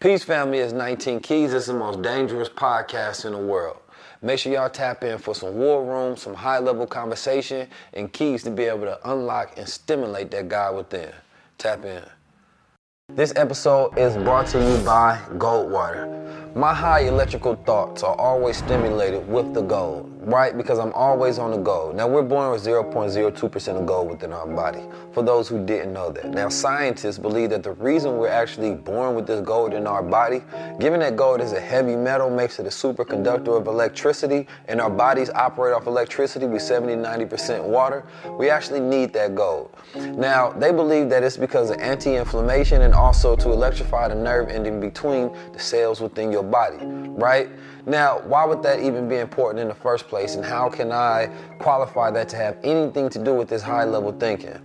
Peace Family is 19 Keys. It's the most dangerous podcast in the world. Make sure y'all tap in for some war room, some high level conversation, and keys to be able to unlock and stimulate that guy within. Tap in. This episode is brought to you by Goldwater. My high electrical thoughts are always stimulated with the gold, right? Because I'm always on the go. Now, we're born with 0.02% of gold within our body, for those who didn't know that. Now, scientists believe that the reason we're actually born with this gold in our body, given that gold is a heavy metal, makes it a superconductor of electricity, and our bodies operate off electricity with 70 90% water, we actually need that gold. Now, they believe that it's because of anti inflammation and also to electrify the nerve ending between the cells within your body, right? Now, why would that even be important in the first place, and how can I qualify that to have anything to do with this high level thinking?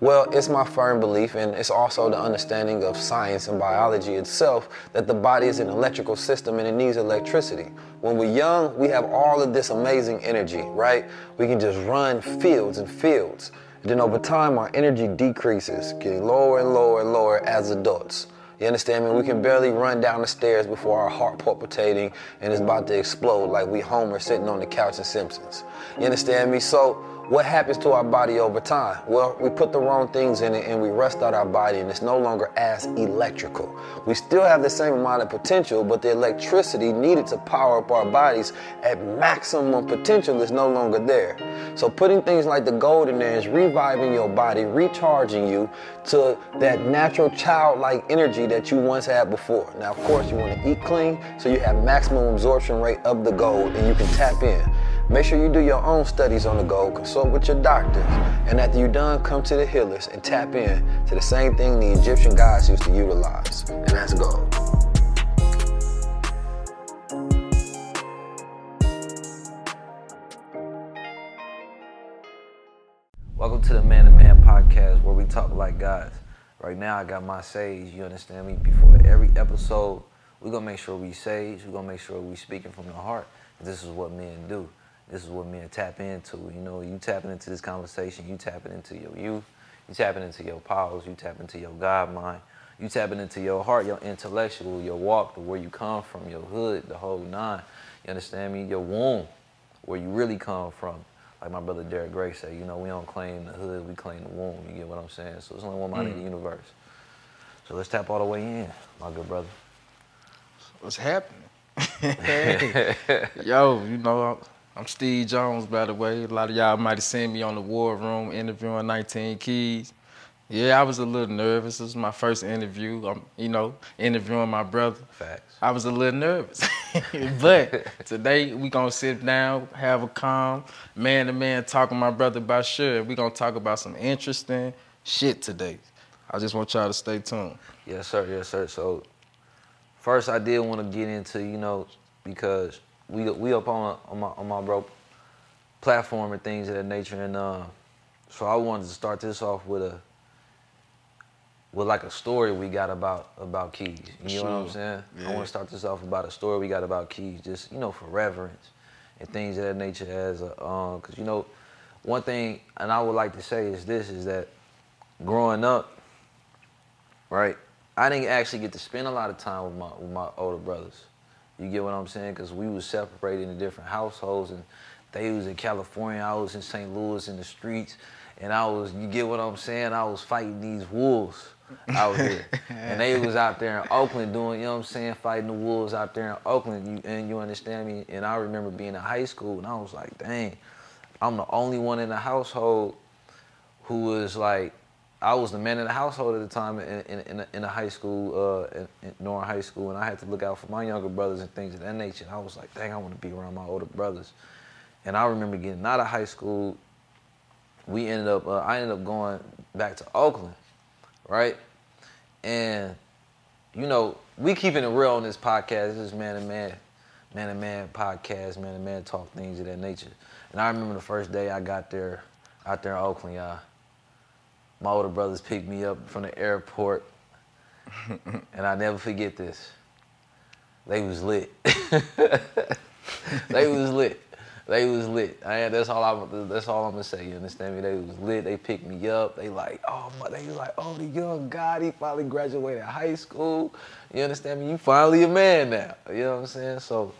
Well, it's my firm belief, and it's also the understanding of science and biology itself, that the body is an electrical system and it needs electricity. When we're young, we have all of this amazing energy, right? We can just run fields and fields. Then over time, our energy decreases, getting lower and lower and lower as adults. You understand me? We can barely run down the stairs before our heart palpitating and it's about to explode like we Homer sitting on the couch in Simpsons. You understand me? So what happens to our body over time? Well, we put the wrong things in it and we rust out our body and it's no longer as electrical. We still have the same amount of potential, but the electricity needed to power up our bodies at maximum potential is no longer there. So putting things like the gold in there is reviving your body, recharging you to that natural childlike energy that you once had before. Now, of course, you want to eat clean so you have maximum absorption rate of the gold and you can tap in. Make sure you do your own studies on the gold, consult with your doctors, and after you're done, come to the healers and tap in to the same thing the Egyptian gods used to utilize, and that's gold. Welcome to the Man to Man podcast where we talk like guys. Right now, I got my sage, you understand me? Before every episode, we're gonna make sure we sage, we're gonna make sure we speaking from the heart. This is what men do. This is what men tap into. You know, you tapping into this conversation, you tapping into your youth, you tapping into your powers, you tapping into your God mind, you tapping into your heart, your intellectual, your walk, the where you come from, your hood, the whole nine. You understand me? Your womb, where you really come from. Like my brother Derek Gray said, you know, we don't claim the hood, we claim the womb. You get what I'm saying? So there's only one mind mm. in the universe. So let's tap all the way in, my good brother. What's happening? hey, yo, you know, I'm Steve Jones, by the way. A lot of y'all might have seen me on the War Room interviewing 19 Keys. Yeah, I was a little nervous. This was my first interview. I'm, you know, interviewing my brother. Facts. I was a little nervous. but today we gonna sit down, have a calm, man to man talk with my brother about sure. We gonna talk about some interesting shit today. I just want y'all to stay tuned. Yes, sir. Yes, sir. So, first, I did want to get into, you know, because we we up on on my on my bro platform and things of that nature, and uh, so I wanted to start this off with a with like a story we got about about keys. You know what I'm Sure. saying? I want to start this off about a story we got about keys, just you know for reverence and things of that nature. As a, um, cause you know, one thing, and I would like to say is this: is that growing up, right? I didn't actually get to spend a lot of time with my with my older brothers. You get what I'm saying? Cause we was separated in different households, and they was in California, I was in St. Louis in the streets, and I was, you get what I'm saying? I was fighting these wolves out here, and they was out there in Oakland doing, you know what I'm saying, fighting the wolves out there in Oakland. You, and you understand me? And I remember being in high school, and I was like, dang, I'm the only one in the household who was like, I was the man in the household at the time in in, in, the high school, uh, in, high school, and I had to look out for my younger brothers and things of that nature. And I was like, dang, I want to be around my older brothers. And I remember getting out of high school. We ended up, uh, I ended up going back to Oakland, right? And you know, we keeping it real on this podcast. This is man and man, man and man podcast, man and man talk things of that nature. And I remember the first day I got there, out there in Oakland, y'all. My older brothers picked me up from the airport, and I never forget this. They was lit. they was lit. They was lit. I, that's all I. That's all I'm gonna say. You understand me? They was lit. They picked me up. They like, oh my. They was like, oh the young God. He finally graduated high school. You understand me? You finally a man now. You know what I'm saying? So.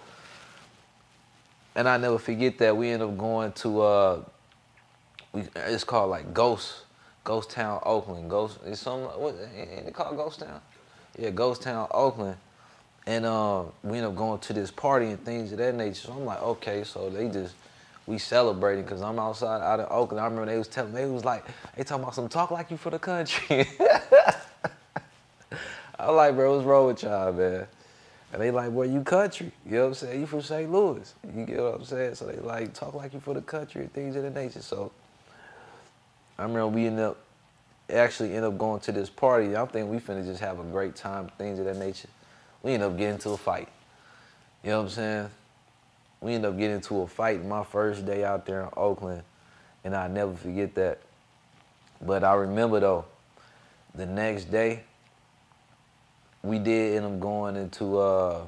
And I never forget that we end up going to. Uh, we, it's called like Ghost, Ghost Town, Oakland. Ghost. It's some What? It called Ghost Town? Yeah, Ghost Town, Oakland. And um, we end up going to this party and things of that nature. So I'm like, okay, so they just we celebrating because I'm outside out in Oakland. I remember they was telling me, they was like, they talking about some talk like you for the country. I was like, bro, what's wrong with y'all, man? And they like, well, you country. You know what I'm saying? You from St. Louis. You get what I'm saying? So they like, talk like you for the country and things of that nature. So I remember we ended up, actually end up going to this party. I'm thinking we finna just have a great time, things of that nature. We end up getting into a fight. You know what I'm saying? We end up getting into a fight my first day out there in Oakland, and I never forget that. But I remember though, the next day, we did end up going into uh,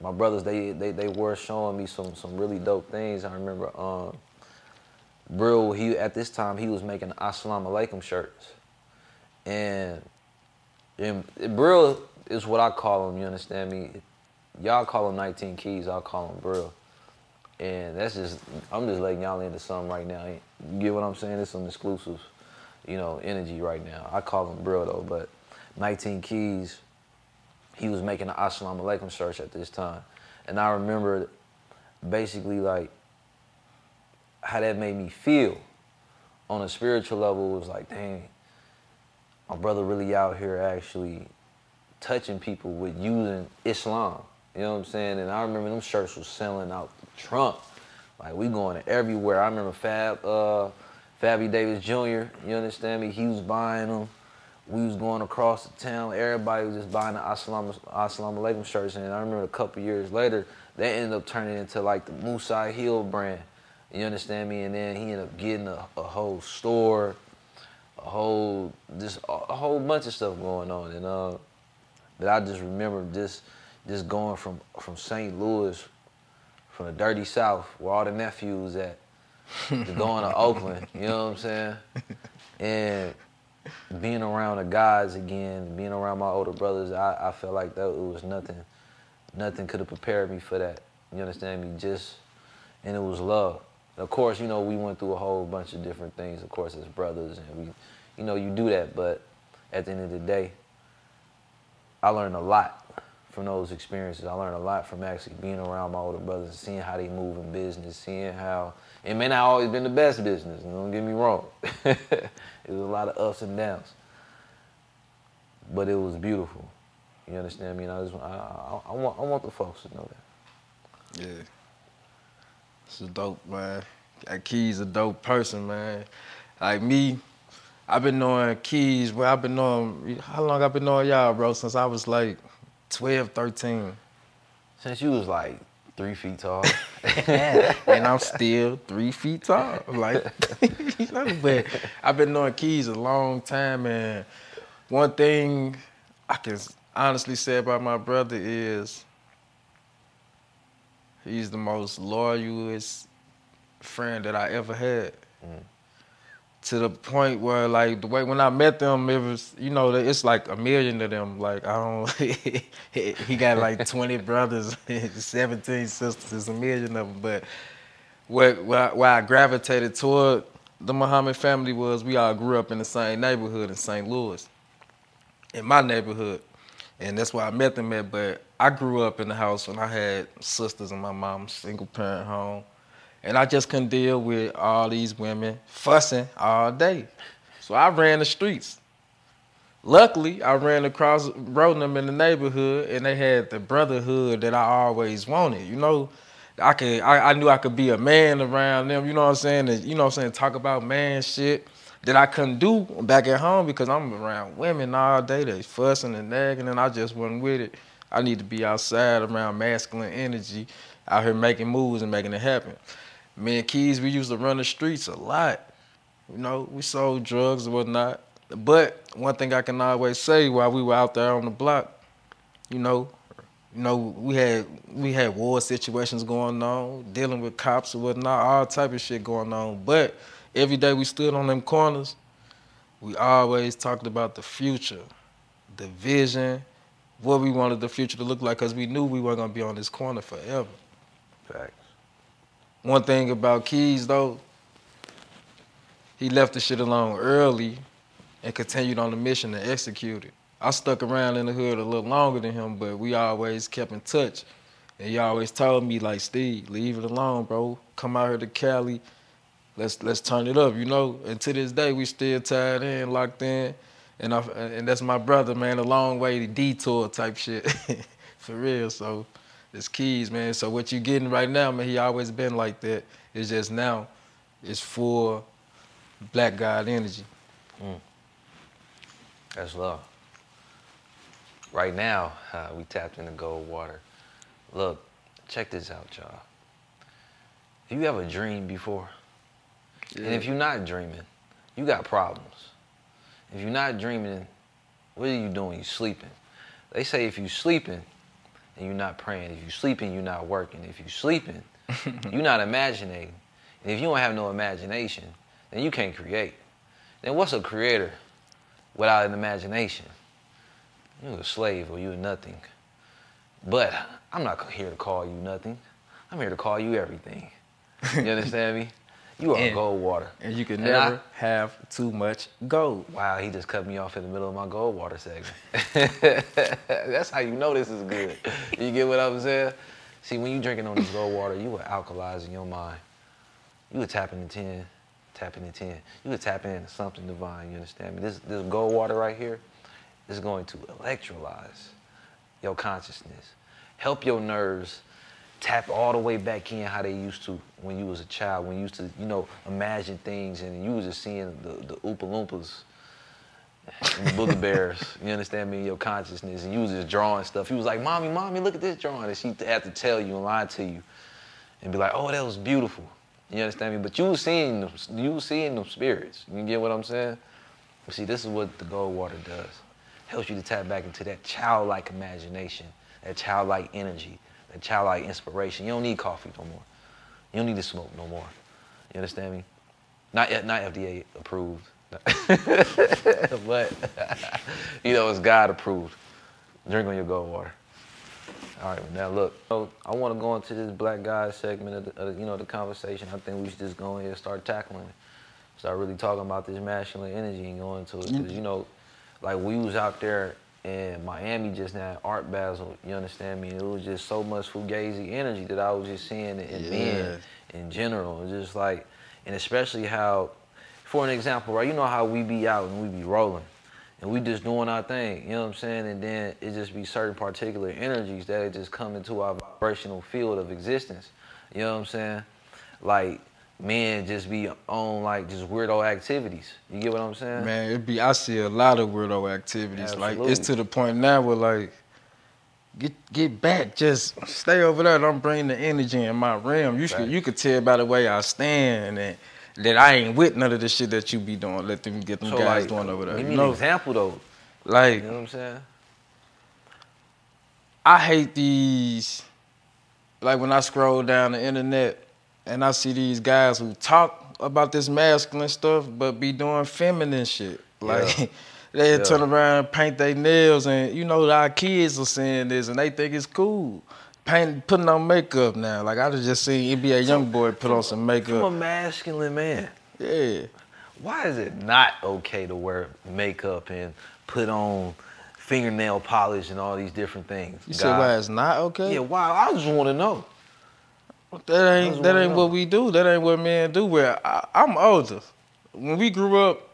my brothers. They, they they were showing me some some really dope things. I remember um, Brill. He at this time he was making Assalamu Alaikum shirts, and and Brill is what I call him. You understand me? Y'all call him 19 Keys. I'll call him Brill. And that's just I'm just letting y'all into something right now. You get what I'm saying? It's some exclusive, you know, energy right now. I call him Brill though, but 19 Keys he was making the Assalamu Alaikum shirts at this time. And I remember basically like how that made me feel on a spiritual level was like, dang, my brother really out here actually touching people with using Islam. You know what I'm saying? And I remember them shirts was selling out the trunk. Like we going everywhere. I remember Fab, uh, Fabby Davis Jr. You understand me? He was buying them. We was going across the town. Everybody was just buying the Assalamu, Assalamu Alaikum shirts. And I remember a couple years later, they ended up turning into like the Musa Hill brand. You understand me? And then he ended up getting a, a whole store, a whole just a, whole bunch of stuff going on. And uh, but I just remember just just going from from St. Louis, from the dirty South, where all the nephews at, to going to Oakland. You know what I'm saying? And being around the guys again, being around my older brothers, I, I felt like that it was nothing, nothing could have prepared me for that. You understand me? Just, and it was love. Of course, you know, we went through a whole bunch of different things, of course, as brothers, and we, you know, you do that, but at the end of the day, I learned a lot from those experiences. I learned a lot from actually being around my older brothers, seeing how they move in business, seeing how it may not always been the best business. Don't get me wrong. it was a lot of ups and downs, but it was beautiful. You understand me? And I just, I, I, I want, I want the folks to know that. Yeah. This is dope, man. Keys a dope person, man. Like me, I've been knowing Keys, well, I've been knowing, how long I've been knowing y'all, bro? Since I was like 12, 13. Since you was like three feet tall, and I'm still three feet tall. Like, but I've been knowing Keys a long time, and one thing I can honestly say about my brother is he's the most loyalest friend that I ever had. Mm. To the point where, like, the way when I met them, it was, you know, it's like a million of them. Like, I don't, he got like 20 brothers, 17 sisters, it's a million of them. But where, where I gravitated toward the Muhammad family was we all grew up in the same neighborhood in St. Louis, in my neighborhood. And that's where I met them at. But I grew up in the house when I had sisters and my mom, single parent home. And I just couldn't deal with all these women fussing all day. So I ran the streets. Luckily, I ran across them in the neighborhood and they had the brotherhood that I always wanted. You know, I could I, I knew I could be a man around them, you know what I'm saying? And, you know what I'm saying, talk about man shit that I couldn't do back at home because I'm around women all day. They fussing and nagging, and I just wasn't with it. I need to be outside around masculine energy, out here making moves and making it happen. Me and Keys, we used to run the streets a lot. You know, we sold drugs and whatnot. But one thing I can always say while we were out there on the block, you know, you know, we had we had war situations going on, dealing with cops and whatnot, all type of shit going on. But every day we stood on them corners, we always talked about the future, the vision, what we wanted the future to look like, because we knew we weren't gonna be on this corner forever. Facts. One thing about Keys though, he left the shit alone early and continued on the mission to execute it. I stuck around in the hood a little longer than him, but we always kept in touch. And he always told me, like, Steve, leave it alone, bro. Come out here to Cali. Let's let's turn it up, you know. And to this day, we still tied in, locked in. And I, and that's my brother, man, a long way to detour type shit. For real. So it's keys, man. So what you getting right now, man, he always been like that. It's just now it's full black God energy. Mm. That's love right now, uh, we tapped into gold water. Look, check this out, y'all. Have you ever dreamed before? Yeah. And if you're not dreaming, you got problems. If you're not dreaming, what are you doing? You're sleeping. They say if you're sleeping and you're not praying, if you're sleeping, you're not working. If you're sleeping, you're not imagining. And if you don't have no imagination, then you can't create. Then what's a creator without an imagination? You're a slave or you're nothing. But I'm not here to call you nothing. I'm here to call you everything. You understand me? You are and, Goldwater. And you can and never I, have too much gold. Wow, he just cut me off in the middle of my gold water segment. That's how you know this is good. You get what I'm saying? See, when you drinking on this gold water, you are alkalizing your mind. You were tapping the 10, tapping the 10. You were tapping into something divine, you understand me? This, this gold water right here, is going to electrolyze your consciousness, help your nerves tap all the way back in how they used to when you was a child, when you used to, you know, imagine things and you was just seeing the, the Oompa Loompas and the Booger Bears, you understand me, your consciousness, and you was just drawing stuff. He was like, mommy, mommy, look at this drawing. And she had to tell you and lie to you and be like, oh, that was beautiful. You understand me? But you was seeing them, you was seeing them spirits. You get what I'm saying? See, this is what the Goldwater does helps you to tap back into that childlike imagination, that childlike energy, childlike inspiration. You don't need coffee no more. You don't need to smoke no more. You understand me? Not yet, not FDA approved, but you know it's God approved. Drink on your gold water. All right, now look. So I want to go into this black guy segment of, the, of, you know the conversation. I think we should just go ahead and start tackling it. Start really talking about this masculine energy and go into it because you know like we was out there in Miami just now, Art Basel, you understand me? It was just so much fugazi energy that I was just seeing in yeah. men in general. Just like, and especially how, for an example, right? You know how we be out and we be rolling, and we just doing our thing. You know what I'm saying? And then it just be certain particular energies that just come into our vibrational field of existence. You know what I'm saying? Like men just be on like just weirdo activities. You get what I'm saying? Man, it be I see a lot of weirdo activities. Absolutely. Like it's to the point now where like get get back, just stay over there. Don't bring the energy in my realm. You should, you could tell by the way I stand and that I ain't with none of the shit that you be doing. Let them get them so guys like, doing over there. Give me you know? an example though. Like, You know what I'm saying? I hate these. Like when I scroll down the internet and I see these guys who talk about this masculine stuff, but be doing feminine shit. Like Yeah. they Yeah. turn around and paint their nails, and you know our kids are seeing this, and they think it's cool. Paint, putting on makeup now. Like I just seen NBA YoungBoy put on some makeup. I'm a masculine man, Yeah. why is it not okay to wear makeup and put on fingernail polish and all these different things? You said why it's not okay? Yeah, why? I just want to know. That ain't that ain't what we do. That ain't what men do. Where I, I'm older. When we grew up,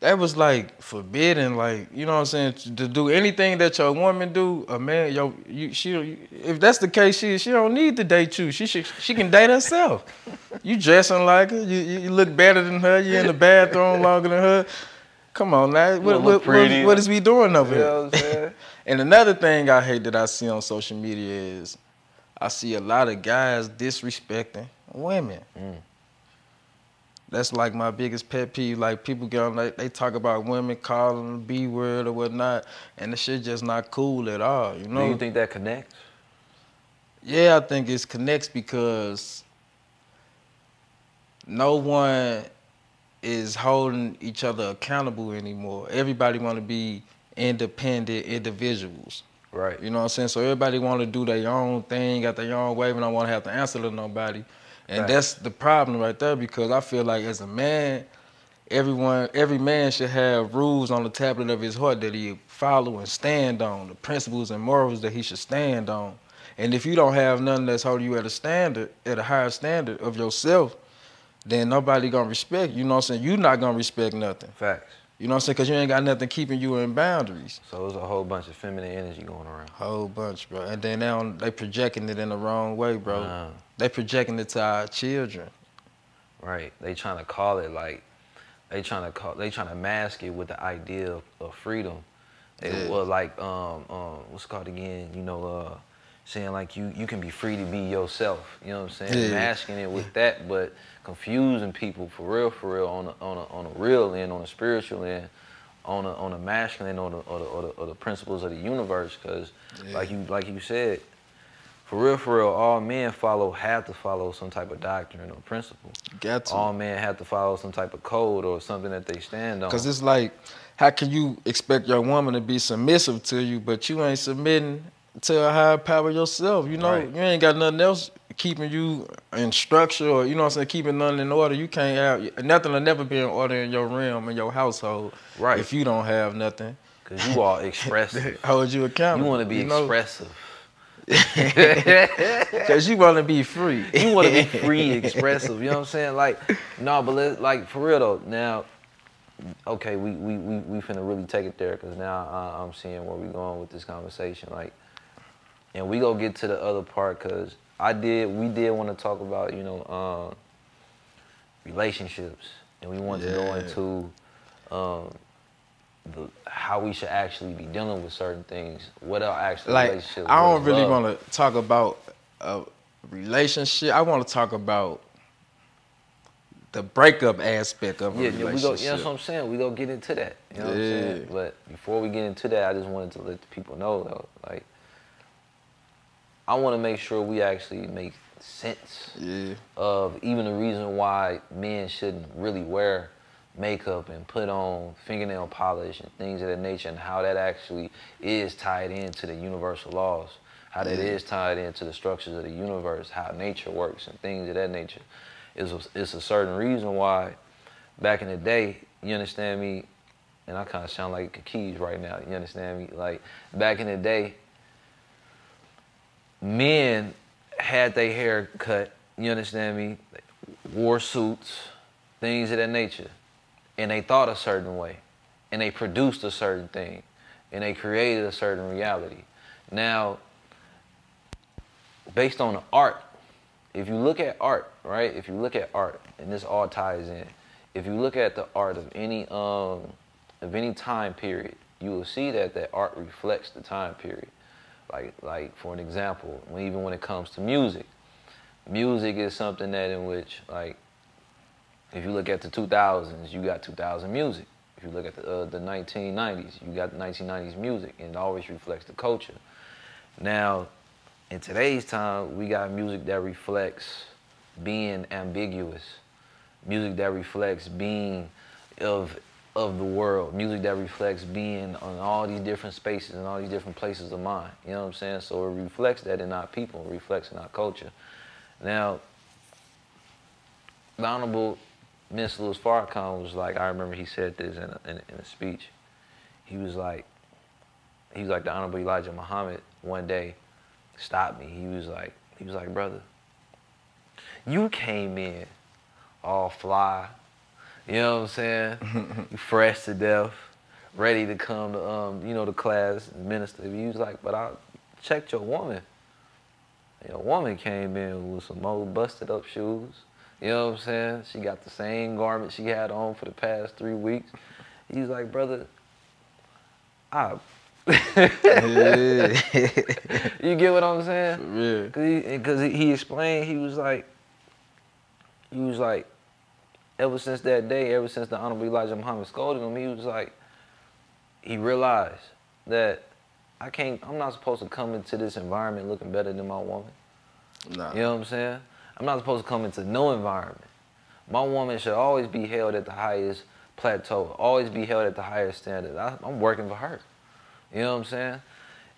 that was like forbidden. Like you know what I'm saying to, do anything that your woman do. A man, yo, you she. If that's the case, she she don't need to date you. She should she can date herself. you dressing like her. You, you look better than her. You in the bathroom longer than her. Come on now. What, what, what, what is we doing over You here? know what I'm? And another thing I hate that I see on social media is I see a lot of guys disrespecting women. Mm. That's like my biggest pet peeve. Like people get on, they, they talk about women calling the B word or whatnot, and the shit just not cool at all. You know? Do you think that connects? Yeah, I think it connects because no one is holding each other accountable anymore. Everybody want to be independent individuals. Right. You know what I'm saying? So everybody want to do their own thing, got their own way, and don't want to have to answer to nobody. And Right. that's the problem right there because I feel like as a man, everyone, every man should have rules on the tablet of his heart that he follow and stand on, the principles and morals that he should stand on. And if you don't have nothing that's holding you at a standard, at a higher standard of yourself, then nobody gonna respect. You. You know what I'm saying? You not gonna respect nothing. Facts. You know what I'm saying? Cause you ain't got nothing keeping you in boundaries. So there's a whole bunch of feminine energy going around. Whole bunch, bro. And then now they projecting it in the wrong way, bro. Uh, They projecting it to our children. right. They trying to call it like they trying to call they trying to mask it with the idea of, of freedom. They Yeah. well like um um what's it called again? You know uh saying like you you can be free to be yourself. You know what I'm saying? Yeah. Masking it with that, but confusing people for real, for real on a, on a, on a real end, on a spiritual end, on a on a masculine or the or the, or the, or the principles of the universe. Because like you like you said, for real, for real, all men follow have to follow some type of doctrine or principle. Got to. All men have to follow some type of code or something that they stand on. Cause it's like, how can you expect your woman to be submissive to you, but you ain't submitting to a higher power yourself? You know, Right. you ain't got nothing else keeping you in structure, or you know what I'm saying, keeping nothing in order. You can't have nothing will never be in order in your realm in your household. Right. If you don't have nothing, Cause you all expressive. hold you accountable. you want to be know? expressive. Cause you want to be free. you want to be free, expressive. You know what I'm saying? Like, no, but let, like for real though. Now, okay, we we we we finna really take it there because now I, I'm seeing where we going with this conversation. Like, and we go get to the other part because I did we did want to talk about you know um, relationships and we wanted to go into um, the, how we should actually be dealing with certain things. What are actually like relationships? I don't really want to talk about a relationship. I want to talk about the breakup aspect of a Yeah, yeah, we go. relationship. Yeah, that's what I'm saying. We go get into that. You know what I'm saying? But before we get into that, I just wanted to let the people know though, like, I want to make sure we actually make sense yeah, of even the reason why men shouldn't really wear makeup and put on fingernail polish and things of that nature, and how that actually is tied into the universal laws, how that is tied into the structures of the universe, how nature works, and things of that nature. It's a, it's a certain reason why back in the day, you understand me, and I kind of sound like Keys right now, you understand me? Like back in the day, men had their hair cut, you understand me, wore suits, things of that nature, and they thought a certain way, and they produced a certain thing, and they created a certain reality. Now, based on the art, if you look at art, right? If you look at art, and this all ties in, if you look at the art of any um of any time period, you will see that that art reflects the time period. Like like for an example, even when it comes to music, music is something that in which like if you look at the 2000s, you got 2000 music. If you look at the, uh, the 1990s, you got the 1990s music, and it always reflects the culture. Now, in today's time, we got music that reflects being ambiguous, music that reflects being of of the world, music that reflects being on all these different spaces and all these different places of mind. You know what I'm saying? So it reflects that in our people, reflects in our culture. Now, the Honorable Mr. Louis Farrakhan was like, I remember he said this in a, in, in a speech. He was like, he was like the Honorable Elijah Muhammad one day stopped me. He was like, he was like, brother, you came in all fly, you know what I'm saying? you fresh to death, ready to come to um, you know, the class and minister. He was like, but I checked your woman. Your woman came in with some old busted up shoes. You know what I'm saying? She got the same garment she had on for the past three weeks. He's like, brother, I. you get what I'm saying? Yeah. Cause he, cause he explained, he was like, he was like, ever since that day, ever since the Honorable Elijah Muhammad scolded him, he was like, he realized that I can't, I'm not supposed to come into this environment looking better than my woman. Nah. You know what I'm saying? I'm not supposed to come into no environment. My woman should always be held at the highest plateau, always be held at the highest standard. I, I'm working for her. You know what I'm saying?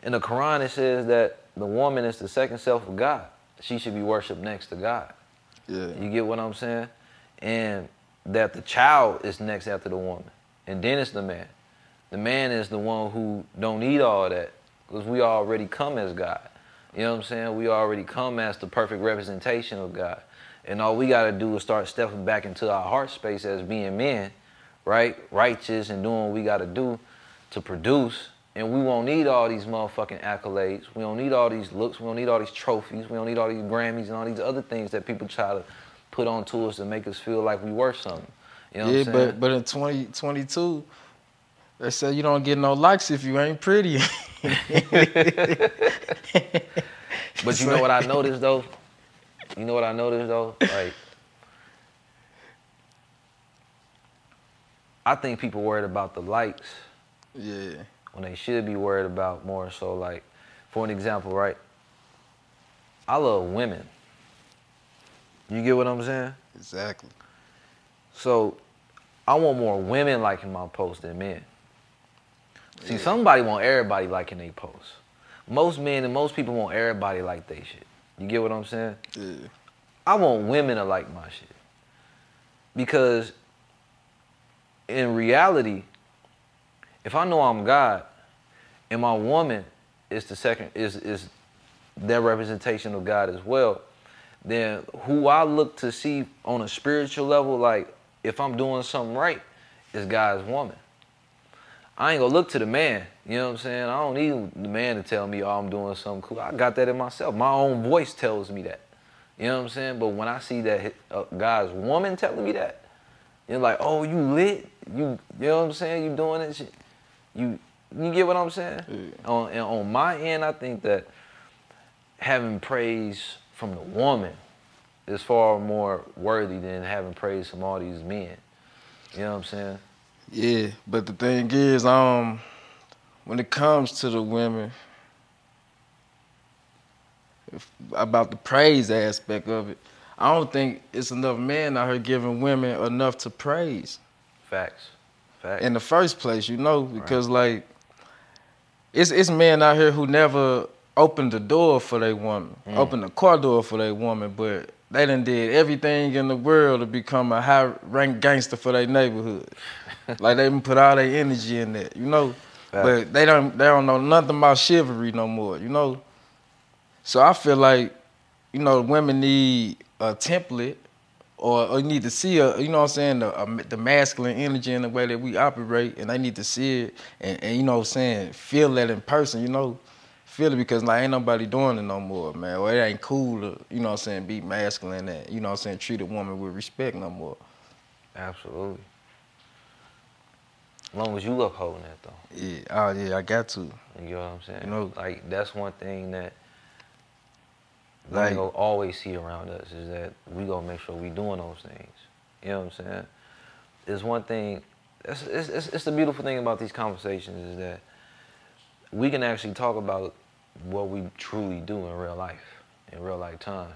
In the Quran, it says that the woman is the second self of God. She should be worshipped next to God. Yeah. You get what I'm saying? And that the child is next after the woman. And then it's the man. The man is the one who don't need all that because we already come as God. You know what I'm saying? We already come as the perfect representation of God. And all we got to do is start stepping back into our heart space as being men, right? Righteous and doing what we got to do to produce. And we won't need all these motherfucking accolades. We don't need all these looks. We don't need all these trophies. We don't need all these Grammys and all these other things that people try to put on to us to make us feel like we worth something. You know yeah, what I'm saying? but but in 2022, they say you don't get no likes if you ain't pretty. But you know what I noticed though? You know what I noticed though? Like, I think people worried about the likes yeah. when they should be worried about more so like, for an example, right? I love women. You get what I'm saying? Exactly. So I want more women liking my post than men. See, Yeah. somebody want everybody liking their posts. Most men and most people want everybody like they shit. You get what I'm saying? Yeah. I want women to like my shit. Because in reality, if I know I'm God and my woman is the second is is their representation of God as well, then who I look to see on a spiritual level, like if I'm doing something right, is God's woman. I ain't gonna look to the man. You know what I'm saying? I don't need the man to tell me, oh, I'm doing something cool. I got that in myself. My own voice tells me that. You know what I'm saying? But when I see that uh, God's woman telling me that, you're like, oh, you lit. You, you know what I'm saying? You doing this shit. You, you get what I'm saying? On, and on my end, I think that having praise from the woman is far more worthy than having praise from all these men. You know what I'm saying? Yeah, but the thing is, um, when it comes to the women, if, about the praise aspect of it, I don't think it's enough men out here giving women enough to praise Facts. Facts. in the first place, you know, because like it's it's men out here who never opened the door for their woman, mm. opened the car door for their woman, but they done did everything in the world to become a high ranked gangster for their neighborhood. like they done put all their energy in that, you know. But they don't they don't know nothing about chivalry no more, you know. So I feel like, you know, women need a template or, or need to see a, you know what I'm saying, the, a, the masculine energy in the way that we operate, and they need to see it and, and you know what I'm saying, feel that in person, you know, feel it because like ain't nobody doing it no more, man. Or it ain't cool to, you know what I'm saying, be masculine and you know what I'm saying, treat a woman with respect no more. Absolutely. As long as you upholding that though. Yeah, oh yeah, I got to. You know what I'm saying? You know- like that's one thing that Like- we always see around us is that we gonna make sure we doing those things. You know what I'm saying? It's one thing it's, it's, it's the beautiful thing about these conversations is that we can actually talk about what we truly do in real life, in real life time.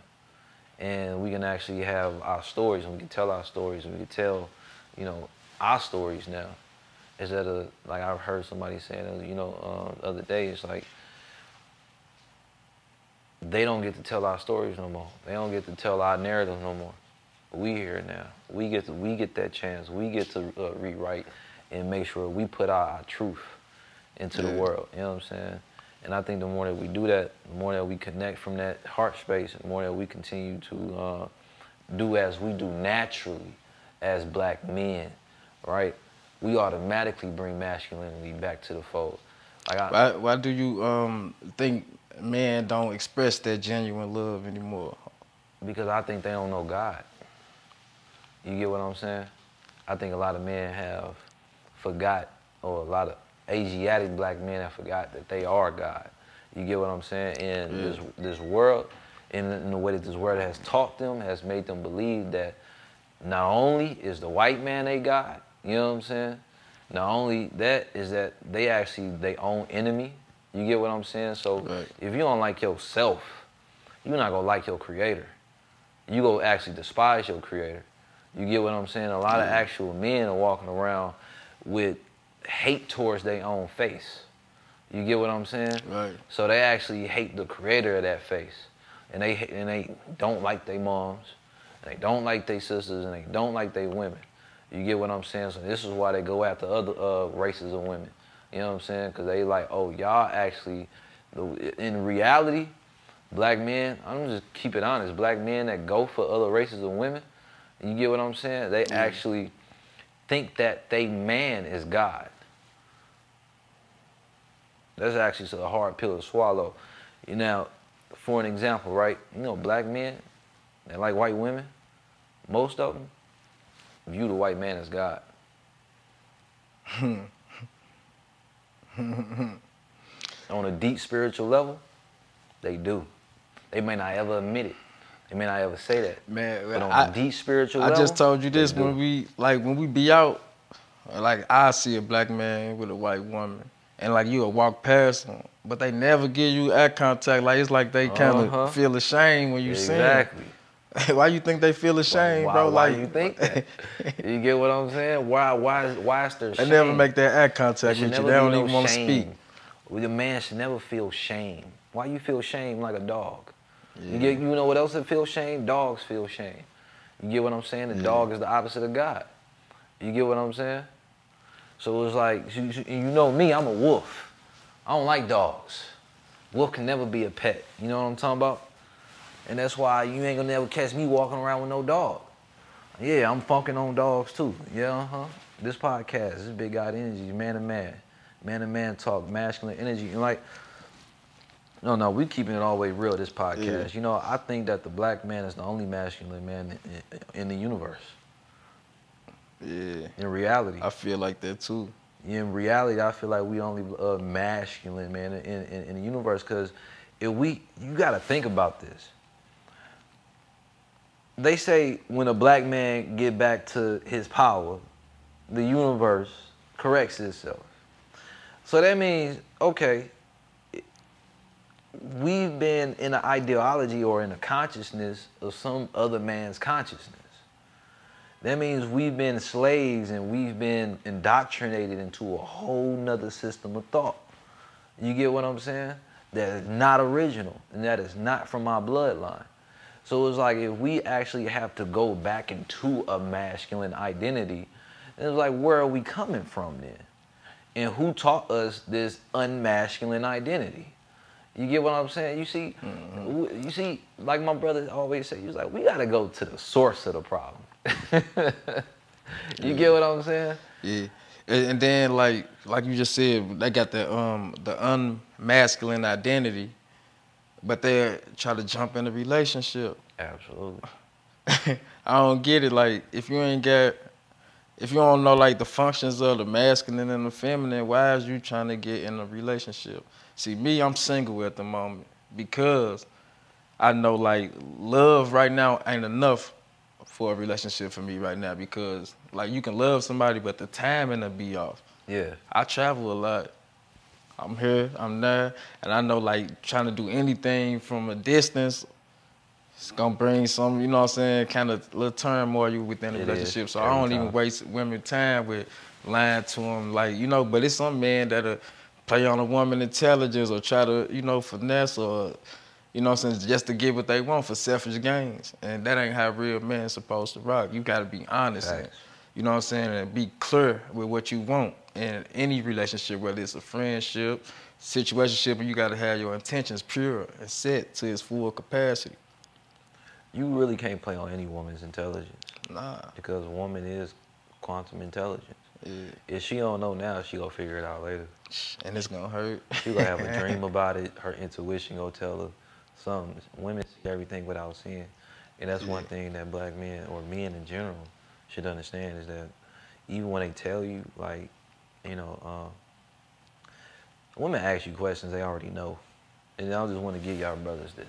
And we can actually have our stories and we can tell our stories and we can tell, you know, our stories now. Instead of, like I've heard somebody saying, you know, uh, the other day, it's like, they don't get to tell our stories no more. They don't get to tell our narrative no more. We here now. We get to, we get that chance. We get to uh, rewrite and make sure we put our, our truth into yeah. the world. You know what I'm saying? And I think the more that we do that, the more that we connect from that heart space, the more that we continue to uh, do as we do naturally as black men, right? We automatically bring masculinity back to the fold. Like I, why, why do you um, think men don't express that genuine love anymore? Because I think they don't know God. You get what I'm saying? I think a lot of men have forgot, or a lot of Asiatic black men have forgot that they are God. You get what I'm saying? And yeah. this this world, in, in the way that this world has taught them, has made them believe that not only is the white man a God, you know what I'm saying? Not only that is that they actually they own enemy. You get what I'm saying? So right. if you don't like yourself, you're not gonna like your creator. You go actually despise your creator. You get what I'm saying? A lot yeah. of actual men are walking around with hate towards their own face. You get what I'm saying? Right. So they actually hate the creator of that face, and they and they don't like their moms, and they don't like their sisters, and they don't like their women. You get what I'm saying? So this is why they go after other uh, races of women. You know what I'm saying? Because they like, oh, y'all actually, in reality, black men. I'm just keep it honest. Black men that go for other races of women you get what I'm saying? They actually think that they man is God. That's actually a hard pill to swallow. You know, for an example, right? You know, black men, they like white women. Most of them view the white man as God. On a deep spiritual level, they do. They may not ever admit it. They may not ever say that. Man, but on I, deep spiritual level. I level, just told you this when we like when we be out, like I see a black man with a white woman, and like you'll walk past them, but they never give you eye contact. Like it's like they kind of uh-huh. feel ashamed when you exactly. see Exactly. why you think they feel ashamed, why, bro? Why like you think that? you get what I'm saying? Why why why is there They never make that eye contact with you. They don't no even want to speak. Well, the man should never feel shame. Why you feel shame like a dog? Yeah. You get, you know what else that feel shame? Dogs feel shame. You get what I'm saying? The yeah. dog is the opposite of God. You get what I'm saying? So it's like, you, you know me, I'm a wolf. I don't like dogs. Wolf can never be a pet. You know what I'm talking about? And that's why you ain't gonna never catch me walking around with no dog. Yeah, I'm funking on dogs too. Yeah, uh-huh. This podcast, this Big God Energy, man to man. Man to man talk, masculine energy. And like, no, no, we keeping it way real. This podcast, yeah. you know, I think that the black man is the only masculine man in, in, the universe. Yeah. In reality, I feel like that too. In reality, I feel like we only uh, masculine man in, in, in the universe because if we, you got to think about this. They say when a black man get back to his power, the universe corrects itself. So that means, okay, we've been in an ideology or in a consciousness of some other man's consciousness. That means we've been slaves and we've been indoctrinated into a whole nother system of thought. You get what I'm saying? That is not original and that is not from my bloodline. So it's like if we actually have to go back into a masculine identity, it's like where are we coming from then? And who taught us this unmasculine identity? You get what I'm saying? You see, mm-hmm. you see, like my brother always say, he was like, we gotta go to the source of the problem. you get what I'm saying? Yeah. And then like like you just said, they got the um the unmasculine identity, but they try to jump in a relationship. Absolutely. I don't get it. Like if you ain't got if you don't know like the functions of the masculine and the feminine, why is you trying to get in a relationship? See, me, I'm single at the moment because I know like love right now ain't enough for a relationship for me right now because like you can love somebody, but the timing will be off. Yeah. I travel a lot. I'm here, I'm there, and I know like trying to do anything from a distance, it's gonna bring some, you know what I'm saying, kind of little turmoil within the It is, relationship. So I don't even waste women time with lying to them, like you know. But it's some men that'll play on a woman intelligence or try to, you know, finesse or, you know, what I'm saying, just to get what they want for selfish gains, and that ain't how real men supposed to rock. You gotta be honest. and- you know what I'm saying? And be clear with what you want in any relationship, whether it's a friendship, situationship, and you gotta have your intentions pure and set to its full capacity. You really can't play on any woman's intelligence Nah. because a woman is quantum intelligence. Yeah. If she don't know now, she gonna figure it out later. And it's gonna hurt. She gonna have a dream about it. Her intuition gonna tell her something. Women see everything without seeing, and that's one thing that black men or men in general should understand is that even when they tell you, like, you know, uh, women ask you questions they already know, and I just want to give y'all brothers this.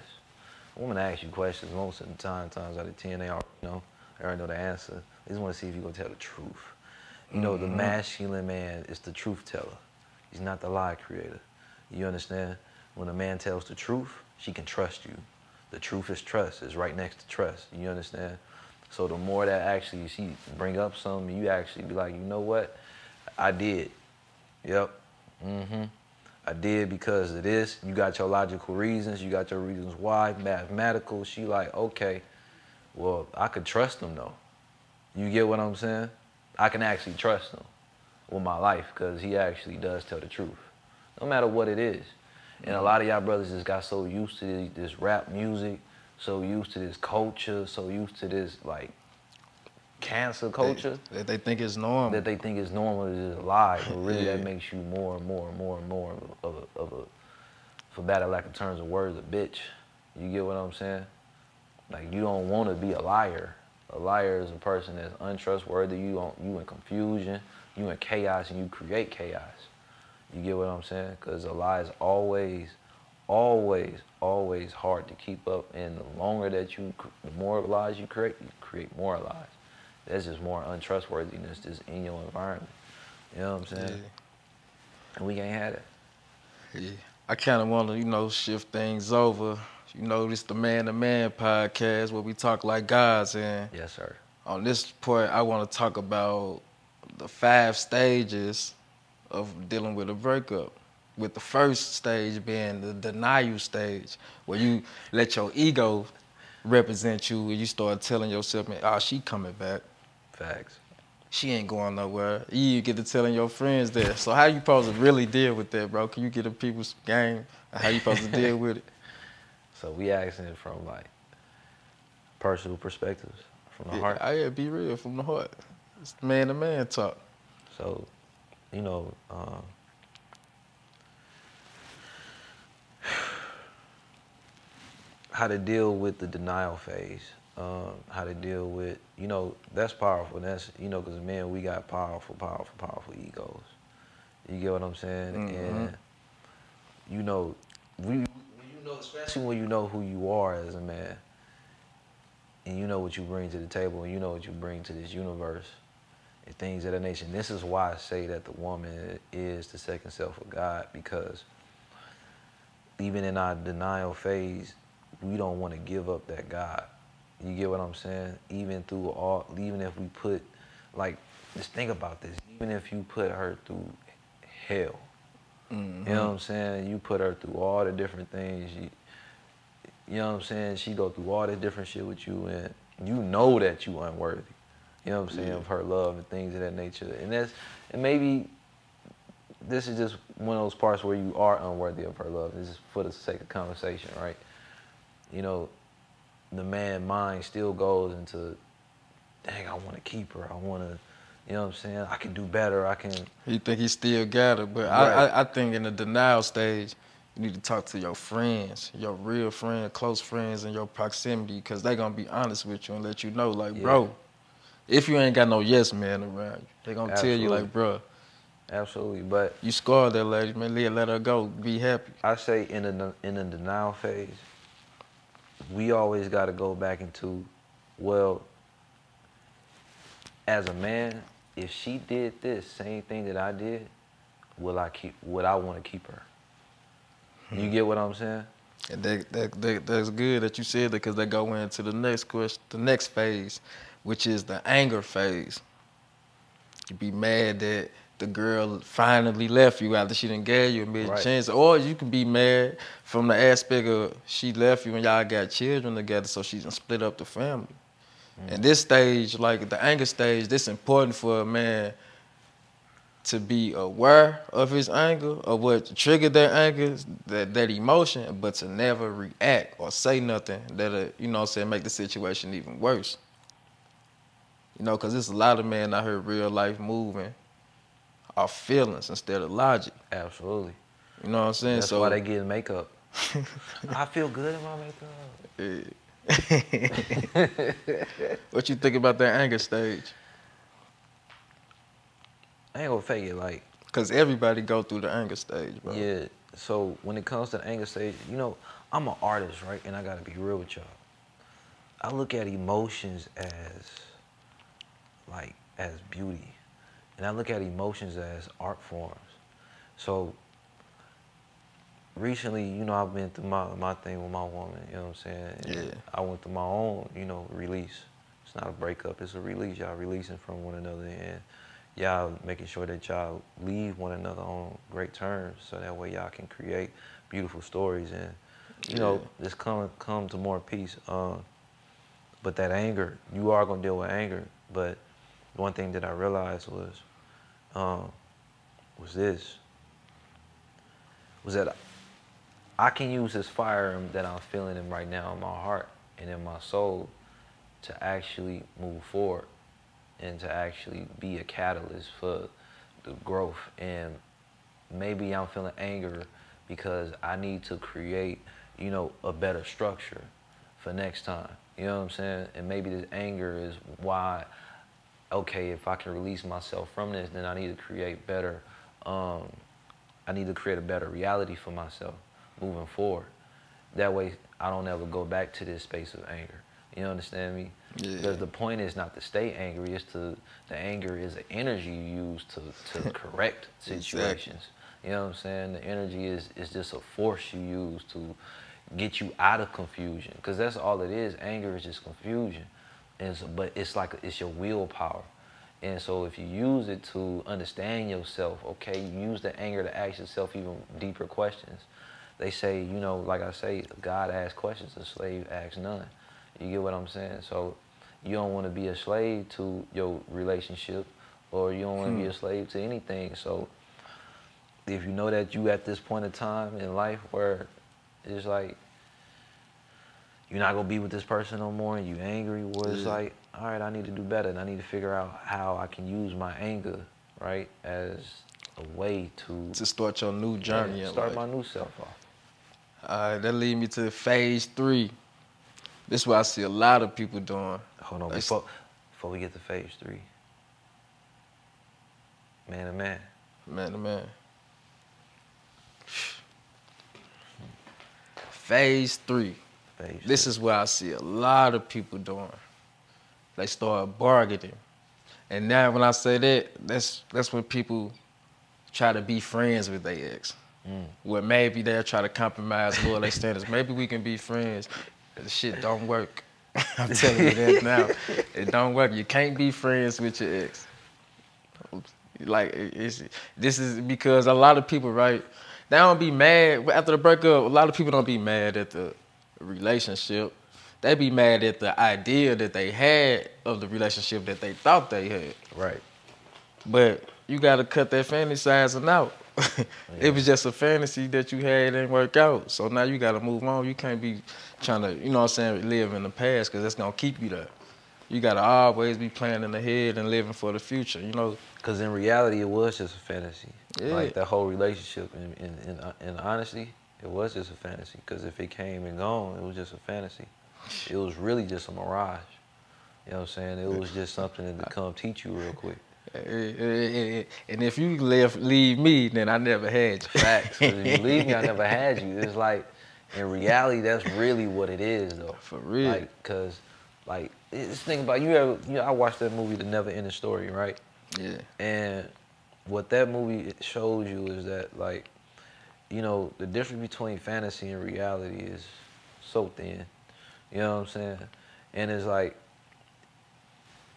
Women ask you questions most of the time, times out of ten, they already know. They already know the answer. They just want to see if you're gonna tell the truth. You know, the masculine man is the truth teller. He's not the lie creator. You understand? When a man tells the truth, she can trust you. The truth is trust. It's right next to trust. You understand? So the more that actually she bring up something, you actually be like, you know what? I did. Yep. Mm-hmm. I did because of this. You got your logical reasons. You got your reasons why. Mathematical. She like, okay, well, I could trust him though. You get what I'm saying? I can actually trust him with my life because he actually does tell the truth, no matter what it is. And a lot of y'all brothers just got so used to this, rap music, so used to this culture, so used to this like cancer culture That they think it's normal. that they think is normal to just lie, but really that makes you more and more and more and more of a, of a for better lack of terms of words, a bitch. You get what I'm saying? Like you don't want to be a liar. A liar is a person that's untrustworthy. You don't, you in confusion, you in chaos, and you create chaos. You get what I'm saying? Because a lie is always, always, always hard to keep up. And the longer that you, the more lies you create, you create more lies. That's just more untrustworthiness just in your environment. You know what I'm saying? And we ain't had it. Yeah. I kind of want to, you know, shift things over. You know, this the Man to Man podcast where we talk like guys, and Yes, sir. on this point, I want to talk about the five stages of dealing with a breakup. With the first stage being the denial stage, where you let your ego represent you, and you start telling yourself, "Man, oh, she coming back. Facts. She ain't going nowhere." You get to telling your friends that. So how you supposed to really deal with that, bro? Can you get a people's game? How you supposed to deal with it? So we asking it from like personal perspectives, from the Yeah, heart. I yeah, be real from the heart. It's man to man talk. So, you know, um, how to deal with the denial phase, um, how to deal with, you know, that's powerful. That's, you know, because men, we got powerful, powerful, powerful egos. You get what I'm saying? And, you know, we, when you know, especially when you know who you are as a man, and you know what you bring to the table, and you know what you bring to this universe, and things of that. And this is why I say that the woman is the second self of God because even in our denial phase, we don't want to give up that God. You get what I'm saying? Even through all, even if we put, like, just think about this. Even if you put her through hell, you know mm-hmm. what I'm saying? You put her through all the different things. You, you know what I'm saying? She go through all the different shit with you, and you know that you unworthy. You know what I'm saying? Of her love and things of that nature. And that's and maybe this is just one of those parts where you are unworthy of her love. This is for the sake of conversation, right? You know, the man mind still goes into, dang, I want to keep her. I want to, you know what I'm saying? I can do better. I can. You think he still got it, but Right. I, I, I think in the denial stage, you need to talk to your friends, your real friends, close friends, in your proximity, because they gonna be honest with you and let you know, like, Yeah. bro, if you ain't got no yes man around you, they gonna tell you, like, bro, Absolutely, but you scarred that lady, man, let, let her go, be happy. I say in the in the denial phase, we always got to go back into, well, as a man, if she did this same thing that I did, will I keep? Would I want to keep her? You hmm. get what I'm saying? And that, that, that, that's good that you said that because they go into the next question, the next phase, which is the anger phase. You be mad that the girl finally left you after she didn't give you a mid Right. chance, or you can be mad from the aspect of she left you and y'all got children together, so she done split up the family. Mm-hmm. And this stage, like the anger stage, this important for a man to be aware of his anger or what triggered that anger, that, that emotion, but to never react or say nothing that'll, you know what I'm saying, make the situation even worse. You know, because there's a lot of men I here real life moving off feelings instead of logic. Absolutely. You know what I'm saying? That's so why they get makeup. I feel good in my makeup. Yeah. what you think about that anger stage? I ain't gonna fake it. Like, Because everybody go through the anger stage, bro. yeah. So when it comes to the anger stage, you know, I'm an artist, right? And I gotta be real with y'all. I look at emotions as like as beauty, and I look at emotions as art forms. So recently, you know, I've been through my, my thing with my woman, you know what I'm saying? And Yeah. I went through my own, you know, release. It's not a breakup, it's a release. Y'all releasing from one another and y'all making sure that y'all leave one another on great terms so that way y'all can create beautiful stories and, you know, just come come to more peace. Um, but that anger, you are gonna deal with anger. But one thing that I realized was, um, was this, was that I can use this fire that I'm feeling in right now in my heart and in my soul to actually move forward and to actually be a catalyst for the growth. And maybe I'm feeling anger because I need to create, you know, a better structure for next time. You know what I'm saying? And maybe this anger is why, okay, if I can release myself from this, then I need to create better, um, I need to create a better reality for myself moving forward. That way, I don't ever go back to this space of anger. You understand me? Yeah. Because the point is not to stay angry. It's to the anger is the energy you use to to correct Exactly. situations. You know what I'm saying? The energy is is just a force you use to get you out of confusion. Because that's all it is. Anger is just confusion. And so, but it's like it's your willpower. And so if you use it to understand yourself, okay, you use the anger to ask yourself even deeper questions. They say, you know, like I say, God asks questions, a slave asks none. You get what I'm saying? So you don't want to be a slave to your relationship or you don't want to be a hmm. slave to anything. So if you know that you at this point in time in life where it's like you're not gonna be with this person no more and you angry, well it's Yeah. like, all right, I need to do better and I need to figure out how I can use my anger, right, as a way to To start your new journey. yeah, start my new self off. All right, that lead me to phase three. This is what I see a lot of people doing. Hold on, before before we get to phase three. Man to man. Man to man. Phase three. This is what I see a lot of people doing. They start bargaining. And now when I say that, that's that's when people try to be friends with their ex. Mm. Where maybe they'll try to compromise lower their standards. Maybe we can be friends. The shit don't work. I'm telling you that now. It don't work. You can't be friends with your ex. Like it's this is because a lot of people, right? They don't be mad after the breakup. A lot of people don't be mad at the relationship. They be mad at the idea that they had of the relationship that they thought they had. Right. But you gotta cut that fantasizing out. it was just a fantasy that you had didn't work out. So now you gotta move on. You can't be trying to, you know what I'm saying, live in the past because that's gonna keep you there. You gotta always be planning ahead and living for the future, you know. Because in reality, it was just a fantasy. Yeah. Like that whole relationship, in, in, in, uh, in honesty, it was just a fantasy. Because if it came and gone, it was just a fantasy. It was really just a mirage. You know what I'm saying? It was just something that to come teach you real quick. Eh, eh, eh, And if you left, leave me, then I never had you. Facts. if you leave me, I never had you. It's like, in reality, that's really what it is, though. For real. Like, cause like this thing about you ever you know I watched that movie The Never Ending Story, right? Yeah. And what that movie shows you is that like, you know, the difference between fantasy and reality is so thin. You know what I'm saying? And it's like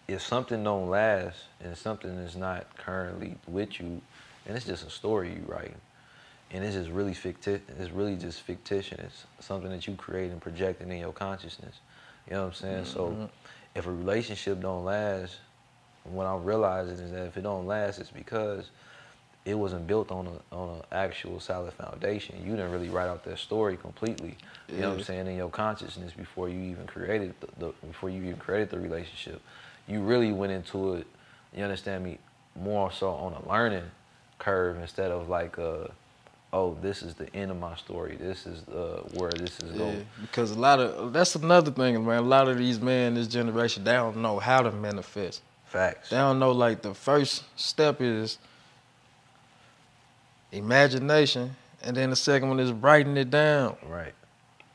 if something don't last and something is not currently with you, and it's just a story you write, and it's just really fictitious. It's really just fictitious. It's something that you create and projecting in your consciousness. You know what I'm saying? Mm-hmm. So if a relationship don't last, what I'm realizing is that if it don't last, it's because it wasn't built on a on an actual solid foundation. You didn't really write out that story completely. You yeah. know what I'm saying in your consciousness before you even created the, the, before you even created the relationship. You really went into it. You understand me more so on a learning curve instead of like a oh, this is the end of my story. This is uh, where this is going. Yeah, because a lot of that's another thing, man. A lot of these men, this generation, they don't know how to manifest. Facts. They don't know like the first step is imagination, and then the second one is writing it down. Right.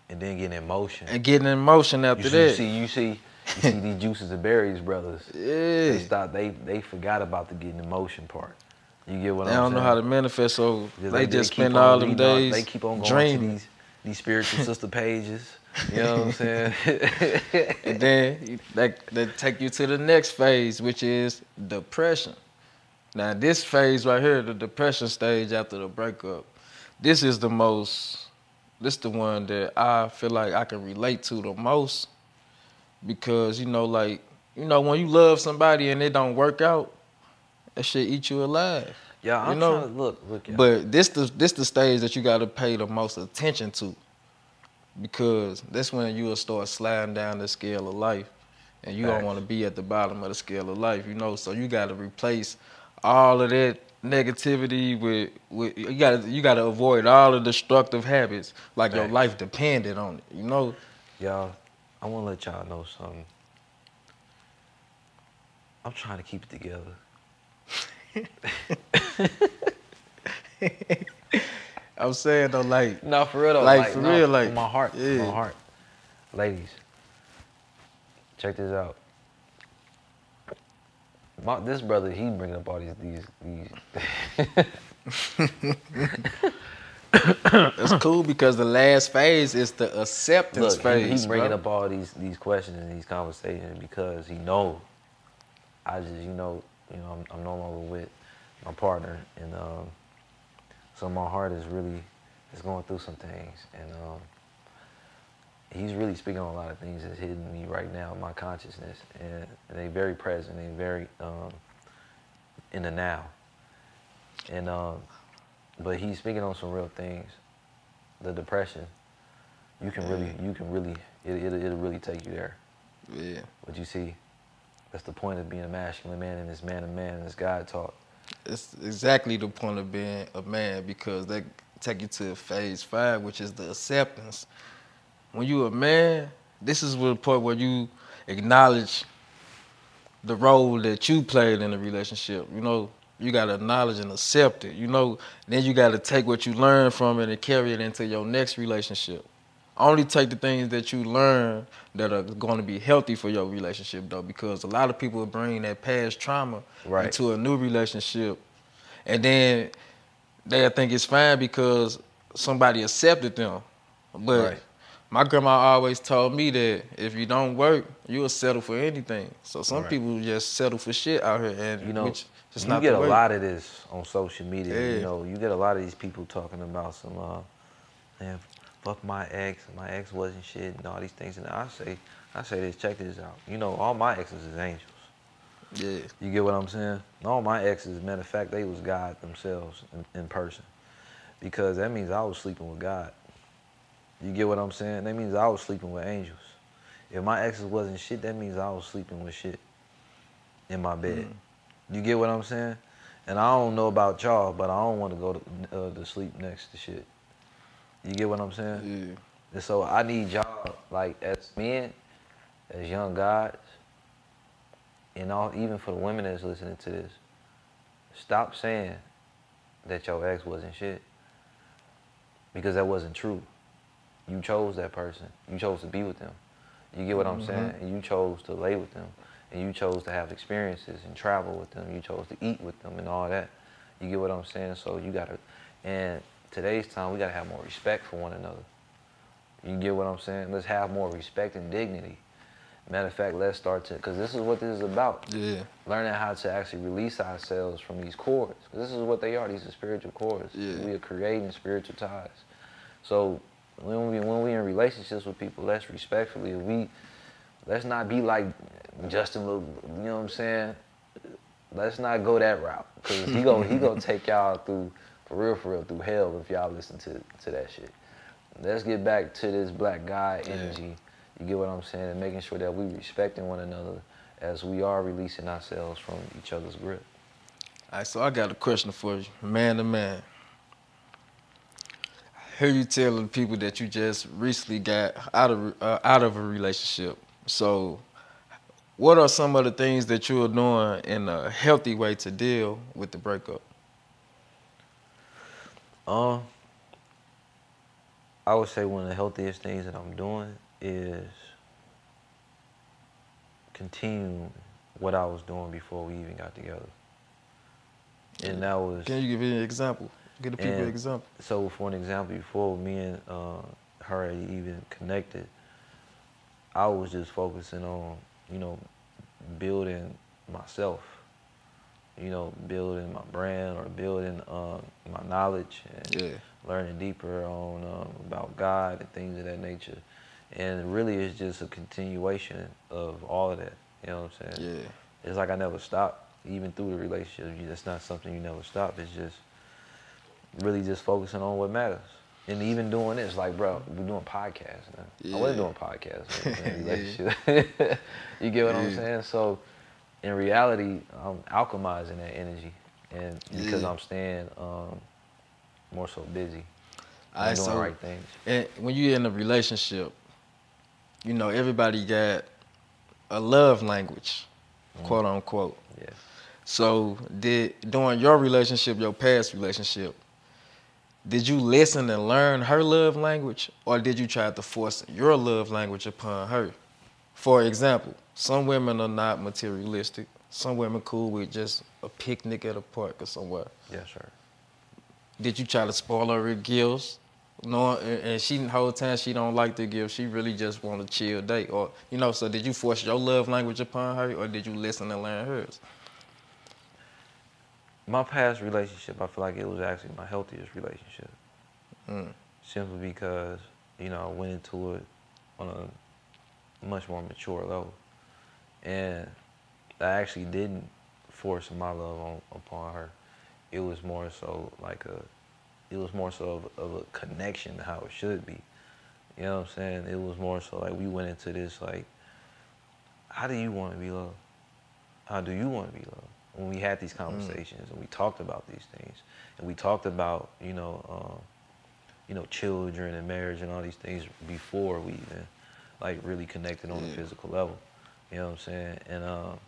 And then getting emotion. And getting emotion after you see, that. You see, you see, you see these juices and berries brothers. Yeah. They stop. They they forgot about the getting emotion part. You get what they I'm saying? They don't know how to manifest, so they, they, just spend all them days. They keep on going dreaming. these these spiritual sister pages. You know what I'm saying? and then that that take you to the next phase, which is depression. Now this phase right here, the depression stage after the breakup, this is the most. This the one that I feel like I can relate to the most, because you know, like you know, when you love somebody and it don't work out, that shit eat you alive. Yeah, I'm you know? trying to look, look. Yeah. But this the this the stage that you got to pay the most attention to, because that's when you will start sliding down the scale of life, and you Facts. don't want to be at the bottom of the scale of life, you know. So you got to replace all of that negativity with, with you got to you got to avoid all the destructive habits, like your life depended on it, you know. Y'all, I want to let y'all know something. I'm trying to keep it together. I'm saying though, like no, for real though, like, like for no, real, like my heart, yeah. my heart, ladies, check this out. My, this brother, he bringing up all these these these. It's cool because the last phase is the acceptance Look, phase. He, he bringing up all these these questions and these conversations because he know. I just you know you know, I'm, I'm no longer with my partner, and um, so my heart is really is going through some things, and um, he's really speaking on a lot of things that's hitting me right now in my consciousness, and, they very present, they very um, in the now, and um, but he's speaking on some real things, the depression. You can really, you can really, it, it, it'll really take you there. Yeah. But you see. That's the point of being a masculine man and this man of man as God talk. It's exactly the point of being a man because they take you to phase five, which is the acceptance. When you're a man, this is the point where you acknowledge the role that you played in the relationship. You know, you gotta acknowledge and accept it. You know, then you gotta take what you learned from it and carry it into your next relationship. Only take the things that you learn that are going to be healthy for your relationship, though, because a lot of people bring that past trauma right. into a new relationship, and then they think it's fine because somebody accepted them. But right. My grandma always told me that if you don't work, you'll settle for anything. So some right. people just settle for shit out here, and you know, which you get a lot of this on social media. Yeah. You know, you get a lot of these people talking about some. Uh, man, fuck my ex, my ex wasn't shit, and all these things. And I say, I say this, check this out. You know, all my exes is angels. Yeah. You get what I'm saying? All my exes, matter of fact, they was God themselves in, in person. Because that means I was sleeping with God. You get what I'm saying? That means I was sleeping with angels. If my exes wasn't shit, that means I was sleeping with shit in my bed. Mm. You get what I'm saying? And I don't know about y'all, but I don't want to go to, uh, to sleep next to shit. You get what I'm saying? Yeah. And so I need y'all, like as men, as young guys, and all even for the women that's listening to this, stop saying that your ex wasn't shit. Because that wasn't true. You chose that person. You chose to be with them. You get what I'm Mhm. saying? And you chose to lay with them, and you chose to have experiences and travel with them. You chose to eat with them and all that. You get what I'm saying? So you gotta, and today's time we gotta have more respect for one another. You get what I'm saying? Let's have more respect and dignity. Matter of fact, let's start to, because this is what this is about. Yeah. Learning how to actually release ourselves from these cords. this is what they are. These are spiritual cords. Yeah. We are creating spiritual ties. So when we when we in relationships with people, let's respectfully we let's not be like Justin. You know what I'm saying? Let's not go that route because he go he gonna take y'all through for real for real through hell if y'all listen to to that shit. Let's get back to this black guy Yeah. energy. You get what I'm saying? And making sure that we respecting one another as we are releasing ourselves from each other's grip. All right, so I got a question for you, man to man. Hear you telling people that you just recently got out of uh, out of a relationship. So, what are some of the things that you're doing in a healthy way to deal with the breakup? Um, I would say one of the healthiest things that I'm doing is continue what I was doing before we even got together. And that was Can you give me an example? Give the people an example. so for an example, before me and uh, her even connected, I was just focusing on, you know, building myself, you know, building my brand or building um, my knowledge and Yeah. learning deeper on um, about God and things of that nature. And really, it's just a continuation of all of that. You know what I'm saying? Yeah. It's like I never stopped, even through the relationship. It's not something you never stop. It's just really just focusing on what matters. And even doing this, like, bro, we're doing podcasts. Man. I wasn't doing podcasts Yeah. you get what I'm saying? So, in reality, I'm alchemizing that energy, and because Yeah. I'm staying um, more so busy, I'm Alright, doing so- right things. And when you're in a relationship, you know, everybody got a love language, quote unquote. Yeah. So did during your relationship, your past relationship, did you listen and learn her love language, or did you try to force your love language upon her? For example, some women are not materialistic. Some women cool with just a picnic at a park or somewhere. Yeah, sir. Did you try to spoil her with gifts? No, and and she the whole time she don't like the gifts. She really just want a chill date, or you know. So did you force your love language upon her, or did you listen and learn hers? My past relationship, I feel like it was actually my healthiest relationship. Mm. Simply because, you know, I went into it on a much more mature level. And I actually didn't force my love on, upon her. It was more so like a, it was more so of, of a connection to how it should be. You know what I'm saying? It was more so like we went into this like, how do you want to be loved? How do you want to be loved? When we had these conversations and we talked about these things, and we talked about you know, um, you know, children and marriage and all these things before we even like really connected on a physical level. You know what I'm saying? And um,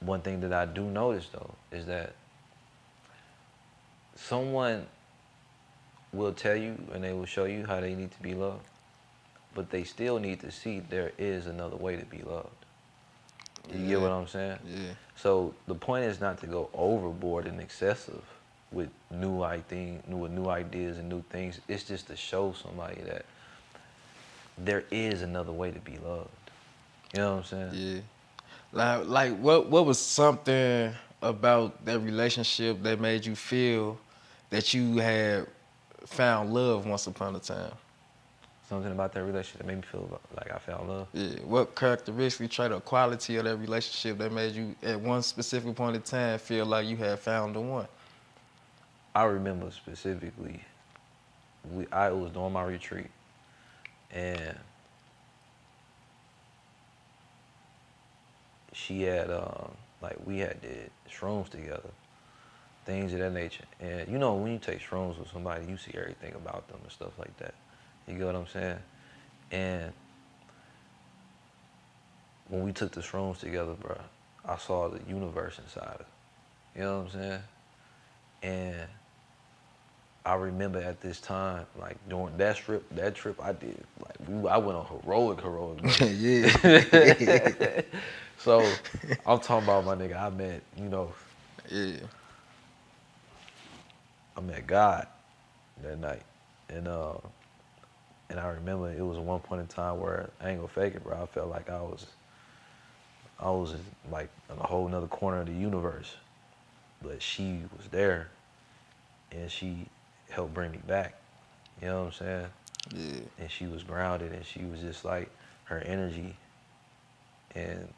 one thing that I do notice though is that someone will tell you and they will show you how they need to be loved, but they still need to see there is another way to be loved. You get what I'm saying? Yeah. So the point is not to go overboard and excessive with new thing, with new ideas and new things. It's just to show somebody that there is another way to be loved. You know what I'm saying? Yeah. Like, like what what was something about that relationship that made you feel that you had found love once upon a time? Something about that relationship that made me feel about- like I found love. Yeah. What characteristic, trait, or quality of that relationship that made you at one specific point in time feel like you had found the one? I remember specifically, we I was doing my retreat, and she had um, like we had did shrooms together, things of that nature. And you know when you take shrooms with somebody, you see everything about them and stuff like that. You get what I'm saying? And when we took the shrooms together, bro, I saw the universe inside her. You know what I'm saying? And I remember at this time, like during that trip, that trip I did, like we, I went on heroic, heroic. yeah. so I'm talking about my nigga. I met, you know, yeah. I met God that night, and uh, and I remember it was one point in time where I ain't gonna fake it, bro. I felt like I was, I was like in a whole nother corner of the universe, but she was there, and she helped bring me back. You know what I'm saying? Yeah. And she was grounded, and she was just like her energy, and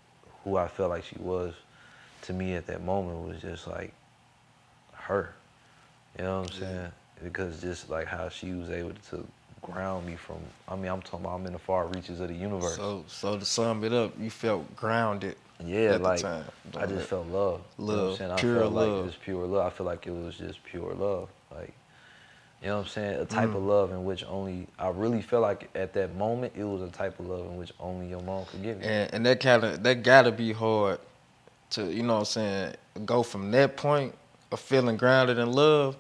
who I felt like she was to me at that moment was just like her. You know what I'm Yeah. saying? Because just like how she was able to ground me from I mean I'm talking about I'm in the far reaches of the universe. So so to sum it up, you felt grounded. yeah, at the like time, I just felt love. You know what I'm Love, saying? I pure felt love. like just pure love. I feel like it was just pure love. Like you know what I'm saying? A type Mm. of love in which only I really felt like at that moment it was a type of love in which only your mom could give you. And and that kind of that gotta be hard to you know what I'm saying go from that point of feeling grounded in love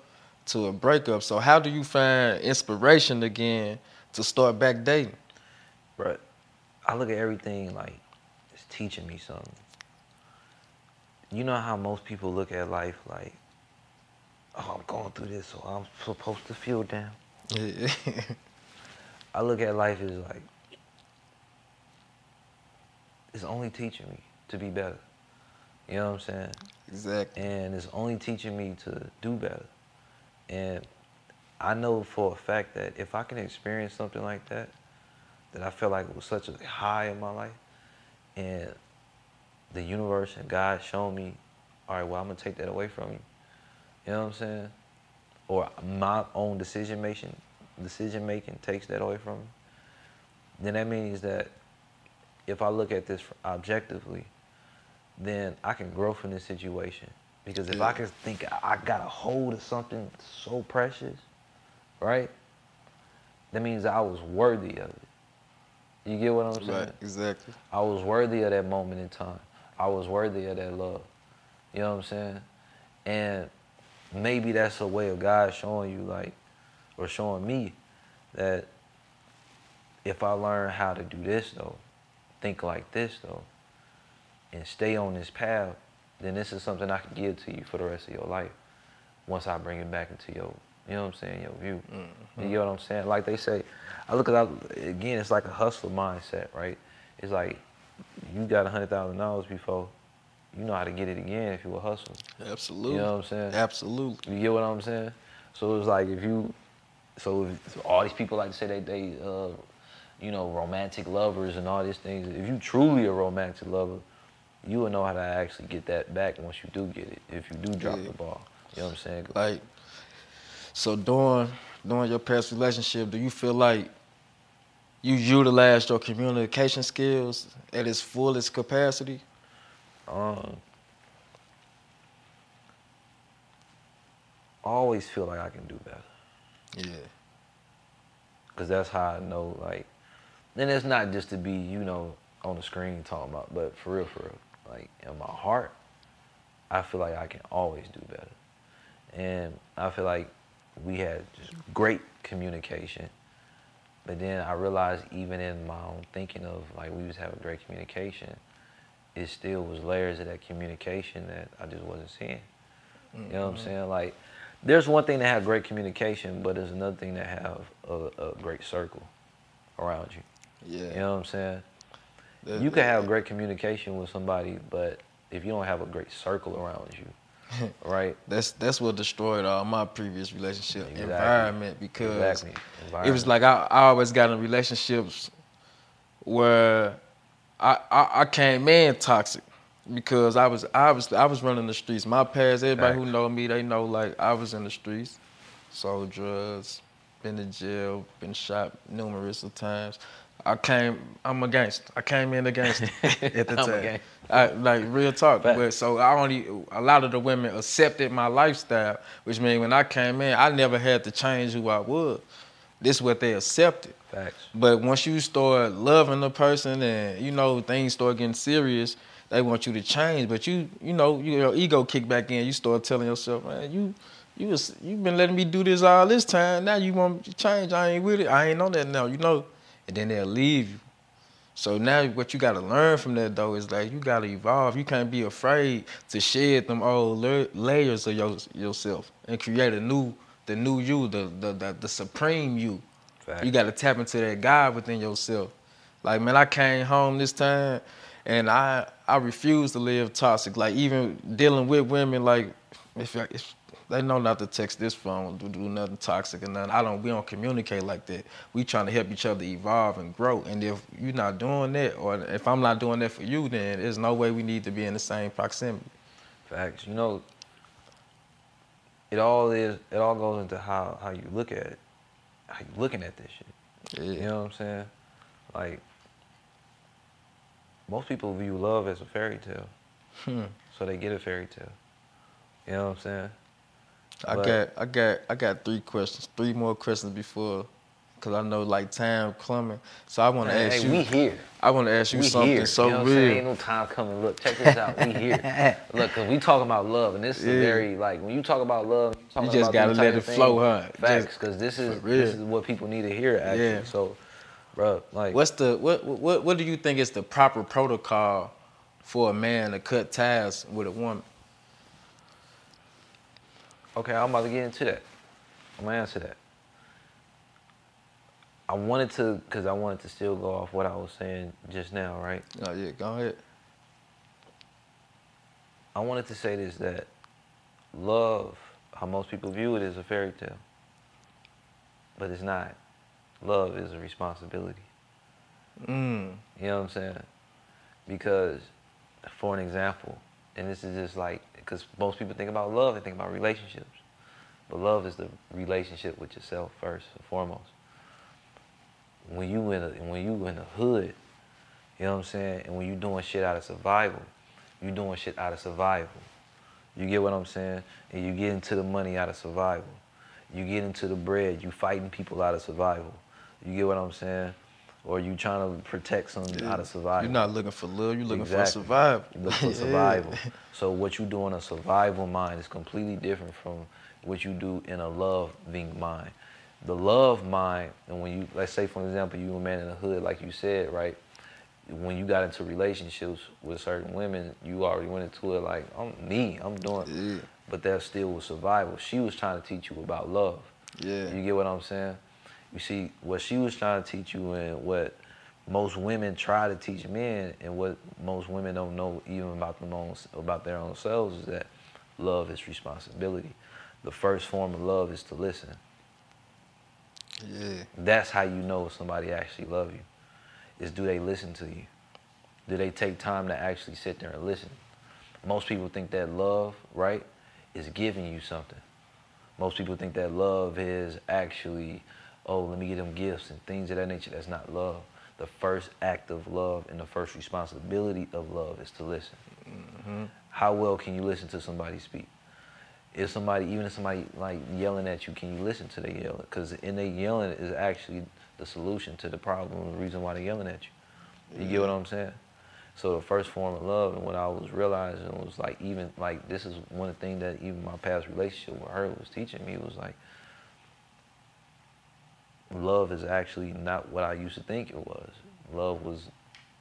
to a breakup. So how do you find inspiration again to start back dating? But I look at everything like it's teaching me something. You know how most people look at life like, oh, I'm going through this, so I'm supposed to feel down. Yeah. I look at life as like, it's only teaching me to be better. You know what I'm saying? exactly. and it's only teaching me to do better. And I know for a fact that if I can experience something like that, that I felt like it was such a high in my life, and the universe and God showing me, all right, well, I'm gonna take that away from you. You know what I'm saying? Or my own decision making, decision making takes that away from me. Then that means that if I look at this objectively, then I can grow from this situation. Because if I Yeah. can think I I got a hold of something so precious, right? That means I was worthy of it. You get what I'm saying? Right, exactly. I was worthy of that moment in time. I was worthy of that love. You know what I'm saying? And maybe that's a way of God showing you like, or showing me that if I learn how to do this though, think like this though, and stay on this path, then this is something I can give to you for the rest of your life. Once I bring it back into your, you know what I'm saying, your view. You get what I'm saying? Like they say, I look at again, it's like a hustler mindset, right? It's like you got a hundred thousand dollars before, you know how to get it again if you a hustler. Absolutely. You know what I'm saying? Absolutely. You get what I'm saying? So it's like if you, so if so all these people like to say they they, uh, you know, romantic lovers and all these things. If you truly a romantic lover, you will know how to actually get that back once you do get it. If you do drop Yeah. the ball, you know what I'm saying? Like, so during during your past relationship, do you feel like you utilized your communication skills at its fullest capacity? Um, I always feel like I can do better. Yeah. Cause that's how I know, like, and it's not just to be, you know, on the screen talking about, but for real, for real, like in my heart, I feel like I can always do better, and I feel like we had just great communication, but then I realized even in my own thinking of like we was having great communication, it still was layers of that communication that I just wasn't seeing. You know what I'm mm-hmm. saying? Like, there's one thing to have great communication, but there's another thing to have a, a great circle around you. Yeah. You know what I'm saying? That- You can have great communication with somebody, but if you don't have a great circle around you, right? That's that's what destroyed all my previous relationship Exactly. environment because Exactly. it was like I, I always got in relationships where I, I I came in toxic because I was I was I was running the streets. My past, everybody who know me, they know like I was in the streets, sold drugs, been to jail, been shot numerous of times. I came, I'm a gangster. I came in a gangster at the time. I, like real talk. Facts. But so I only a lot of the women accepted my lifestyle, which means when I came in, I never had to change who I was. This is what they accepted. Facts. But once you start loving the person and you know things start getting serious, they want you to change. But you, you know, your ego kick back in. You start telling yourself, man, you, you was you've been letting me do this all this time. Now you want to change? I ain't with it. I ain't on that now. You know, and then they'll leave you. So now what you gotta learn from that though is like you gotta evolve. You can't be afraid to shed them old layers of your, yourself and create a new, the new you, the the the, the supreme you. Fact. You gotta tap into that God within yourself. Like man, I came home this time, and I I refuse to live toxic. Like even dealing with women, like if, if they know not to text this phone, do, do nothing toxic and nothing. I don't. We don't communicate like that. We trying to help each other evolve and grow. And if you're not doing that, or if I'm not doing that for you, then there's no way we need to be in the same proximity. Facts. You know, it all is. It all goes into how how you look at it, how you looking at this shit. Yeah. You know what I'm saying? Like most people view love as a fairy tale, Hmm. so they get a fairy tale. You know what I'm saying? I But- got, I got, I got three questions, three more questions before, cause I know like time coming. So I want to Hey, ask hey, you. we here. I want to ask you we something here. so you know what I'm saying? Ain't no time coming. Look, check this out. We here. Look, cause we talking about love, and this is Yeah. very like when you talk about love, you, talking You just about gotta let it of flow, things. huh? Facts, Just cause this is this is what people need to hear. Actually, Yeah. so, bro, like What's the what, what what do you think is the proper protocol for a man to cut ties with a woman? Okay, I'm about to get into that. I'm gonna answer that. I wanted to, cause I wanted to still go off what I was saying just now, right? Oh yeah, go ahead. I wanted to say this that love, how most people view it, is a fairy tale, but it's not. Love is a responsibility. Mm. You know what I'm saying? Because, for an example, and this is just like, because most people think about love, they think about relationships. But love is the relationship with yourself first and foremost. When you in a, when you in the hood, you know what I'm saying, and when you doing shit out of survival, you doing shit out of survival. You get what I'm saying? And you get into the money out of survival. You get into the bread, you fighting people out of survival. You get what I'm saying? Or you trying to protect something out of survival. You're not looking for love. You're looking Exactly. for survival. You look for Yeah. survival. So what you do in a survival mind is completely different from what you do in a loving mind. The love mind, and when you, let's say for example, you a man in the hood, like you said, right? When you got into relationships with certain women, you already went into it like, I'm me, I'm doing, Yeah. but that still was survival. She was trying to teach you about love. Yeah. You get what I'm saying? You see, what she was trying to teach you and what most women try to teach men and what most women don't know even about them own, about their own selves is that love is responsibility. The first form of love is to listen. Yeah. That's how you know if somebody actually love you. Is do they listen to you? Do they take time to actually sit there and listen? Most people think that love, right, is giving you something. Most people think that love is actually, oh, let me get them gifts and things of that nature. That's not love. The first act of love and the first responsibility of love is to listen. Mm-hmm. How well can you listen to somebody speak? If somebody, even if somebody like yelling at you, can you listen to they yelling? Because in they yelling is actually the solution to the problem, the reason why they're yelling at you. You get what mm-hmm. I'm saying? So the first form of love, and what I was realizing was like even like this is one thing that even my past relationship with her was teaching me was like love is actually not what I used to think it was. Love was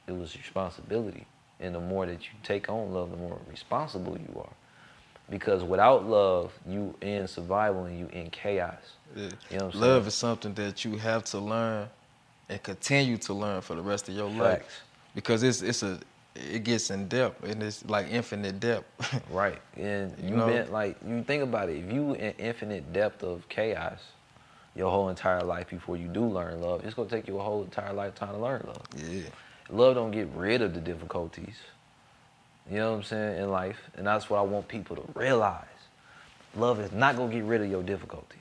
it was responsibility. And the more that you take on love, the more responsible you are. Because without love, you in survival and you in chaos. Yeah. You know what I'm saying? Love saying? is something that you have to learn and continue to learn for the rest of your life. Because it's it's a it gets in depth and it's like infinite depth. Right. And You you know? been like you think about it, if you in infinite depth of chaos your whole entire life before you do learn love, it's gonna take you a whole entire lifetime to learn love. yeah. Love don't get rid of the difficulties. You know what I'm saying, in life. And that's what I want people to realize. Love is not gonna get rid of your difficulties.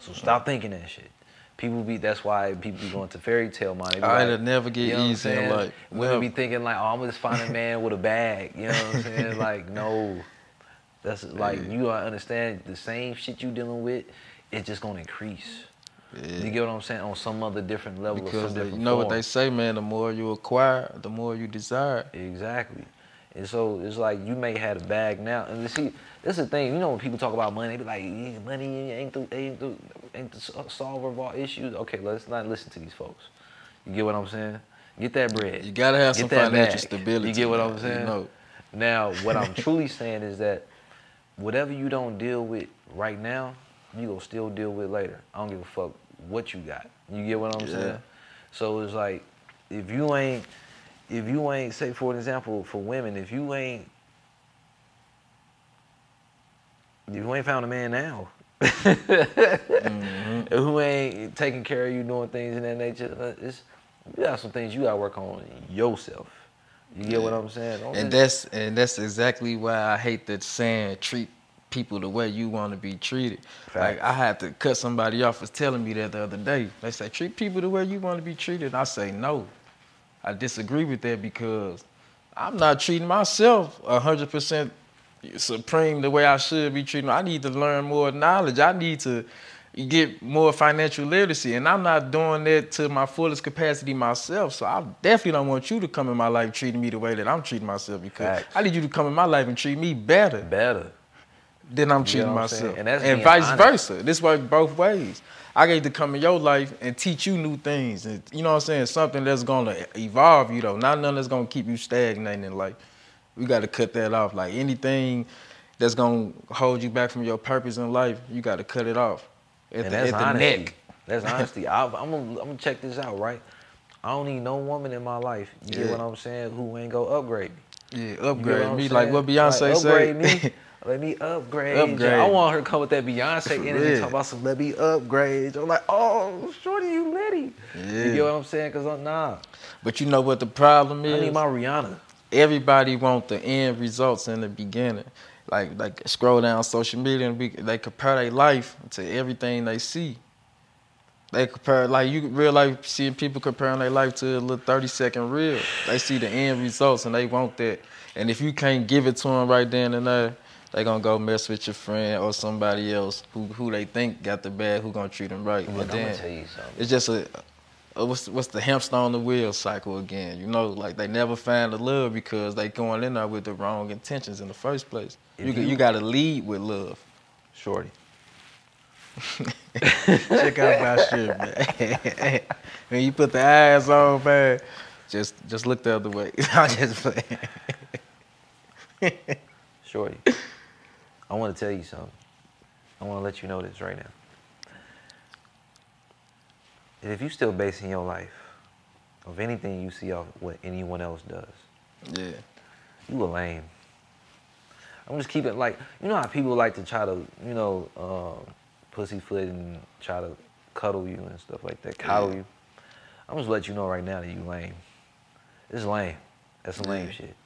So stop thinking that shit. People be that's why people be going to fairy tale mind. They be All right, it'll never get you know easy in life. Women be thinking like, oh, I'm gonna just find a man with a bag. You know what I'm saying? like, no. That's like Yeah. you understand the same shit you dealing with, it's just gonna increase. Yeah. You get what I'm saying? On some other different level Because some they- different you know what they say, man, the more you acquire, the more you desire. Exactly. And so it's like you may have a bag now. And see, this is the thing. You know when people talk about money, they be like, money ain't the ain't the ain't the solver of all issues. Okay, let's not listen to these folks. You get what I'm saying? Get that bread. You gotta have Get some financial bag. stability. You get what man, I'm saying? You know. Now, what I'm truly saying is that whatever you don't deal with right now, you gonna still deal with later. I don't give a fuck what you got. You get what I'm Yeah. saying? So it's like if you ain't if you ain't say for an example for women, if you ain't if you ain't found a man now Mm-hmm. who ain't taking care of you doing things in that nature, uh, it's you got some things you gotta work on yourself. You get what I'm saying? Don't And that's and that's exactly why I hate that saying treat people the way you want to be treated. Like I had to cut somebody off for telling me that the other day. They say treat people the way you want to be treated. I say no. I disagree with that because I'm not treating myself hundred percent supreme the way I should be treating. I need to learn more knowledge. I need to get more financial literacy, and I'm not doing that to my fullest capacity myself. So I definitely don't want you to come in my life treating me the way that I'm treating myself because Facts. I need you to come in my life and treat me better better. Than I'm You know what I'm saying? myself, And and vice honest. versa. This works both ways. I get to come in your life and teach you new things, and you know what I'm saying. Something that's gonna evolve you though, not nothing that's gonna keep you stagnating in life. We got to cut that off. Like anything that's gonna hold you back from your purpose in life, you got to cut it off at and the, that's at the honesty. neck. That's honesty. I, I'm gonna I'm gonna check this out, right? I don't need no woman in my life. You get what I'm saying? Who ain't go upgrade me? Yeah, upgrade I'm me saying? like what Beyonce Like, me. Let me upgrade. Upgrade. I want her to come with that Beyonce energy, real. talk about some let me upgrade. I'm like, oh, shorty, you litty. You Yeah. get what I'm saying? Cause I'm nah. but you know what the problem is? I need my Rihanna. everybody want the end results in the beginning. Like like scroll down social media and they compare their life to everything they see. They compare like you real life seeing people comparing their life to a little thirty second reel. They see the end results and they want that. And if you can't give it to them right then and there, they gonna go mess with your friend or somebody else who who they think got the bad, who gonna treat them right. Look, But I'm gonna then tell you something. it's just a, a what's what's the hamster on the wheel cycle again. You know, like they never find the love because they going in there with the wrong intentions in the first place. If you, you- you got to lead with love. Shorty. Check out my shit, man. when you put the eyes on, man, just just look the other way. I'm just playing. Shorty. I want to tell you something. I want to let you know this right now. And if you're still basing your life of anything you see off what anyone else does, Yeah. you a lame. I'm just keeping like you know how people like to try to you know um, pussyfoot and try to cuddle you and stuff like that, coddle Yeah. you. I'm just let you know right now that you lame. It's lame. That's some lame Yeah. shit.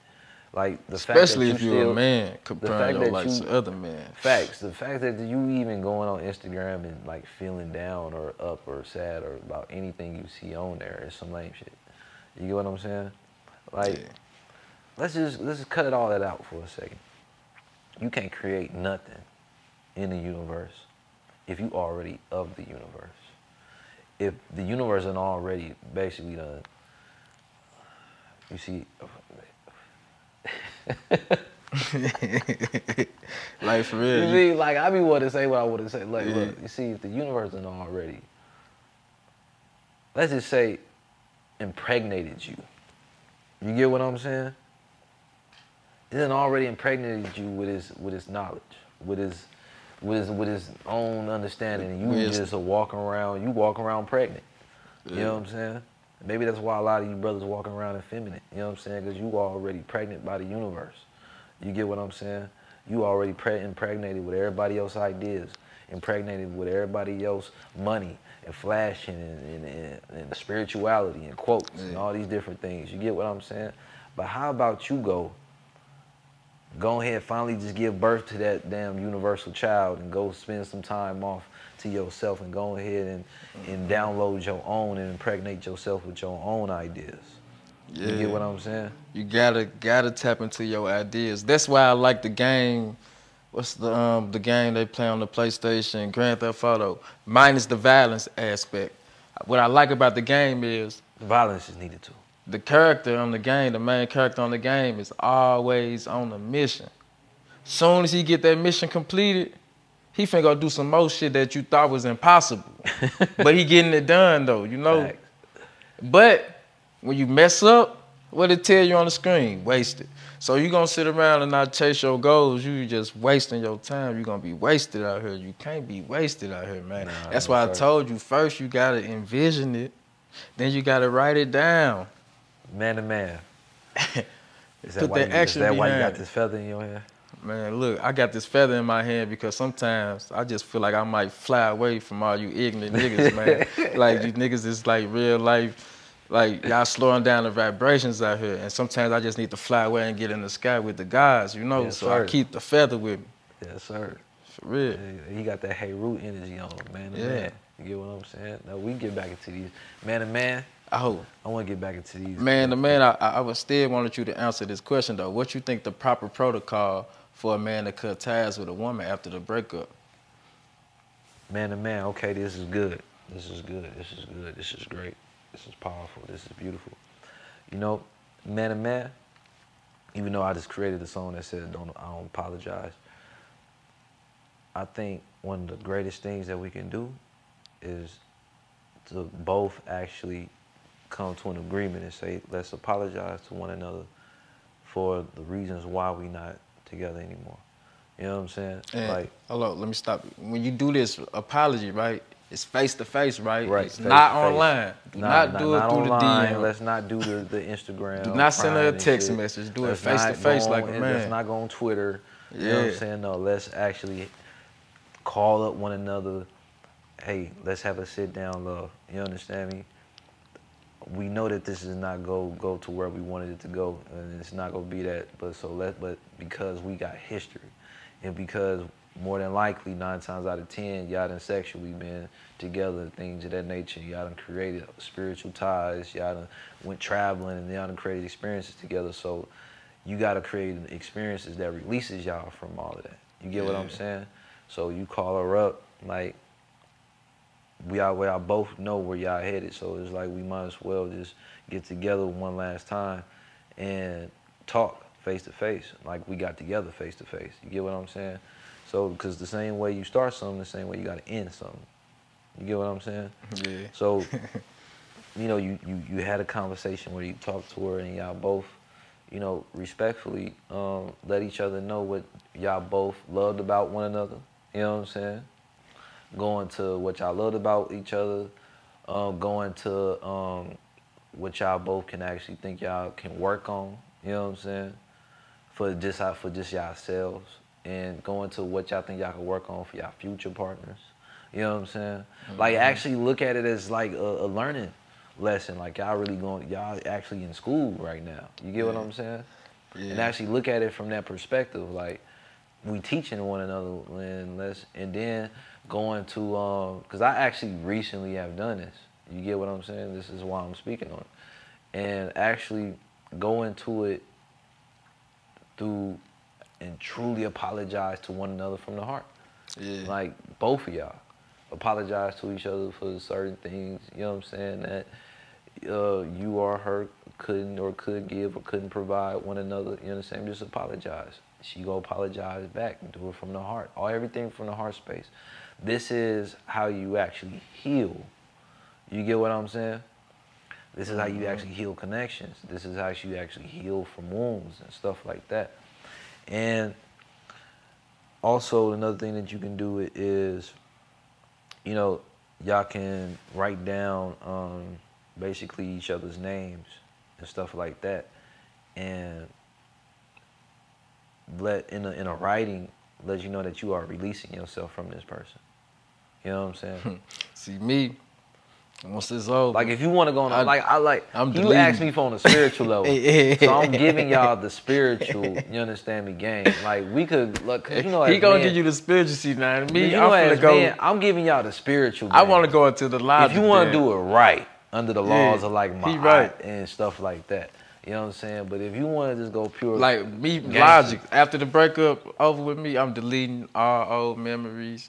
Like the Especially fact if that you you're still, a man comparing your that life you- to other men. Facts. The fact that you even going on Instagram and like feeling down or up or sad or about anything you see on there is some lame shit. You get what I'm saying? Like, Yeah. let's just let's just cut it all that out for a second. You can't create nothing in the universe if you already of the universe. If the universe is already basically done, you see. like for real. You see, like I be wanting to say what I want to say. Like, Yeah. look, you see, if the universe is already, let's just say, impregnated you. You get what I'm saying? It done already impregnated you with his with his knowledge, with his with his with his own understanding. And you Wisdom. just a walking around, you walk around pregnant. You know what I'm saying? Maybe that's why a lot of you brothers walking around effeminate. You know what I'm saying? Because you already pregnant by the universe. You get what I'm saying? You already pre- impregnated with everybody else ideas, impregnated with everybody else money and flashing and, and, and, and spirituality and quotes and all these different things. You get what I'm saying? But how about you go, go ahead, finally just give birth to that damn universal child and go spend some time off to yourself and go ahead and, and download your own and impregnate yourself with your own ideas. You get what I'm saying? You gotta gotta tap into your ideas. That's why I like the game. What's the um the game they play on the PlayStation, Grand Theft Auto, minus the violence aspect. What I like about the game is the Violence is needed too. the character on the game, the main character on the game, is always on a mission. Soon as he get that mission completed, he finna go do some more shit that you thought was impossible. but he getting it done though, you know. But when you mess up, what it tell you on the screen? Wasted. So you gonna sit around and not chase your goals. You just wasting your time. You gonna be wasted out here. You can't be wasted out here, man. Nah, That's why I told you first. You gotta envision it, then you gotta write it down. Man to man. Is that Put why that you, action is that why you got this feather in your hair? Man, look, I got this feather in my hand because sometimes I just feel like I might fly away from all you ignorant niggas, man. like you niggas is like real life, like y'all slowing down the vibrations out here. And sometimes I just need to fly away and get in the sky with the guys, you know. Yes, so sir. I keep the feather with me, Yes, sir. for real. He- got that hey root energy on him, man Yeah. man. You get what I'm saying? Now we can get back into these man to man. I hope. I want to get back into these. Man, the man, I, I would still wanted you to answer this question though. What you think the proper protocol for a man to cut ties with a woman after the breakup? Man to man, okay, this is good. This is good. This is good. This is great. This is powerful. This is beautiful. You know, man to man, even though I just created a song that said don't I don't apologize. I think one of the greatest things that we can do is to both actually come to an agreement and say, let's apologize to one another for the reasons why we not together anymore. You know what I'm saying? And, like hello, let me stop. you. When you do this apology, right? It's face to face, right? Right. It's not online. Do not nah, do it not through online. the DM. Let's not do the, the Instagram. Do not send her a text message. Do it Let's face to face like a man. Let's not go on Twitter. You know what I'm saying? No, let's actually call up one another. Hey, let's have a sit down, love. You understand me? We know that this is not go go to where we wanted it to go, and it's not gonna be that. But so let, but because we got history, and because more than likely nine times out of ten, y'all done sexually been together, things of that nature. Y'all done created spiritual ties. Y'all done went traveling, and y'all done created experiences together. So you gotta create experiences that releases y'all from all of that. You get what I'm saying? So you call her up, like we all we all both know where y'all headed. So it's like we might as well just get together one last time and talk face to face, like we got together face to face. You get what I'm saying? So because the same way you start something, the same way you gotta end something. You get what I'm saying? Yeah. So, you know, you, you, you had a conversation where you talked to her and y'all both, you know, respectfully um, let each other know what y'all both loved about one another. You know what I'm saying? Going to what y'all loved about each other, um, going to um, what y'all both can actually think y'all can work on. You know what I'm saying? For just for just yourselves, and going to what y'all think y'all can work on for y'all future partners. You know what I'm saying? Like actually look at it as like a, a learning lesson. Like y'all really going, y'all actually in school right now. You get what I'm saying? And actually look at it from that perspective. Like we teaching one another and let's and then going to um because I actually recently have done this. You get what I'm saying? This is why I'm speaking on it. And actually go into it through and truly apologize to one another from the heart. Yeah. Like both of y'all apologize to each other for certain things. You know what I'm saying? That uh, you or her couldn't or could give or couldn't provide one another. You understand? Just apologize. She go apologize back and do it from the heart. All everything from the heart space. This is how you actually heal. You get what I'm saying? This is how you actually heal connections. This is how you actually heal from wounds and stuff like that. And also another thing that you can do is, you know, y'all can write down um, basically each other's names and stuff like that, and let in a, in a writing let you know that you are releasing yourself from this person. You know what I'm saying? Hmm. See me, once it's over. Like if you want to go on, I- like I like I'm you deleting. asked me for on a spiritual level, Yeah. so I'm giving y'all the spiritual. You understand me, game? Like we could look, you know, he gonna men- give you the spiritual seat now. you Me, know, I'm gonna go. men, I'm giving y'all the spiritual. I want to go into the logic. If you want to do it right under the laws Yeah, of like my right. and stuff like that, you know what I'm saying? But if you want to just go pure, Like me, Gangster. logic. After the breakup over with me, I'm deleting all old memories.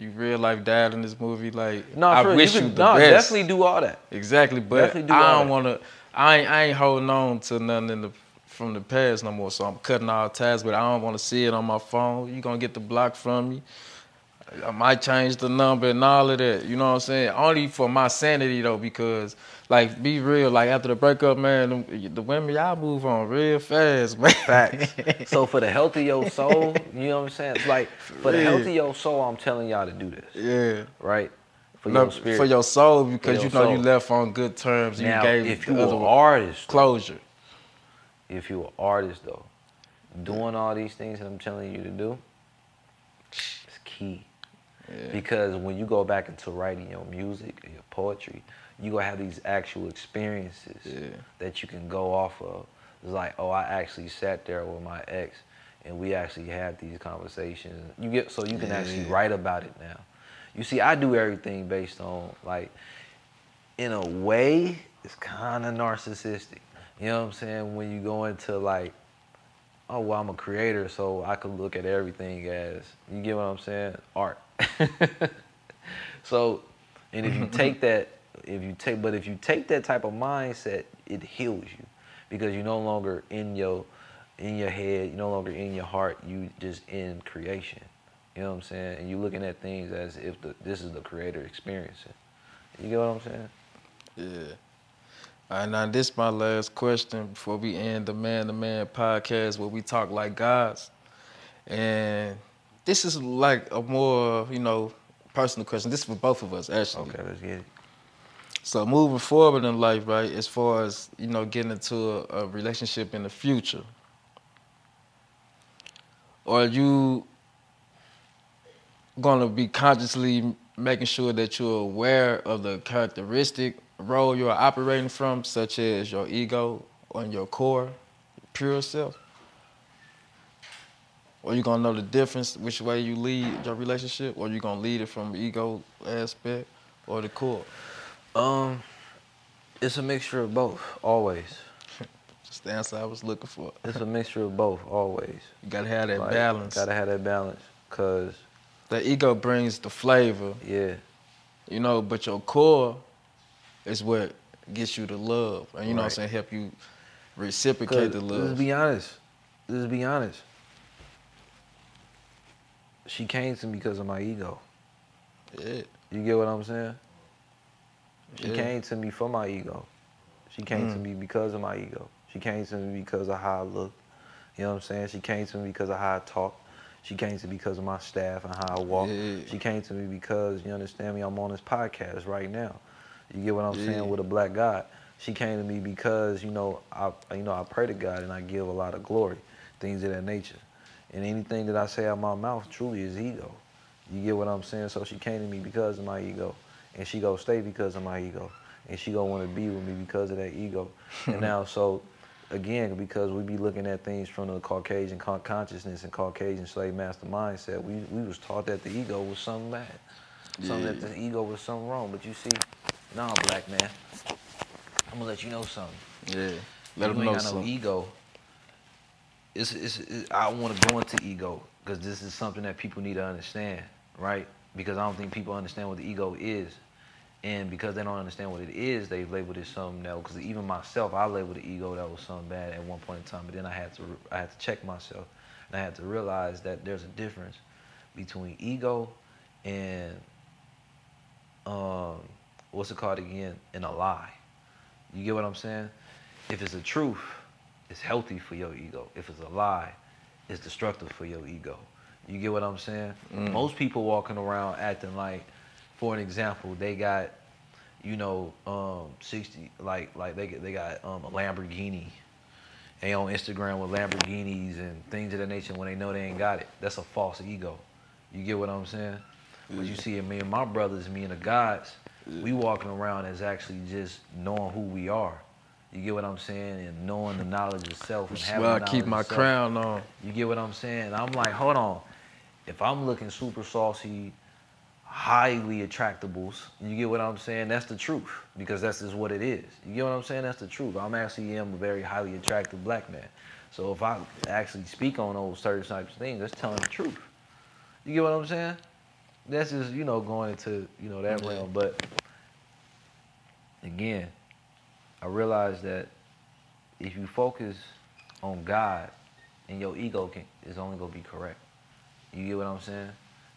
You real life dad in this movie. Like no, I for, wish you, you, could, the no, best. definitely do all that. Exactly, but do I don't want to. I ain't, I ain't holding on to nothing in the from the past no more. So I'm cutting all ties, but I don't want to see it on my phone. You gonna get the block from me. I might change the number and all of that. You know what I'm saying? Only for my sanity though, because like be real. Like after the breakup, man, the, the women y'all move on real fast, man. Facts. so for the health of your soul, you know what I'm saying? It's like for the health of your soul, I'm telling y'all to do this. Yeah. Right. For no, your spirit. For your soul, because your you know soul. you left on good terms. Now, you gave if you an artist, closure. If you an artist though, doing all these things that I'm telling you to do, it's key. Yeah. Because when you go back into writing your music and your poetry, you gonna have these actual experiences yeah. that you can go off of. It's like, oh, I actually sat there with my ex, and we actually had these conversations. You get so you can yeah, actually write about it now. You see, I do everything based on like, in a way, it's kind of narcissistic. You know what I'm saying? When you go into like, oh well, I'm a creator, so I could look at everything as you get what I'm saying, art. so, and if you take that, if you take, but if you take that type of mindset, it heals you because you're no longer in your in your head, you're no longer in your heart, you just in creation. You know what I'm saying? And you're looking at things as if the, this is the creator experiencing. You get what I'm saying? Yeah. All right, now this is my last question before we end the Man to Man podcast where we talk like gods. And this is like a more, you know, personal question. This is for both of us, actually. Okay, let's get it. So moving forward in life, right, as far as, you know, getting into a, a relationship in the future, are you gonna be consciously making sure that you're aware of the characteristic role you're operating from, such as your ego and your core, pure self? Or you gonna know the difference which way you lead your relationship, or you gonna lead it from the ego aspect or the core? Um, it's a mixture of both, always. Just the answer I was looking for. it's a mixture of both, always. You gotta have that like, balance. Gotta have that balance, cause the ego brings the flavor. Yeah. You know, but your core is what gets you the love, and you know what I'm saying, help you reciprocate the love. Let's be honest. Let's be honest she came to me because of my ego. Yeah. You get what I'm saying? She yeah. came to me for my ego. She came mm. to me because of my ego. She came to me because of how I look. You know what I'm saying? She came to me because of how I talk. She came to me because of my staff and how I walk. Yeah. She came to me because, you understand me, I'm on this podcast right now. You get what I'm yeah. saying with a black God. She came to me because, you know, I you know, I pray to God and I give a lot of glory, things of that nature. And anything that I say out my mouth truly is ego. You get what I'm saying? So she came to me because of my ego. And she gonna stay because of my ego. And she gonna wanna be with me because of that ego. and now, so again, because we be looking at things from the Caucasian consciousness and Caucasian slave master mindset, we, we was taught that the ego was something bad. Something yeah. that the ego was something wrong. But you see, nah, black man, I'm gonna let you know something. Yeah, let you them know something. No ego it's, it's, it's I want to go into ego because this is something that people need to understand, right? Because I don't think people understand what the ego is. And because they don't understand what it is, they've labeled it something else. Because even myself, I labeled the ego that was something bad at one point in time. But then I had to, I had to check myself, and I had to realize that there's a difference between ego and um, what's it called again? And a lie. You get what I'm saying? If it's a truth, it's healthy for your ego. If it's a lie, it's destructive for your ego. You get what I'm saying? Mm. Most people walking around acting like, for an example, they got, you know, um, 60, like like they they got um, a Lamborghini. They on Instagram with Lamborghinis and things of that nature when they know they ain't got it. That's a false ego. You get what I'm saying? Yeah. But you see, in me and my brothers, me and the gods, yeah. we walking around as actually just knowing who we are. You get what I'm saying? And knowing the knowledge of self and having well, I keep my crown on. You get what I'm saying? I'm like, hold on. If I'm looking super saucy, highly attractables, you get what I'm saying? That's the truth because that's just what it is. You get what I'm saying? That's the truth. I'm actually am a very highly attractive black man. So if I actually speak on those certain types of things, that's telling the truth. You get what I'm saying? That's just you know going into you know that realm. But again, I realized that if you focus on God, and your ego can, is only gonna be correct. You get what I'm saying?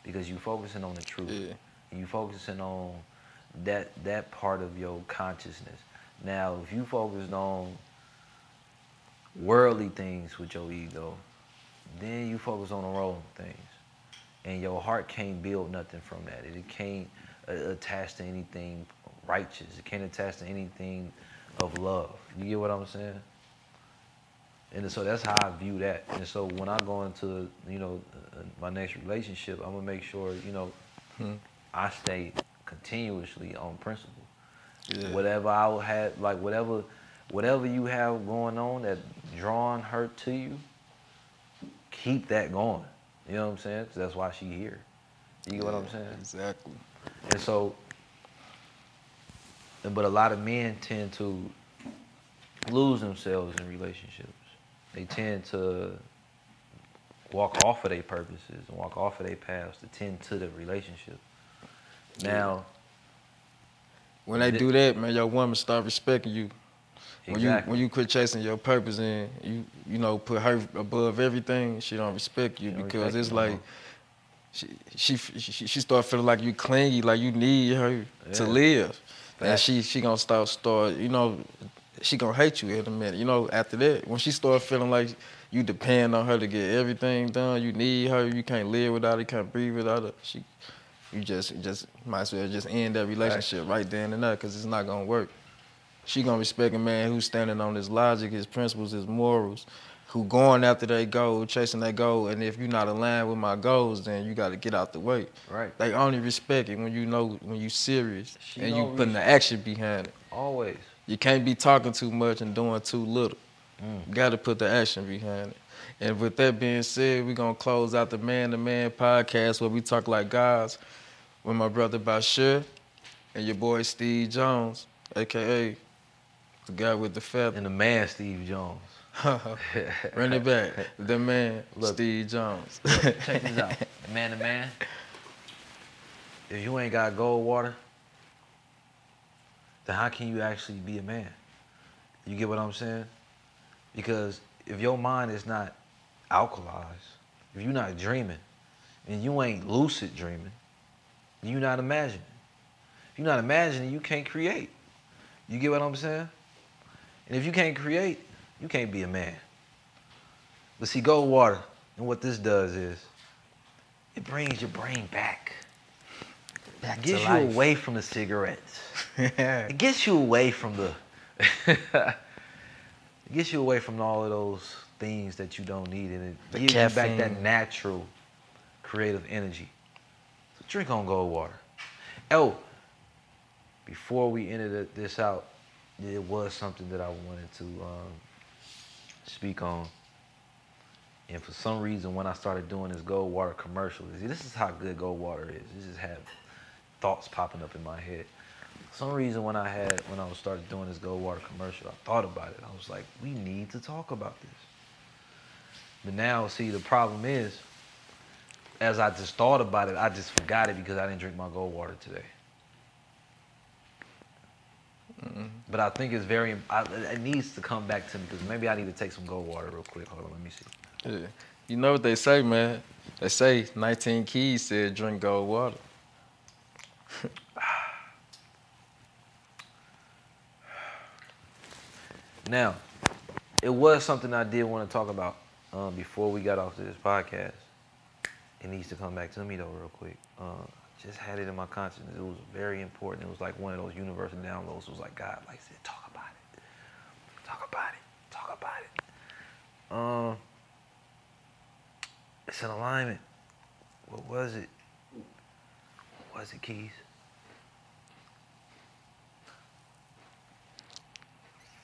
Because you focusing on the truth. Yeah. You focusing on that that part of your consciousness. Now, if you focused on worldly things with your ego, then you focus on the wrong things. And your heart can't build nothing from that. It can't uh, attach to anything righteous. It can't attach to anything of love. You get what I'm saying? And so that's how I view that. And so when I go into, you know, my next relationship, I'm gonna make sure, you know, Hmm. I stay continuously on principle. Yeah. Whatever I have, like whatever, whatever you have going on that drawing her to you, keep that going. You know what I'm saying? that's why she here. You get what I'm saying? Exactly. And so, but a lot of men tend to lose themselves in relationships. They tend to walk off of their purposes and walk off of their paths to tend to the relationship. Now, When they Th- do that, man, your woman start respecting you. When you when you quit chasing your purpose and you you know put her above everything, she don't respect you don't because respect it's you like she she she, she start feeling like you clingy, like you need her to Yeah. live, and she she gonna start start you know she gonna hate you in a minute. You know after that when she start feeling like you depend on her to get everything done, you need her, you can't live without her, can't breathe without her. She you just just might as well just end that relationship right then and there because it's not gonna work. She gonna respect a man who's standing on his logic, his principles, his morals, who going after their goal, chasing their goal. And if you're not aligned with my goals, then you got to get out the way. Right. They only respect it when you know when you serious She and you putting the action behind it. always. You can't be talking too much and doing too little. Mm. You got to put the action behind it. And with that being said, we're going to close out the Man to Man podcast where we talk like guys with my brother Bashir and your boy Steve Jones, a.k.a. the guy with the feather. And the man, Steve Jones. Run it back. The man, Look. Steve Jones. Check this out. Man to man, if you ain't got gold water, then how can you actually be a man? You get what I'm saying? Because if your mind is not alkalized, if you're not dreaming, and you ain't lucid dreaming, you're not imagining. If you're not imagining, you can't create. You get what I'm saying? And if you can't create, you can't be a man. But see, gold water, and what this does is, it brings your brain back. Back It gets you away from the cigarettes. It gets you away from the. it gets you away from all of those things that you don't need, and it The gives you back that natural, creative energy. So drink on gold water. Oh, before we ended this out, it was something that I wanted to um, speak on. And for some reason, when I started doing this gold water commercial, this is how good gold water is. It just had thoughts popping up in my head. Some reason, when I had when I was started doing this gold water commercial, I thought about it. I was like, we need to talk about this. But now, see, the problem is, as I just thought about it, I just forgot it because I didn't drink my gold water today. Mm-hmm. But I think it's very, I, it needs to come back to me because maybe I need to take some gold water real quick. Hold on, let me see. Yeah. You know what they say, man? They say 19 Keys said drink gold Now, it was something I did want to talk about um, before we got off to this podcast. It needs to come back to me though, real quick. Uh, just had it in my consciousness. It was very important. It was like one of those universal downloads. It was like God, like said, talk about it, talk about it, talk about it. Um, it's an alignment. What was it? What was it, Keys?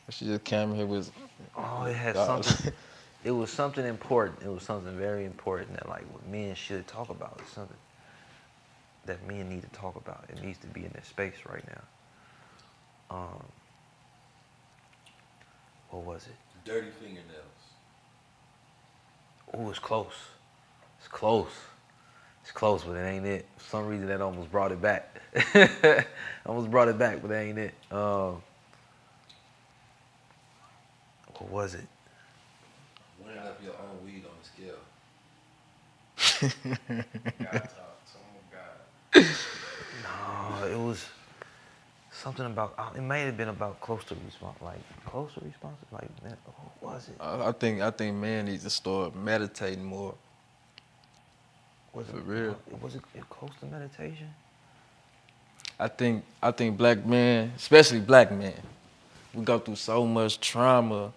She just came here with Oh, it had God. something. It was something important. It was something very important that like what men she should talk about. It's something that men need to talk about. It needs to be in this space right now. Um, what was it? Dirty fingernails. Oh, it's close. It's close. It's close, but it ain't it. For some reason, that almost brought it back. almost brought it back, but that ain't it. Um, Or was it? Weighing up your own weed on the scale. No, it was something about. uh, It may have been about close to response, like close to response. Like man, what was it? I I think I think man needs to start meditating more. Was For it real. Was it close to meditation? I think I think black men, especially black men, we go through so much trauma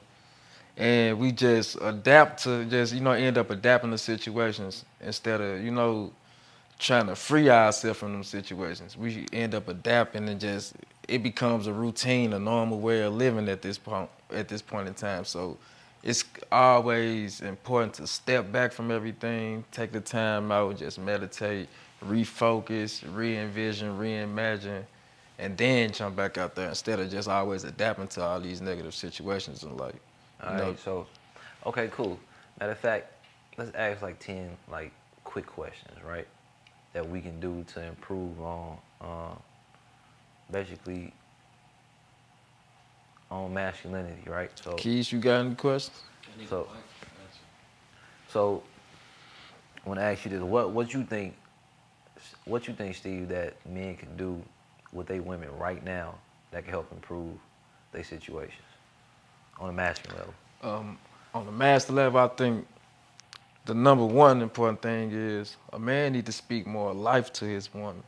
and we just adapt to just, you know, end up adapting to situations instead of, you know, trying to free ourselves from them situations. We end up adapting and just it becomes a routine, a normal way of living at this point at this point in time. So it's always important to step back from everything, take the time out, just meditate, refocus, re-envision, reimagine, and then jump back out there instead of just always adapting to all these negative situations in life. All You right, know, so okay, cool. Matter of fact, let's ask like ten like quick questions, right? That we can do to improve on uh, basically on masculinity, right? So Keys, you got any questions? so so I want to ask you this, what what you think what you think, Steve, that men can do with their women right now that can help improve their situations on a masculine level? um, on the master level, I think the number one important thing is a man need to speak more life to his woman.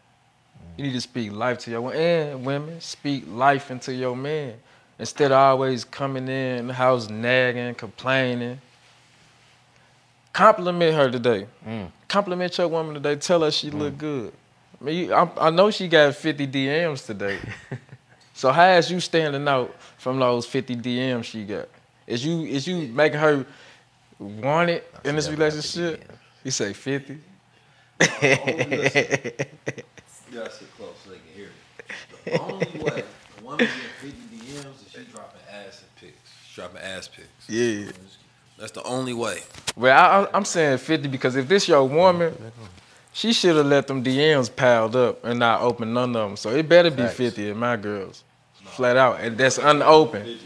You need to speak life to your woman, and women speak life into your man instead of always coming in the house nagging, complaining. Compliment her today. Mm. Compliment your woman today. Tell her she look good. I mean, I, I know she got 50 DMs today. so how is you standing out from those 50 DMs she got? Is you is you making her want it I in this see that with relationship? You say 50? You gotta sit close so they can hear me. The only way a woman get 50 DMs is she dropping ass and pics. She's dropping ass pics. Yeah. That's the only way. Well, I, I- I'm saying 50 because if this your woman, she should have let them DMs piled up and not open none of them. So it better be Facts. 50 in my girls. Flat out. And that's unopened.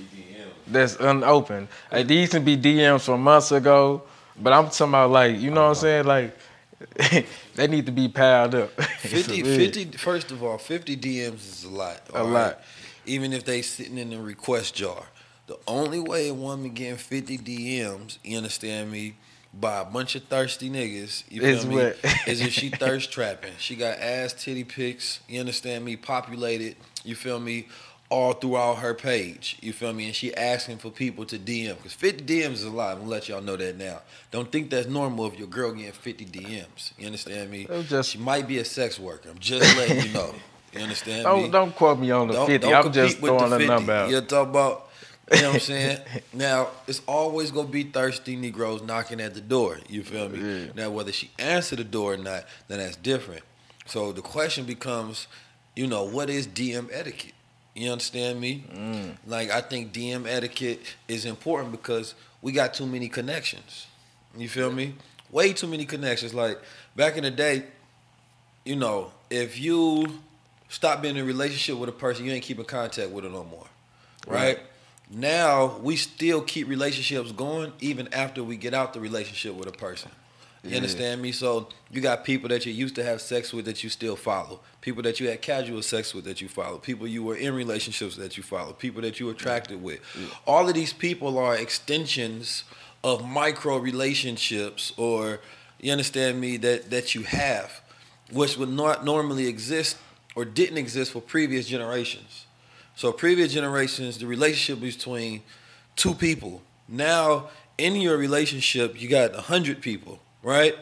That's unopened. Like, these can be DMs from months ago, but I'm talking about like, you know what I'm uh-huh. saying? Like, they need to be piled up. 50, 50, first of all, 50 DMs is a lot. A all lot. Even if they sitting in the request jar. The only way a woman getting 50 DMs, you understand me, by a bunch of thirsty niggas, you feel Is me, what? is if she thirst trapping. She got ass titty pics, you understand me, populated, you feel me, all throughout her page, you feel me, and she asking for people to DM. Because 50 DMs is a lot, I'm gonna let y'all know that now. Don't think that's normal if your girl getting 50 DMs, you understand me? Just- she might be a sex worker, I'm just letting you know. You understand me? Don't, don't quote me on the 50. I'm just compete with throwing the a 50. number out. You're talking about, you know what I'm saying? now, it's always gonna be thirsty Negroes knocking at the door. You feel me? Yeah. Now, whether she answer the door or not, then that's different. So the question becomes, you know, what is DM etiquette? You understand me? Mm. Like, I think DM etiquette is important because we got too many connections. You feel me? Way too many connections. Like, back in the day, you know, if you stop being in a relationship with a person, you ain't keeping contact with her no more. Right? Now we still keep relationships going even after we get out the relationship with a person. You Yeah. understand me? So you got people that you used to have sex with that you still follow. People that you had casual sex with that you follow. People you were in relationships that you follow. People that you attracted with. All of these people are extensions of micro relationships or you understand me that that you have which would not normally exist or didn't exist for previous generations. So previous generations, the relationship between two people. Now in your relationship, you got a hundred people, right?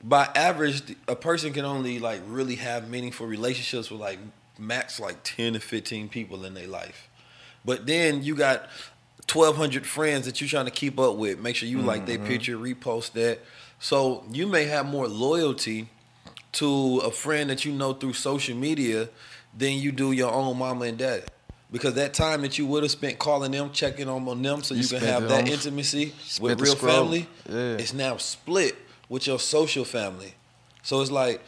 By average, a person can only like really have meaningful relationships with like max like ten to fifteen people in their life. But then you got twelve hundred friends that you're trying to keep up with. Make sure you like their mm-hmm. picture, repost that. So you may have more loyalty to a friend that you know through social media than you do your own mama and daddy. Because that time that you would have spent calling them, checking on them so You you, can have that intimacy with real family, Yeah. it's now split with your social family. So it's like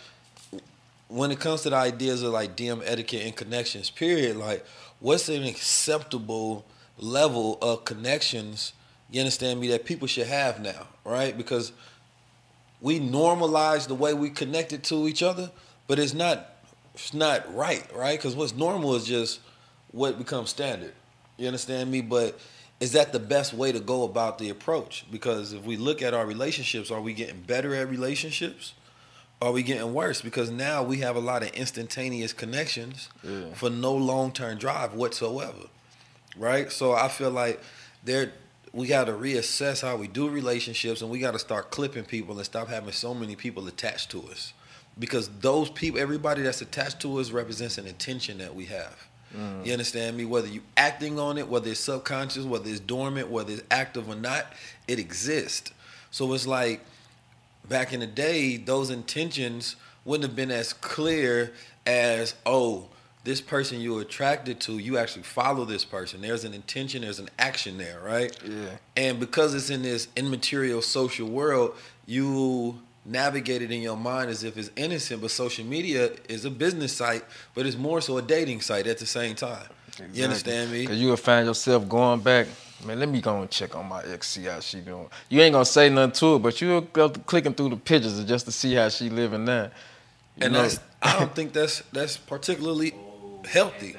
when it comes to the ideas of like DM etiquette and connections, period, like what's an acceptable level of connections You understand me? That people should have now, right? Because we normalize the way we connected to each other, but it's not it's not right, right? Because what's normal is just what becomes standard. You understand me? But is that the best way to go about the approach? Because if we look at our relationships, are we getting better at relationships? Are we getting worse? Because now we have a lot of instantaneous connections Yeah. for no long term drive whatsoever. Right? So I feel like there we gotta reassess how we do relationships and we gotta start clipping people and stop having so many people attached to us. Because those people everybody that's attached to us represents an intention that we have. Mm. You understand me? Whether you acting on it, whether it's subconscious, whether it's dormant, whether it's active or not, it exists. So it's like back in the day, those intentions wouldn't have been as clear as, oh, this person you're attracted to, you actually follow this person. There's an intention, there's an action there, right? Yeah. And because it's in this immaterial social world, you navigate it in your mind as if it's innocent, but social media is a business site, but it's more so a dating site at the same time. You understand me? Cause you will find yourself going back. Man, let me go and check on my ex, see how she doing. You ain't gonna say nothing to it, but you'll go clicking through the pictures just to see how she living now. You and know, that's I don't think that's that's particularly healthy.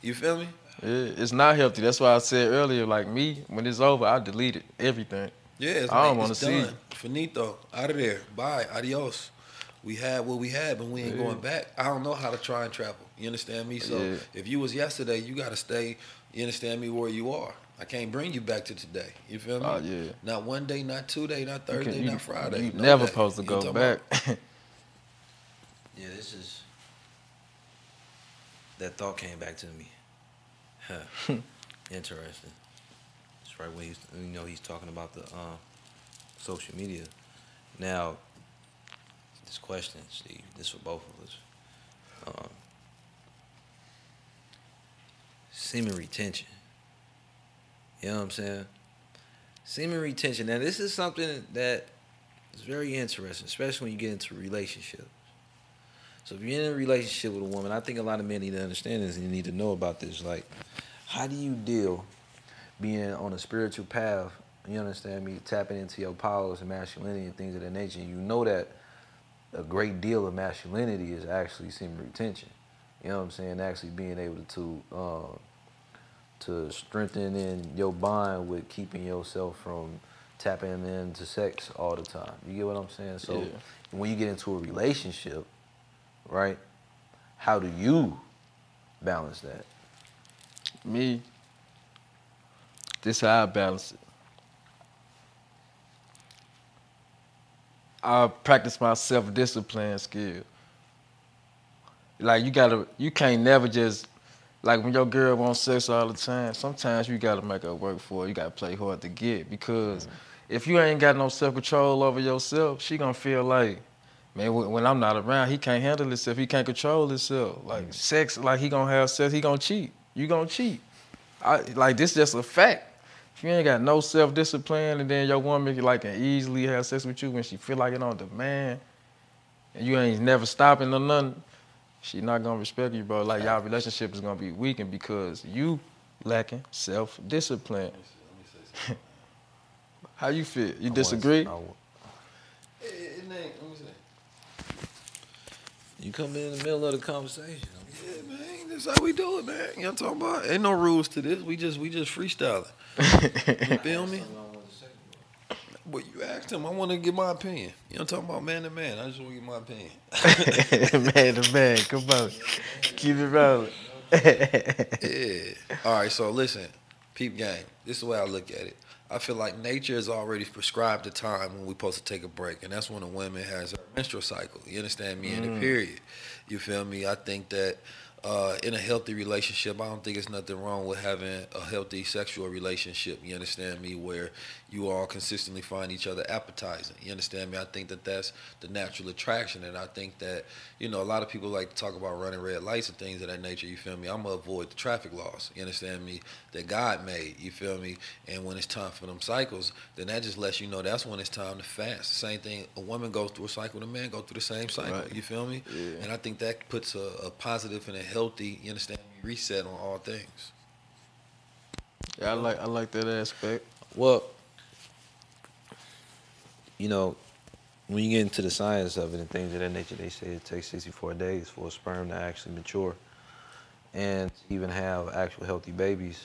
You feel me? it- it's not healthy. That's why I said earlier, like me, when it's over, I deleted everything. Yeah, it's, I don't like, wanna see done. Finito, out of there. Bye, adios. We had what we had, but we ain't going back. I don't know how to try and travel. You understand me? So Yeah. if you was yesterday, you got to stay. You understand me where you are. I can't bring you back to today. You feel me? Oh, yeah. Not one day, not two day, not Thursday, you- not Friday. You no never day. supposed to You go back. Yeah, this is. That thought came back to me. Huh. Interesting. Right when he's, you know, he's talking about the uh, social media. Now, this question, Steve, this for both of us. Um, semen retention. You know what I'm saying? Semen retention. Now, this is something that is very interesting, especially when you get into relationships. So if you're in a relationship with a woman, I think a lot of men need to understand this and you need to know about this. Like, how do you deal being on a spiritual path? You understand me? Tapping into your powers and masculinity and things of that nature. You know that a great deal of masculinity is actually semen retention. You know what I'm saying? Actually being able to uh, to strengthen in your bond with keeping yourself from tapping into sex all the time. You get what I'm saying? So Yeah. when you get into a relationship, right? How do you balance that? Me, this how I balance it. I practice my self-discipline skill. Like you gotta, you can't never just, like when your girl wants sex all the time. Sometimes you gotta make her work for it. You gotta play hard to get because mm-hmm. if you ain't got no self-control over yourself, she gonna feel like, man, when I'm not around, he can't handle himself. He can't control himself. Like mm-hmm. sex, like he gonna have sex, he gonna cheat. You gonna cheat. I, like this just a fact. If you ain't got no self discipline and then your woman like can easily have sex with you when she feel like it on demand, and you ain't never stopping or nothing, she not gonna respect you, bro. Like y'all relationship is gonna be weakened because you lacking self discipline. How you feel? You disagree? I wa- Hey, Nate, let me see. You come in the middle of the conversation. Yeah, man, that's how we do it, man. You know what I'm talking about? Ain't no rules to this. We just we just freestyling. You feel me? But you asked him. I want to give my opinion. You know what I'm talking about? Man to man. I just want to give my opinion. man to man, come on, keep it rolling. Yeah. All right. So listen, peep game. This is the way I look at it. I feel like nature has already prescribed the time when we're supposed to take a break, and that's when a woman has her menstrual cycle. You understand me? In a mm. period. You feel me? I think that uh, in a healthy relationship, I don't think it's nothing wrong with having a healthy sexual relationship. You understand me? Where you all consistently find each other appetizing. You understand me? I think that that's the natural attraction, and I think that you know a lot of people like to talk about running red lights and things of that nature. You feel me? I'm gonna avoid the traffic laws. You understand me? That God made. You feel me? And when it's time for them cycles, then that just lets you know that's when it's time to fast. Same thing. A woman goes through a cycle, a man go through the same cycle. Right. You feel me? Yeah. And I think that puts a, a positive and a healthy, you understand me, reset on all things. Yeah, I like I like that aspect. Well, you know, when you get into the science of it and things of that nature, they say it takes 64 days for a sperm to actually mature. And even have actual healthy babies,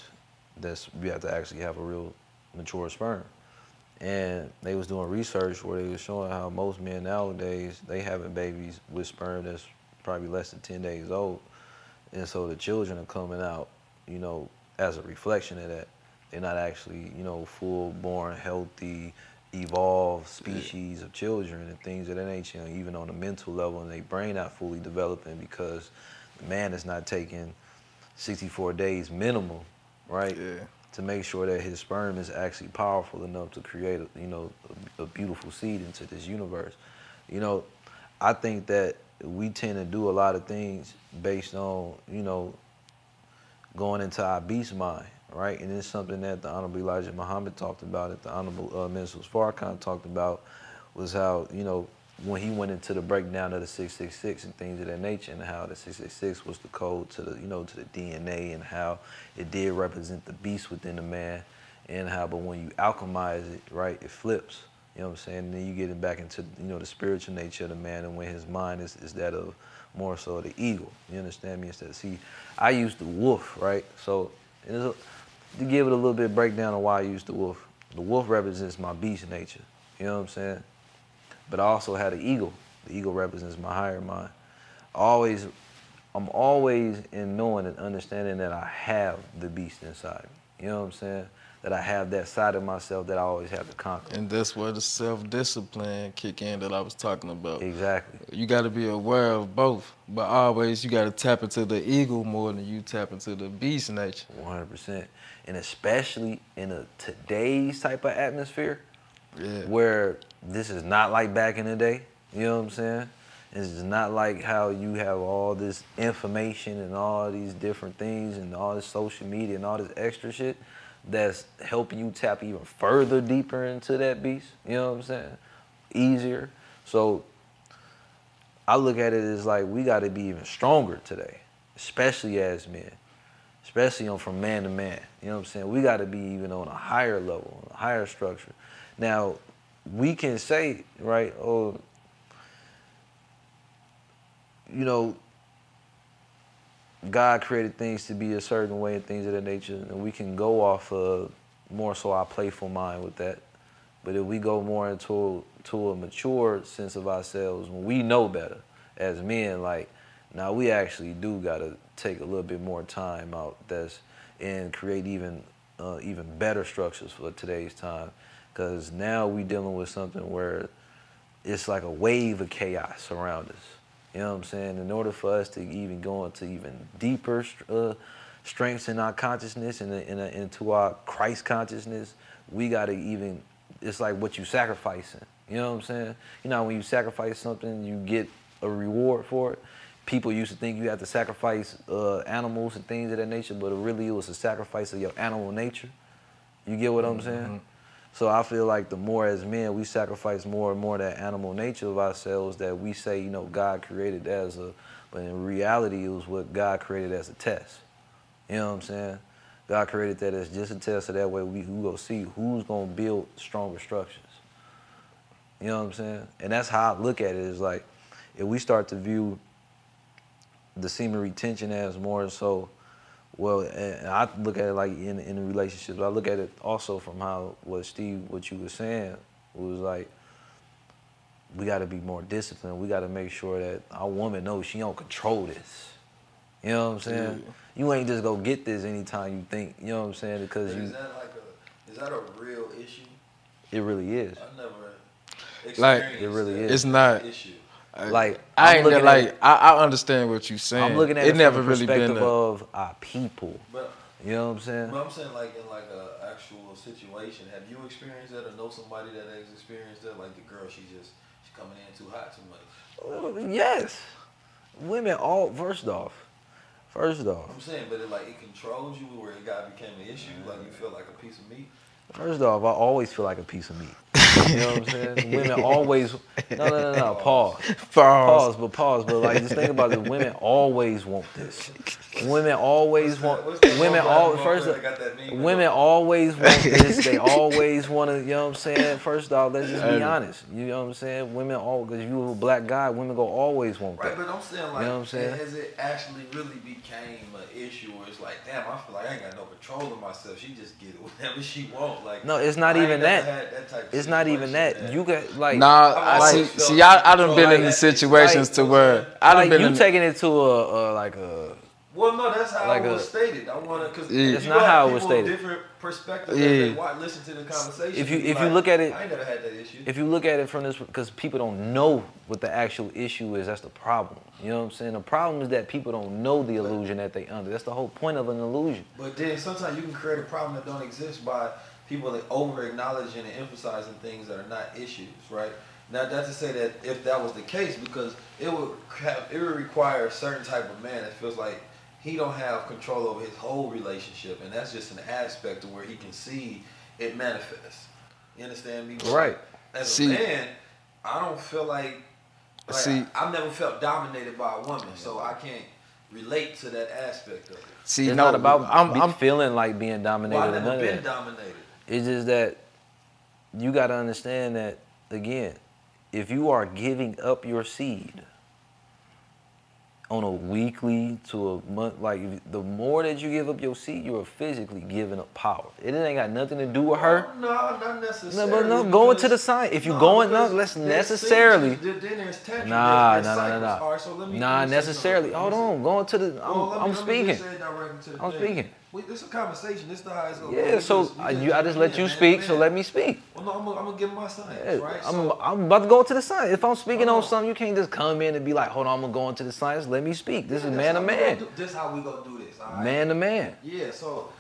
that's you have to actually have a real mature sperm. And they was doing research where they was showing how most men nowadays they having babies with sperm that's probably less than 10 days old. And so the children are coming out, you know, as a reflection of that. They're not actually, you know, full born, healthy, evolved species of children and things of that nature, even on a mental level, and their brain not fully developing because the man is not taking 64 days minimum, right? Yeah. To make sure that his sperm is actually powerful enough to create, a, you know, a, a beautiful seed into this universe. You know, I think that we tend to do a lot of things based on, you know, going into our beast mind, right? And it's something that the Honorable Elijah Muhammad talked about, that the Honorable uh, Minister Farrakhan talked about, was how, you know, when he went into the breakdown of the 666 and things of that nature and how the 666 was the code to the, you know, to the DNA and how it did represent the beast within the man and how, but when you alchemize it, right, it flips. You know what I'm saying? And then you get it back into, you know, the spiritual nature of the man and when his mind is, is that of more so the eagle. You understand me? Instead, see, I use the wolf, right? So, it's a, to give it a little bit of breakdown of why I used the wolf. The wolf represents my beast nature. You know what I'm saying? But I also had an eagle. The eagle represents my higher mind. Always, I'm always in knowing and understanding that I have the beast inside. You know what I'm saying? That I have that side of myself that I always have to conquer. And that's where the self-discipline kick in that I was talking about. Exactly. You got to be aware of both, but always you got to tap into the eagle more than you tap into the beast nature. 100%. And especially in a today's type of atmosphere, Yeah. where this is not like back in the day. You know what I'm saying? This is not like how you have all this information and all these different things and all this social media and all this extra shit that's helping you tap even further deeper into that beast. You know what I'm saying? Easier. So I look at it as like we got to be even stronger today, especially as men, especially on from man to man. You know what I'm saying? We got to be even on a higher level, a higher structure. Now, we can say, right, oh, you know, God created things to be a certain way and things of that nature, and we can go off of more so our playful mind with that. But if we go more into to a mature sense of ourselves, when we know better as men, like now we actually do gotta take a little bit more time out that's and create even uh, even better structures for today's time, because now we dealing with something where it's like a wave of chaos around us. You know what I'm saying? In order for us to even go into even deeper uh, strengths in our consciousness and in, in, into our Christ consciousness, we got to even, it's like what you sacrificing. You know what I'm saying? You know, when you sacrifice something, you get a reward for it. People used to think you had to sacrifice uh, animals and things of that nature, but really it was a sacrifice of your animal nature. You get what I'm saying? So I feel like the more as men we sacrifice more and more that animal nature of ourselves that we say, you know, God created as a, but in reality it was what God created as a test. You know what I'm saying? God created that as just a test so that way we, we go see who's gonna build stronger structures. You know what I'm saying? And that's how I look at it is like if we start to view the semen retention as more so well, and I look at it like in in a relationship. I look at it also from how what Steve, what you were saying was like. We got to be more disciplined. We got to make sure that our woman knows she don't control this. You know what I'm saying? You ain't just go get this anytime you think. You know what I'm saying? Because you. Is that like a is that a real issue? it really is. I never Like, experienced it really that is. It's not- issue. Like I I'm ain't looking like at, I, I understand what you're saying. I'm looking at it it, never the really perspective been a, of our people. But You know what I'm saying? but I'm saying like in like a actual situation, have you experienced that or know somebody that has experienced that? Like the girl, she just she coming in too hot too much. Uh, Yes. Women all first off. First off. I'm saying, but it like it controls you where it got became an issue. Like you feel like a piece of meat. First off, I always feel like a piece of meat. You know what I'm saying? Women always no no no no pause. Pause. Pause, but pause, but like just think about it. Women always want this. Women always want. Women all first. motherfucker that got that meme? Women always want this. They always want to. You know what I'm saying? First off, let's just be honest. You know what I'm saying? Women all because you a black guy, women go always want Right, that. but I'm saying like, You know what I'm saying? has it actually really became an issue where it's like, damn, I feel like I ain't got no control of myself. She just get it whenever she want. Like, No, it's not I even that. that type of It's not even situation that. You got like Nah, I've I always see. See, I, I done control been like in the situations Like, to where I done like been you in. taking it to a, a like a Well, no, that's how Like it was a- stated. I want to because Yeah. That's not how it was stated. Different perspectives. Yeah. Yeah. Watch, listen to the conversation. If you- and be if you look at it- I ain't never had that issue. if you look at it from this because people don't know what the actual issue is that's the problem you know what i'm saying the problem is that people don't know the illusion that they under that's the whole point of an illusion But then sometimes you can create a problem that don't exist by people that over acknowledging and emphasizing things that are not issues, right? Now that's to say that if that was the case, because it would have, it would require a certain type of man that feels like he don't have control over his whole relationship, and that's just an aspect of where he can see it manifest. You understand me? But Right. As See- a man, I don't feel like, like See- I've never felt dominated by a woman, so I can't relate to that aspect of it. see, it's no, not about I'm, I'm feeling like being dominated Well, I've never been dominated. It's just that you got to understand that again if you are giving up your seed on a weekly to a month like the more that you give up your seed you are physically giving up power it ain't got nothing to do with her oh, No, not No, necessarily. but no, go into the science. If you go in, no, let's necessarily. stages, then there's tantra, Nah, there's- nah, there's nah, nah, nah. All right, so let me- Nah, let me say necessarily. Hold on, going to the. I'm, Well, me- I'm let me just speaking. say it directly to the I'm speaking. We, this is a conversation. This is how it's going. Yeah, so I, you, I just let you speak, so let me speak. Well, no, I'm gonna, give my science, Yeah, right? I'm, so, I'm about to go into the science. If I'm speaking on on. something, you can't just come in and be like, hold on, I'm gonna go into the science. Let me speak. This yeah, is man to how we gonna man. do- This how we gonna do this. All right? Man to man. Yeah, so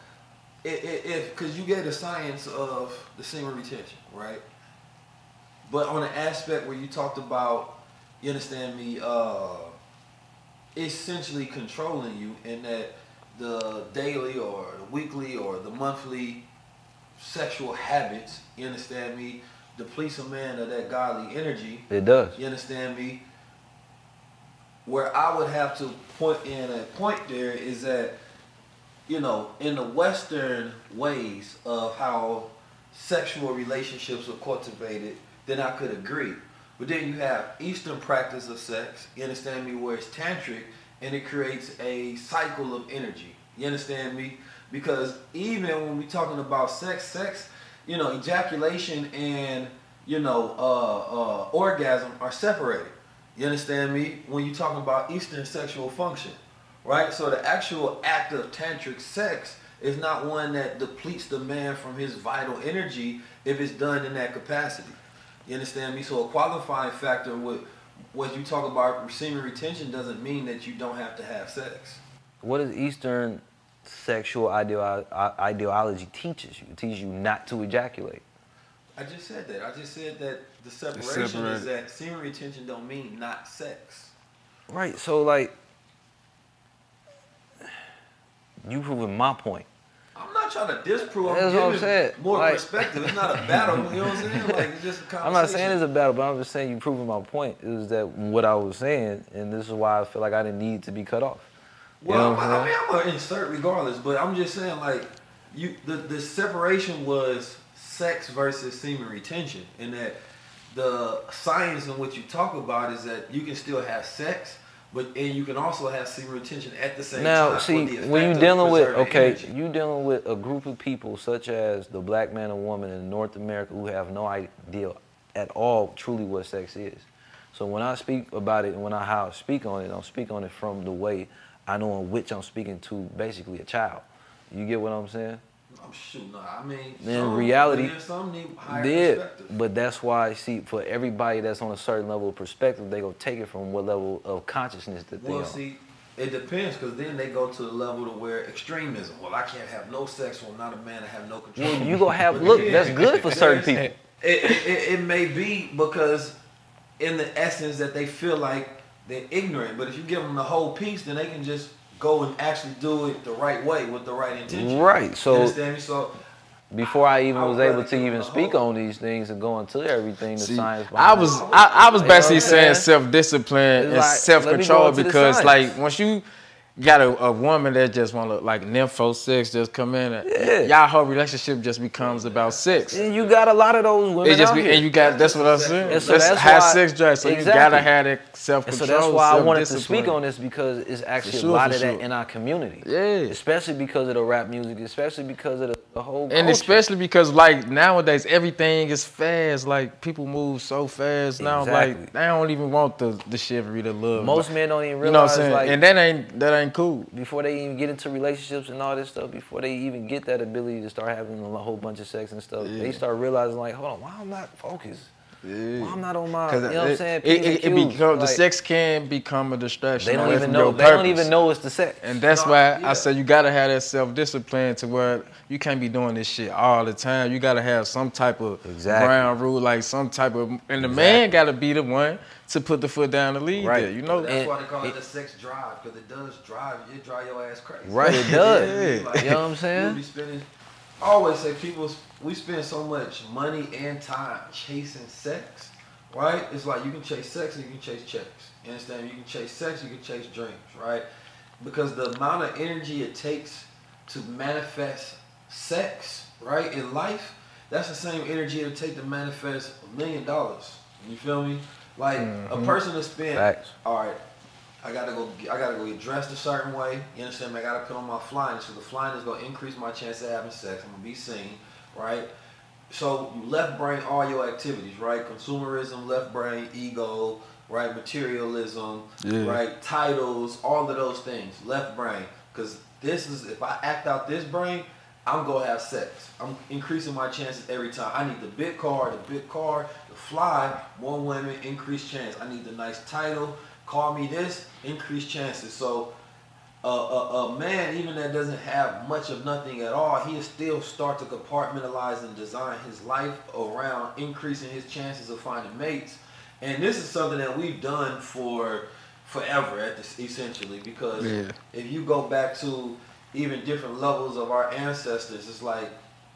if because you get the science of the semen retention, right? But on an aspect where you talked about, you understand me, uh, essentially controlling you in that the daily or the weekly or the monthly sexual habits, you understand me, depletes a man of that godly energy. It does. You understand me? Where I would have to point in a point there is that, you know, in the Western ways of how sexual relationships are cultivated, then I could agree. But then you have Eastern practice of sex, you understand me, where it's tantric and it creates a cycle of energy. You understand me? Because even when we're talking about sex, sex, you know, ejaculation and, you know, uh, uh, orgasm are separated. You understand me? When you're talking about Eastern sexual function, right? So the actual act of tantric sex is not one that depletes the man from his vital energy if it's done in that capacity. You understand me? So a qualifying factor with what you talk about semen retention doesn't mean that you don't have to have sex. What does Eastern sexual ideo- ideology teaches you? It teaches you not to ejaculate. I just said that. I just said that the separation is that semen retention don't mean not sex. Right. So like, you proving my point. I'm not trying to disprove. I'm That's what I'm saying. more Like- perspective. It's not a battle. You know what I'm saying? Like it's just a conversation. I'm not saying it's a battle, but I'm just saying you're proving my point. Is that what I was saying, and this is why I feel like I didn't need to be cut off. You Well, I'm I, I mean. I'm gonna insert regardless, but I'm just saying like you the the separation was sex versus semen retention, and that the science in what you talk about is that you can still have sex, but and you can also have semen retention at the same Now, time. see, for when you're dealing with okay, energy. you dealing with a group of people such as the black man and woman in North America who have no idea at all truly what sex is. So when I speak about it and when I how I speak on it, I'm speak on it from the way I know in which I'm speaking to basically a child. You get what I'm saying? Oh, I'm shooting. No, I mean, In some, reality, yeah, some need higher Did, but that's why see for everybody that's on a certain level of perspective, they go take it from what level of consciousness that they Well, see, it depends because then they go to the level to where extremism. Well, I can't have no sex. Well, I'm not a man. I have no control. Well, you gonna have look. That's good for certain people. It, it, it, it may be because, in the essence, that they feel like they're ignorant. But if you give them the whole piece, then they can just go and actually do it the right way with the right intention. Right. You So understand me? So, before I even I was able to even speak hole. on these things and go into everything, the See, science I was. I, I was You know basically saying saying? self discipline and like, self let me control go into the because like once you got a, a woman that just want to like nympho sex just come in and Yeah. y'all whole relationship just becomes about sex. And you got a lot of those women It just out be, here. and you got that's what I'm saying. And so that's, that's high why- sex drive. So you gotta have that self control. so that's why I wanted to speak on this because it's actually sure, a lot of that in our community. Yeah. Especially because of the rap music, especially because of the, the whole And culture. especially because like nowadays everything is fast. Like people move so fast now. Exactly. Like they don't even want the the chivalry, the love. Most Like, men don't even realize you know what I'm saying? like and that ain't that ain't cool. before they even get into relationships and all this stuff, before they even get that ability to start having a whole bunch of sex and stuff, they start realizing like, hold on, why I'm not focused? Yeah. Why I'm not on my, you know what I'm saying? It, it, it become, the sex can become a distraction. They don't even know. They don't even know it's the sex. And that's No, why yeah. I say you gotta have that self discipline to where you can't be doing this shit all the time. You gotta have some type of Exactly. ground rule, like some type of, and the man gotta be the one to put the foot down to lead Right. there. You know, That's And- why they call it the sex drive, because it does drive. It drive your ass crazy. Right, it does. Yeah. You know what I'm You'll saying? be spending. I always say people we spend so much money and time chasing sex, right? It's like you can chase sex and you can chase checks. You understand? You can chase sex, you can chase dreams, right? Because the amount of energy it takes to manifest sex, right, in life, that's the same energy it'll take to manifest a million dollars. You feel me? Like a mm-hmm. person that spent Facts. all right, I gotta go. I gotta go get dressed a certain way. You understand me? I gotta put on my flying. So the flying is gonna increase my chance of having sex. I'm gonna be seen, right? So you left brain all your activities, right? Consumerism, left brain, ego, right? Materialism, Yeah. right? Titles, all of those things, left brain. Because this is if I act out this brain, I'm gonna have sex. I'm increasing my chances every time. I need the big car, the big car, fly, more women, increased chance. I need the nice title. Call me this, increased chances. So a, a, a man, even that doesn't have much of nothing at all, he'll still start to compartmentalize and design his life around increasing his chances of finding mates. And this is something that we've done for forever, at this, essentially, because Yeah. if you go back to even different levels of our ancestors, it's like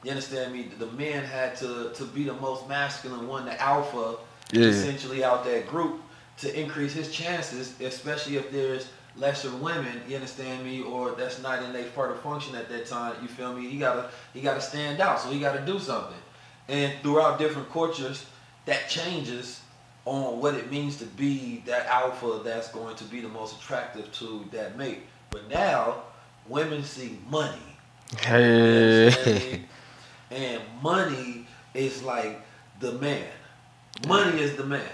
you understand me. The men had to to be the most masculine one, the alpha, Yeah. essentially out that group to increase his chances, especially if there's lesser women. You understand me, or that's not in their part of function at that time. You feel me? He gotta he gotta stand out, so he gotta do something. And throughout different cultures, that changes on what it means to be that alpha that's going to be the most attractive to that mate. But now, women see money. hey, And money is like the man. Money is the man.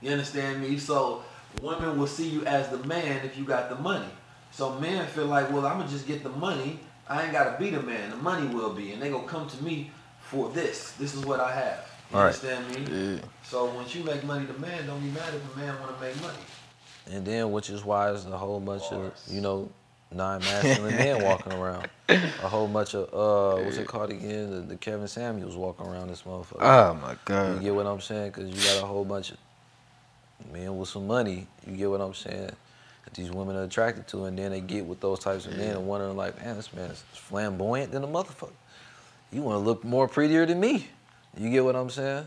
You understand me? So women will see you as the man if you got the money. So men feel like, well, I'm gonna just get the money. I ain't gotta be the man. The money will be, and they gonna come to me for this. This is what I have. You Right. understand me? So once you make money, the man don't be mad if a man wanna make money. And then, which is why there's a whole bunch of, you know, non-masculine men walking around. A whole bunch of, uh, what's it called again? The, the Kevin Samuels walking around this motherfucker. oh my god! You get what I'm saying? Because you got a whole bunch of men with some money. You get what I'm saying? That these women are attracted to, and then they get with those types of men and wondering like, man, this man is flamboyant than a motherfucker. You want to look more prettier than me. You get what I'm saying?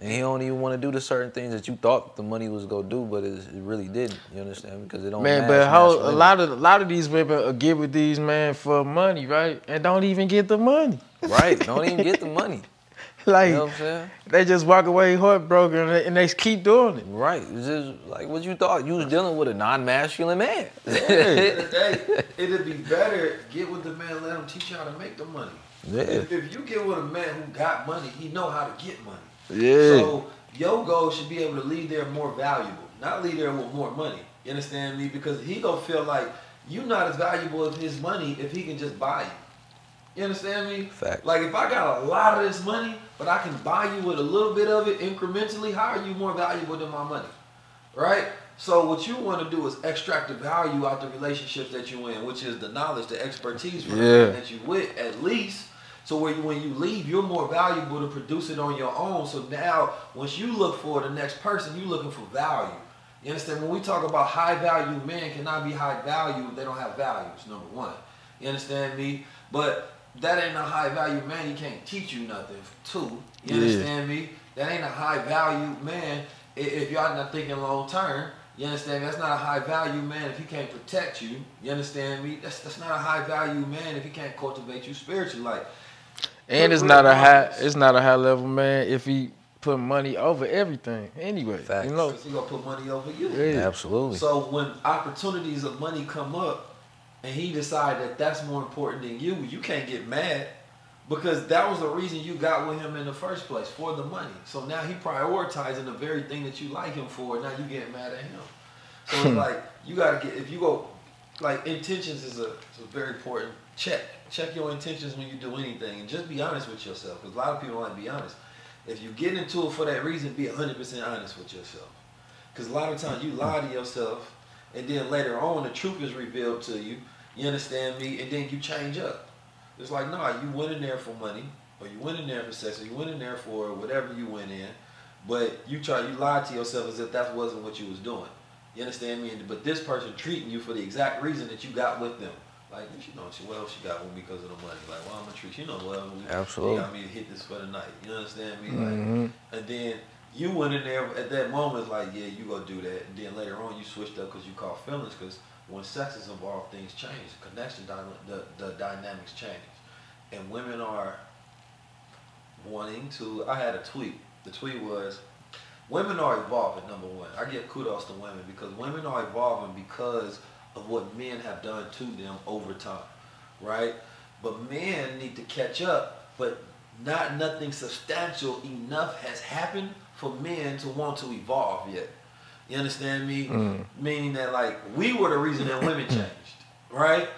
And he don't even want to do the certain things that you thought the money was gonna do, but it, it really didn't. You understand? Because it don't. man. match But how a lot of a lot of these women will get with these men for money, right? And don't even get the money. right? Don't even get the money. Like You know what I'm saying? they just walk away heartbroken and they, and they keep doing it. Right. It's just like what you thought. You was dealing with a non-masculine man. At the end of the day, it'd be better get with the man, let him teach you how to make the money. Yeah. If, if you get with a man who got money, he know how to get money. Yeah. So your goal should be able to leave there more valuable, not leave there with more money. You understand me? Because he gonna feel like you're not as valuable as his money if he can just buy you. You understand me? Facts. Like if I got a lot of this money, but I can buy you with a little bit of it incrementally, how are you more valuable than my money? Right? So what you want to do is extract the value out the relationships that you in, which is the knowledge, the expertise Yeah. that you with, at least. So where you, when you leave, you're more valuable to produce it on your own. So now, once you look for the next person, you're looking for value. You understand? When we talk about high value men cannot be high value if they don't have values. Number one, you understand me? But that ain't a high value man. He can't teach you nothing. Too, you Yeah. understand me? That ain't a high value man. If y'all not thinking long term, you understand me? That's not a high value man if he can't protect you. You understand me? That's that's not a high value man if he can't cultivate you spiritually. Like, And it's not a high it's not a high level man if he put money over everything anyway. Facts. You know. he gonna put money over you. Yeah. Absolutely. So when opportunities of money come up, and he decide that that's more important than you, you can't get mad because that was the reason you got with him in the first place for the money. So now he prioritizing the very thing that you like him for. Now you getting mad at him. So it's hmm. like you gotta get if you go like intentions is a, is a very important check. Check your intentions when you do anything, and just be honest with yourself. Because a lot of people don't to be honest. If you get into it for that reason, be 100% honest with yourself. Because a lot of times you lie to yourself, and then later on the truth is revealed to you. You understand me? And then you change up. It's like, nah, you went in there for money, or you went in there for sex, or you went in there for whatever you went in, but you try, you lied to yourself as if that wasn't what you was doing. You understand me? But this person treating you for the exact reason that you got with them. Like, she know, she, well, she got with me because of the money. Like, well, I'm gonna treat you know, well, we, Absolutely. She got me to hit this for the night. You understand me? Like, mm-hmm. and then you went in there at that moment, like, yeah, you go do that. And then later on, you switched up because you caught feelings. Because when sex is involved, things change. The connection, the the dynamics change, and women are wanting to. I had a tweet. The tweet was, "Women are evolving." Number one, I give kudos to women because women are evolving because of what men have done to them over time, right? But men need to catch up, but not nothing substantial enough has happened for men to want to evolve yet. You understand me? Mm. Meaning that like we were the reason that women changed, right?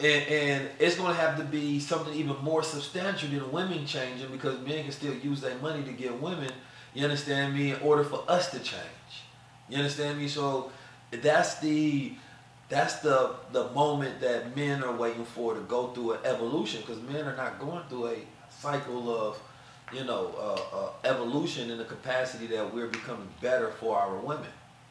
And, and it's going to have to be something even more substantial than women changing because men can still use their money to get women. You understand me? In order for us to change, you understand me? So that's the that's the the moment that men are waiting for to go through an evolution because men are not going through a cycle of you know uh, uh, evolution in the capacity that we're becoming better for our women.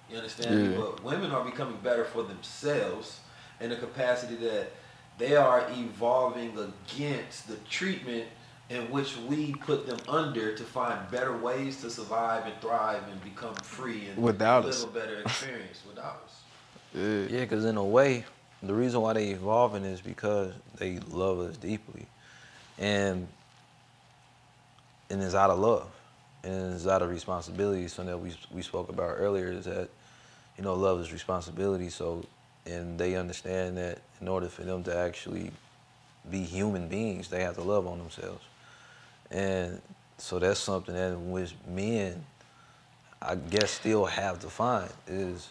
You understand? Yeah. But women are becoming better for themselves in the capacity that they are evolving against the treatment in which we put them under to find better ways to survive and thrive and become free and Without live us. a better experience without us. Yeah. Because in a way, the reason why they evolving is because they love us deeply, and and it's out of love, and it's out of responsibility. Something that we we spoke about earlier is that you know love is responsibility. So, and they understand that in order for them to actually be human beings, they have to love on themselves, and so that's something that which men, I guess, still have to find is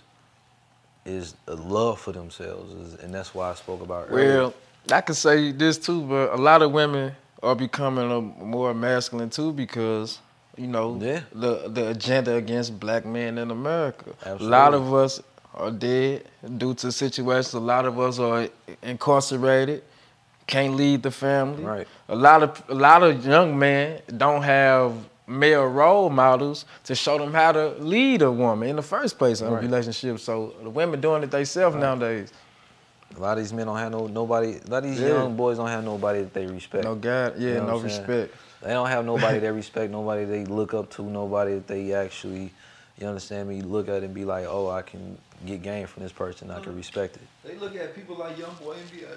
is a love for themselves, is, and that's why I spoke about earlier. Well, I could say this too, but a lot of women are becoming a, more masculine too because you know Yeah. the the agenda against black men in America. A lot of us are dead due to situations. A lot of us are incarcerated, can't lead the family. Right. A lot of a lot of young men don't have male role models to show them how to lead a woman in the first place in a Right. relationship. So the women doing it themselves nowadays. A lot of these men don't have no nobody. A lot of these Yeah. young boys don't have nobody that they respect. No God, yeah, You know no what I'm saying? respect. They don't have nobody they respect, nobody they look up to, nobody that they actually, you understand me, look at and be like, oh, I can get game from this person, I can mm. respect it. They look at people like YoungBoy NBA.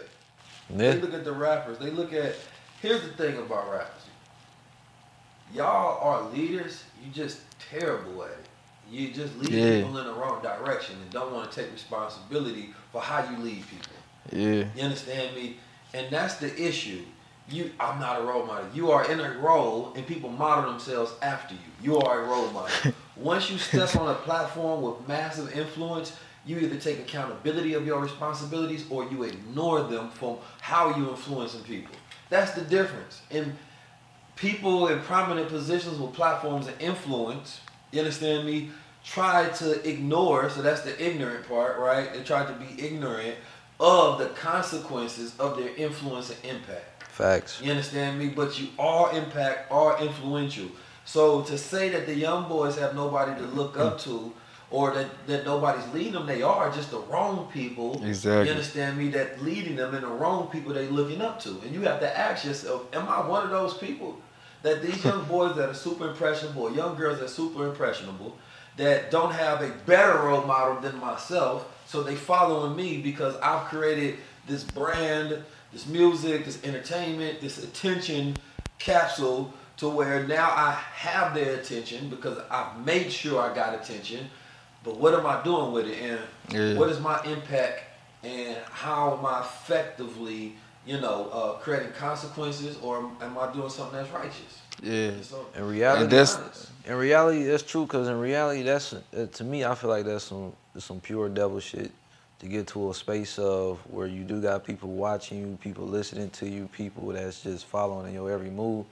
Yeah. They look at the rappers. They look at. Here's the thing about rappers. Y'all are leaders. You just terrible at it. You just lead Yeah. people in the wrong direction and don't want to take responsibility for how you lead people. Yeah. You understand me? And that's the issue. You, I'm not a role model. You are in a role, and people model themselves after you. You are a role model. Once you step on a platform with massive influence, you either take accountability of your responsibilities or you ignore them from how you influencing people. That's the difference. And people in prominent positions with platforms and influence, you understand me, try to ignore, so that's the ignorant part, right? They try to be ignorant of the consequences of their influence and impact. Facts. You understand me? But you are impact, are influential. So to say that the young boys have nobody to look up to, or that, that nobody's leading them. They are just the wrong people. Exactly. You understand me? That leading them and the wrong people they looking up to. And you have to ask yourself, am I one of those people? That these young boys that are super impressionable, young girls that are super impressionable, that don't have a better role model than myself, so they following me because I've created this brand, this music, this entertainment, this attention capsule to where now I have their attention because I've made sure I got attention. But what am I doing with it? And Yeah. what is my impact? And how am I effectively, you know, uh, creating consequences, or am I doing something that's righteous? Yeah. So, In reality, And that's- honest. in reality, that's true. Cause in reality, that's uh, to me, I feel like that's some that's some pure devil shit. To get to a space of where you do got people watching you, people listening to you, people that's just following your every move,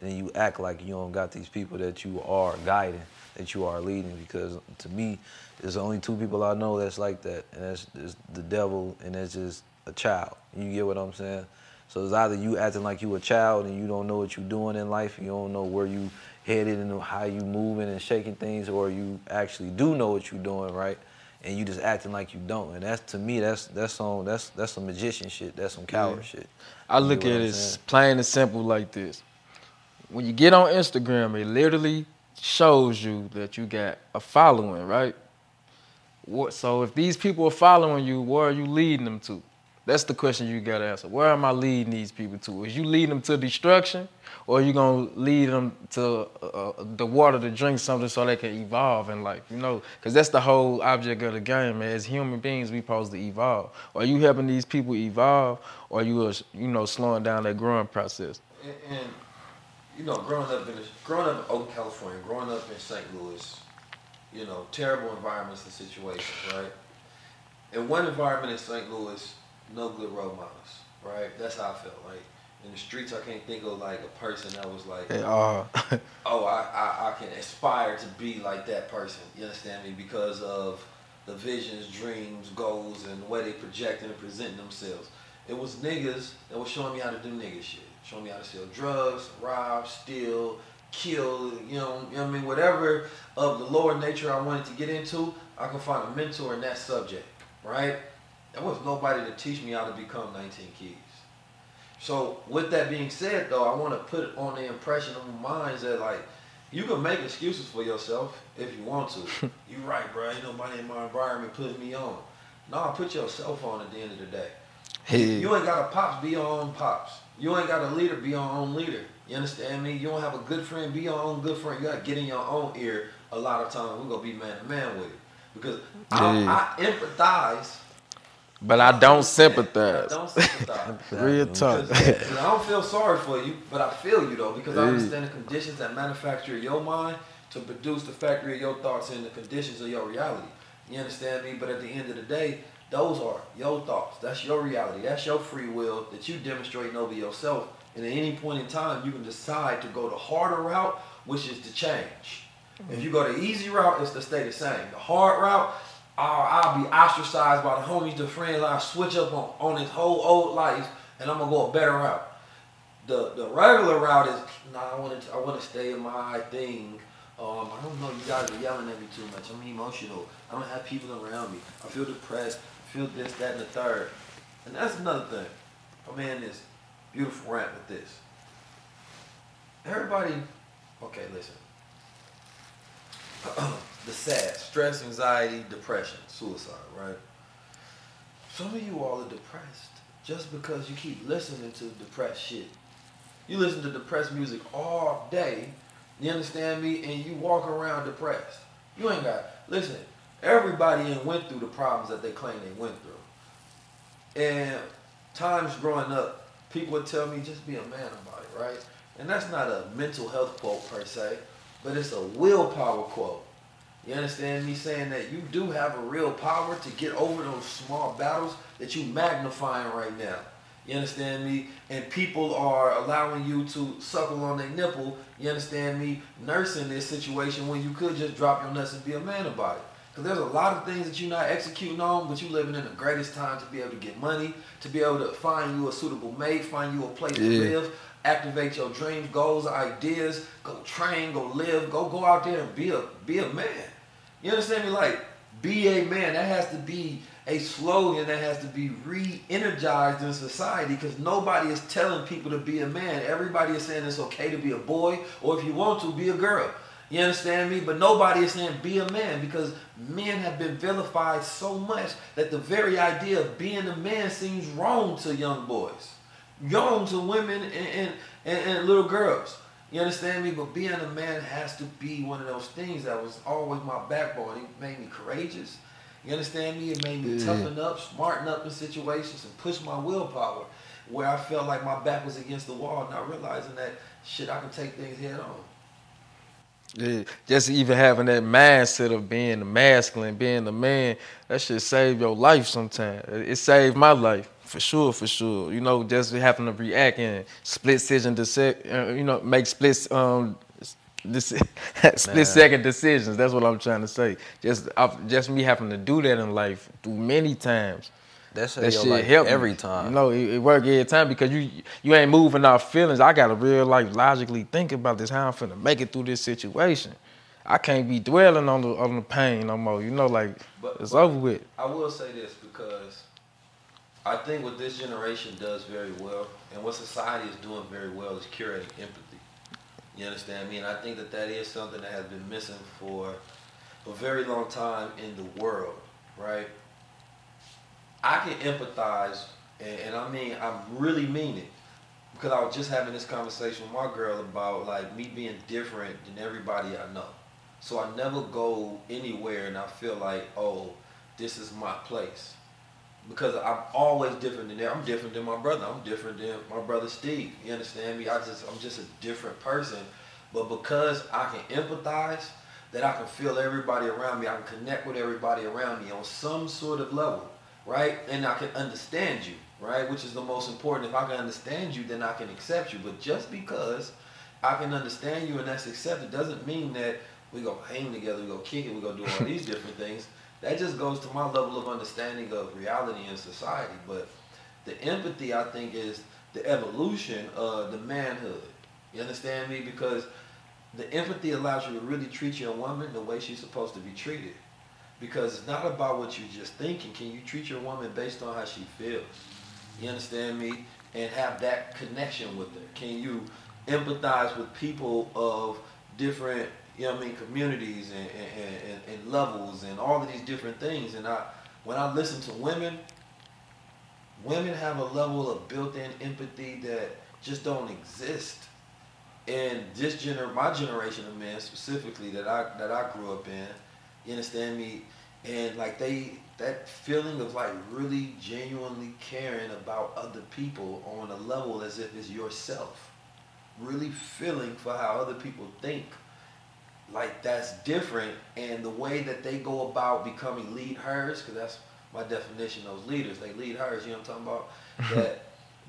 and then you act like you don't got these people that you are guiding, that you are leading. Because to me, there's only two people I know that's like that, and that's, that's the devil, and that's just a child. You get what I'm saying? So it's either you acting like you a child and you don't know what you're doing in life, you don't know where you headed and how you moving and shaking things, or you actually do know what you're doing, right? And you just acting like you don't. And that's to me, that's that's some that's that's some magician shit. That's some coward shit. I look at it as plain and simple like this. When you get on Instagram, it literally shows you that you got a following, right? What, so if these people are following you, where are you leading them to? That's the question you gotta answer. Where am I leading these people to? Is you leading them to destruction, or are you gonna lead them to uh, uh, the water to drink something so they can evolve in life? You know, because that's the whole object of the game, man. As human beings, we supposed to evolve. Are you helping these people evolve, or you are, you know, slowing down their growing process? and, and you know, growing up in growing up in Oakland, California, growing up in St. Louis, you know, terrible environments and situations, right? In one environment in St. Louis, no good role models, right? That's how I felt. Like in the streets, I can't think of like a person that was like, are. oh, I, I, I can aspire to be like that person. You understand me? Because of the visions, dreams, goals, and the way they projecting and presenting themselves. It was niggas that was showing me how to do nigga shit. Showing me how to sell drugs, rob, steal, kill, you know, you know what I mean? Whatever of the lower nature I wanted to get into, I could find a mentor in that subject, right? There was nobody to teach me how to become 19 Keys. So with that being said, though, I want to put it on the impression of minds that like you can make excuses for yourself if you want to. you right, bro. Ain't nobody in my environment putting me on. No, put yourself on at the end of the day. Hey. You ain't got a pops, be your own pops. You ain't got a leader, be your own leader. You understand me? You don't have a good friend, be your own good friend. You gotta get in your own ear a lot of times. We're gonna be man to man with it. Because Yeah. I, I empathize. But I don't I sympathize. don't sympathize. Real talk. I don't feel sorry for you, but I feel you though, because I understand the conditions that manufacture your mind to produce the factory of your thoughts and the conditions of your reality. You understand me? But at the end of the day, those are your thoughts. That's your reality. That's your free will that you demonstrating over yourself. And at any point in time, you can decide to go the harder route, which is to change. If you go the easy route, it's to stay the same. The hard route, I'll, I'll be ostracized by the homies, the friends. I'll switch up on, on this whole old life, and I'm gonna go a better route. The the regular route is, nah, I want to I want to stay in my thing. Um, I don't know, you guys are yelling at me too much. I'm emotional. I don't have people around me. I feel depressed. I feel this, that, and the third. And that's another thing. I'm in this beautiful rant with this. Everybody, okay, listen. the sad, stress, anxiety, depression, suicide, right? Some of you all are depressed just because you keep listening to depressed shit. You listen to depressed music all day, you understand me, and you walk around depressed. You ain't got, listen, everybody in went through the problems that they claim they went through. And times growing up, people would tell me just be a man about it, right? And that's not a mental health quote per se, but it's a willpower quote. You understand me saying that you do have a real power to get over those small battles that you magnifying right now. You understand me? And people are allowing you to suckle on their nipple, you understand me, nursing this situation when you could just drop your nuts and be a man about it. Because there's a lot of things that you're not executing on, but you're living in the greatest time to be able to get money, to be able to find you a suitable mate, find you a place Yeah. to live, activate your dreams, goals, ideas, go train, go live, go go out there and be a be a man. You understand me? Like, be a man. That has to be a slogan that has to be re-energized in society because nobody is telling people to be a man. Everybody is saying it's okay to be a boy, or if you want to, be a girl. You understand me? But nobody is saying be a man because men have been vilified so much that the very idea of being a man seems wrong to young boys, wrong to women and, and, and, and little girls. You understand me? But being a man has to be one of those things that was always my backbone. It made me courageous. You understand me? It made me yeah. toughen up, smarten up in situations, and push my willpower where I felt like my back was against the wall, not realizing that shit, I can take things head on. Yeah, just even having that mindset of being the masculine, being the man, that should save your life sometimes. It saved my life for sure, for sure. You know, just having to react and split decision, uh, you know, make split um, this split second decisions. That's what I'm trying to say. Just just me having to do that in life through many times. That's that shit help every time. You know, it, it work every time because you you ain't moving off feelings. I gotta real life logically think about this how I'm finna make it through this situation. I can't be dwelling on the on the pain no more. You know, like but, it's but over with. I will say this because I think what this generation does very well, and what society is doing very well, is curating empathy. You understand me? And I think that that is something that has been missing for a very long time in the world, right? I can empathize, and, and I mean, I really mean it, because I was just having this conversation with my girl about like me being different than everybody I know. So I never go anywhere and I feel like, oh, this is my place because I'm always different than them. I'm different than my brother. I'm different than my brother Steve. You understand me? I just I'm just a different person. But because I can empathize, that I can feel everybody around me, I can connect with everybody around me on some sort of level, right? And I can understand you, right? Which is the most important. If I can understand you, then I can accept you. But just because I can understand you and that's accepted doesn't mean that we go hang together, we go kick it, we go do all these different things that just goes to my level of understanding of reality in society. But the empathy, I think, is the evolution of the manhood. You understand me? Because the empathy allows you to really treat your woman the way she's supposed to be treated. Because it's not about what you're just thinking. Can you treat your woman based on how she feels? You understand me? And have that connection with her. Can you empathize with people of different you know what I mean, communities and, and, and, and, levels and all of these different things. And I, when I listen to women, women have a level of built-in empathy that just don't exist. And this gener, my generation of men specifically that I that I grew up in, you understand me, and like they that feeling of like really genuinely caring about other people on a level as if it's yourself, really feeling for how other people think like that's different and the way that they go about becoming lead hers because that's my definition those leaders. They lead hers you know what i'm talking about? That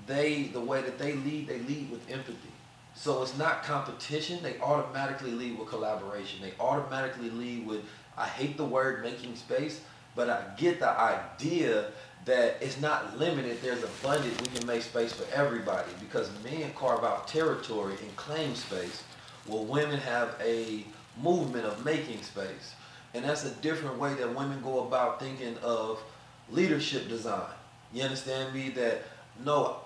they the way that they lead they lead with empathy. So it's not competition. They automatically lead with collaboration. They automatically lead with i hate the word making space but i get the idea that it's not limited. There's abundant we can make space for everybody. Because men carve out territory and claim space. While women have a movement of making space. And that's a different way that women go about thinking of leadership design. You understand me? That no,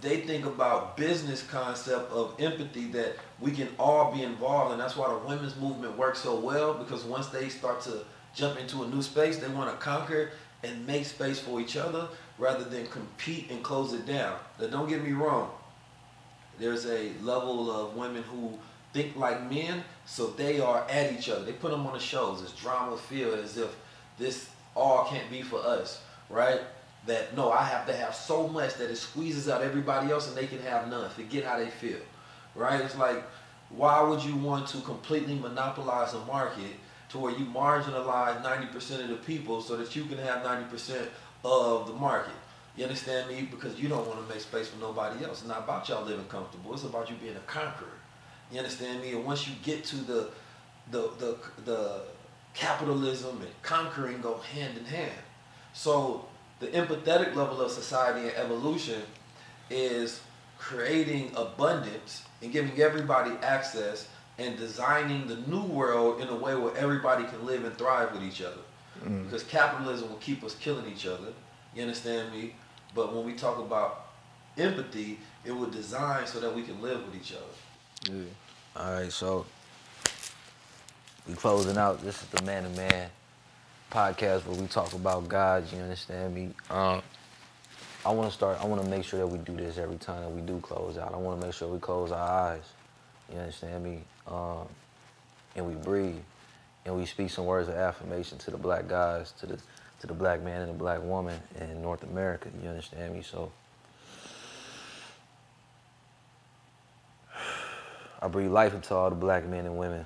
they think about business concept of empathy that we can all be involved and that's why the women's movement works so well because once they start to jump into a new space they want to conquer and make space for each other rather than compete and close it down now don't get me wrong there's a level of women who think like men, so they are at each other. They put them on the shows. It's drama filled as if this all can't be for us, right? That no, I have to have so much that it squeezes out everybody else and they can have none. Forget how they feel, right? It's like, why would you want to completely monopolize a market to where you marginalize 90% of the people so that you can have 90% of the market? You understand me? Because you don't want to make space for nobody else. It's not about y'all living comfortable. It's about you being a conqueror. You understand me? And once you get to the the the the capitalism and conquering go hand in hand. So the empathetic level of society and evolution is creating abundance and giving everybody access and designing the new world in a way where everybody can live and thrive with each other. Mm. Because capitalism will keep us killing each other. You understand me? But when we talk about empathy, it will design so that we can live with each other. Yeah. All right, so we closing out. This is the Man to Man podcast where we talk about God. You understand me? Um, I want to start. I want to make sure that we do this every time that we do close out. I want to make sure we close our eyes. You understand me? Um, and we breathe, and we speak some words of affirmation to the black guys, to the to the black man and the black woman in North America. You understand me? So. I breathe life into all the black men and women.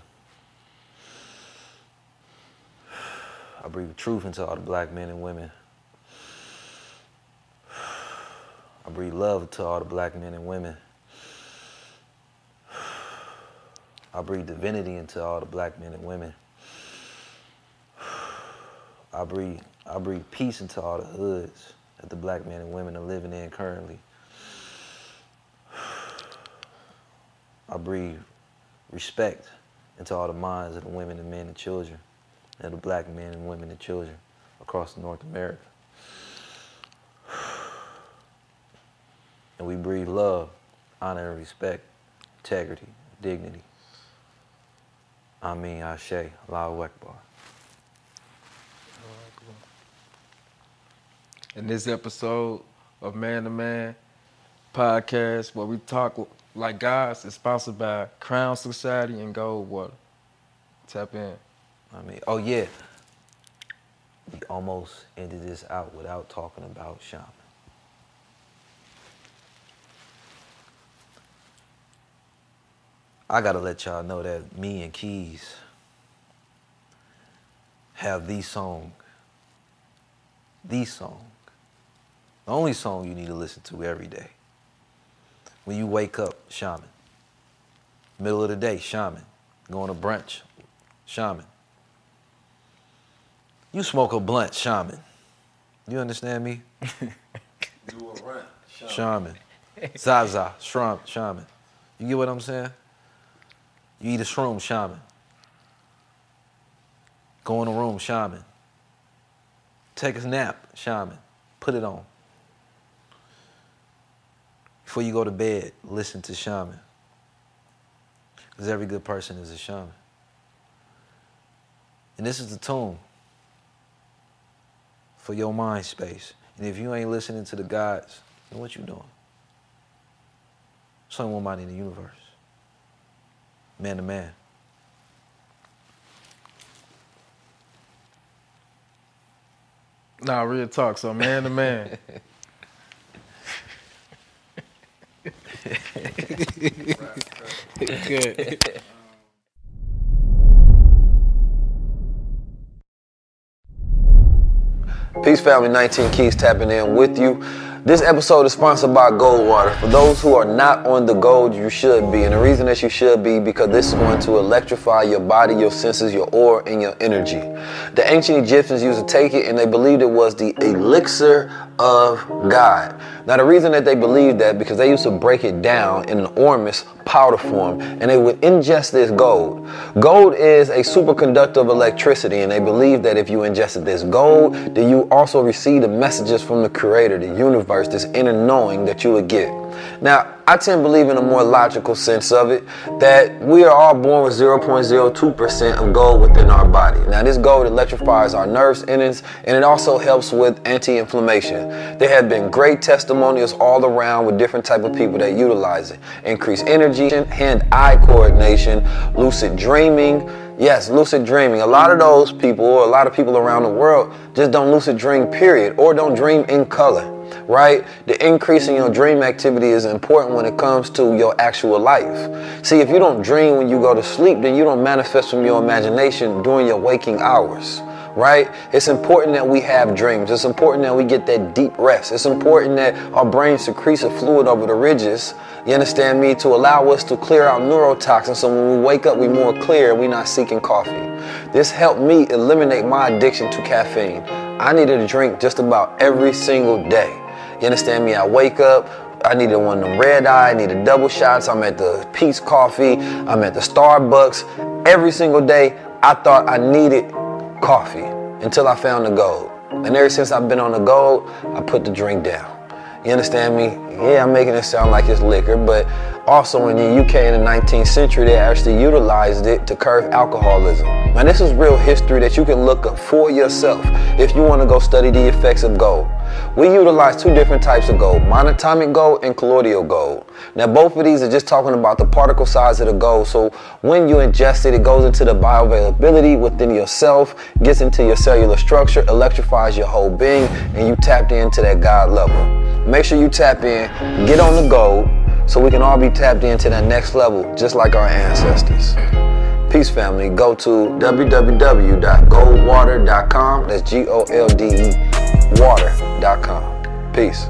I breathe truth into all the black men and women. I breathe love to all the black men and women. I breathe divinity into all the black men and women. I breathe, I breathe peace into all the hoods that the black men and women are living in currently. I breathe respect into all the minds of the women and men and children, and the black men and women and children across North America. And we breathe love, honor, and respect, integrity, dignity. I mean, Ashe, Allahu Akbar. In this episode of Man to Man podcast, where we talk like guys, is sponsored by Crown Society and Goldwater. Tap in. I mean, oh yeah. We almost ended this out without talking about shaman. I gotta let y'all know that me and Keys have the song, the song, the only song you need to listen to every day. When you wake up, shaman. Middle of the day, shaman. Going to brunch, shaman. You smoke a blunt, shaman. You understand me? Do a run. Shaman. Shaman. Zaza, shrum, shaman. You get what I'm saying? You eat a shroom, shaman. Go in a room, shaman. Take a nap, shaman. Put it on. Before you go to bed, listen to shaman. Because every good person is a shaman. And this is the tune for your mind space. And if you ain't listening to the gods, then what you doing? There's only one mind in the universe. Man to man. Nah, real talk. So man to man. Good. Peace Family 19 Keys tapping in with you. This episode is sponsored by Goldwater. For those who are not on the gold, you should be. And the reason that you should be because this is going to electrify your body, your senses, your aura, and your energy. The ancient Egyptians used to take it and they believed it was the elixir of God. Now the reason that they believed that because they used to break it down in an ormus powder form and they would ingest this gold. Gold is a superconductor of electricity and they believe that if you ingested this gold, then you also receive the messages from the creator, the universe, this inner knowing that you would get. Now, I tend to believe in a more logical sense of it that we are all born with 0.02% of gold within our body. Now, this gold electrifies our nerves and it also helps with anti-inflammation. There have been great testimonials all around with different type of people that utilize it. Increase energy, hand-eye coordination, lucid dreaming, Yes, lucid dreaming. A lot of those people, or a lot of people around the world, just don't lucid dream, period, or don't dream in color, right? The increase in your mm-hmm. dream activity is important when it comes to your actual life. See, if you don't dream when you go to sleep, then you don't manifest from your imagination during your waking hours right? It's important that we have dreams. It's important that we get that deep rest. It's important that our brain secretes a fluid over the ridges, you understand me, to allow us to clear out neurotoxins so when we wake up, we're more clear and we're not seeking coffee. This helped me eliminate my addiction to caffeine. I needed a drink just about every single day. You understand me? I wake up, I needed one of them red eye, I needed double shots. I'm at the Peet's Coffee, I'm at the Starbucks. Every single day, I thought I needed coffee until I found the gold. And ever since I've been on the gold, I put the drink down. You understand me? Yeah, I'm making it sound like it's liquor, but also in the UK in the 19th century, they actually utilized it to curb alcoholism. Now, this is real history that you can look up for yourself if you want to go study the effects of gold. We utilize two different types of gold, monatomic gold and colloidal gold. Now, both of these are just talking about the particle size of the gold. So when you ingest it, it goes into the bioavailability within yourself, gets into your cellular structure, electrifies your whole being, and you tapped into that God level. Make sure you tap in, get on the gold, so we can all be tapped into that next level, just like our ancestors. Peace, family. Go to www.goldwater.com. That's G O L D E water.com. Peace.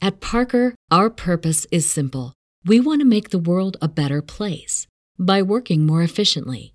At Parker, our purpose is simple. We want to make the world a better place by working more efficiently,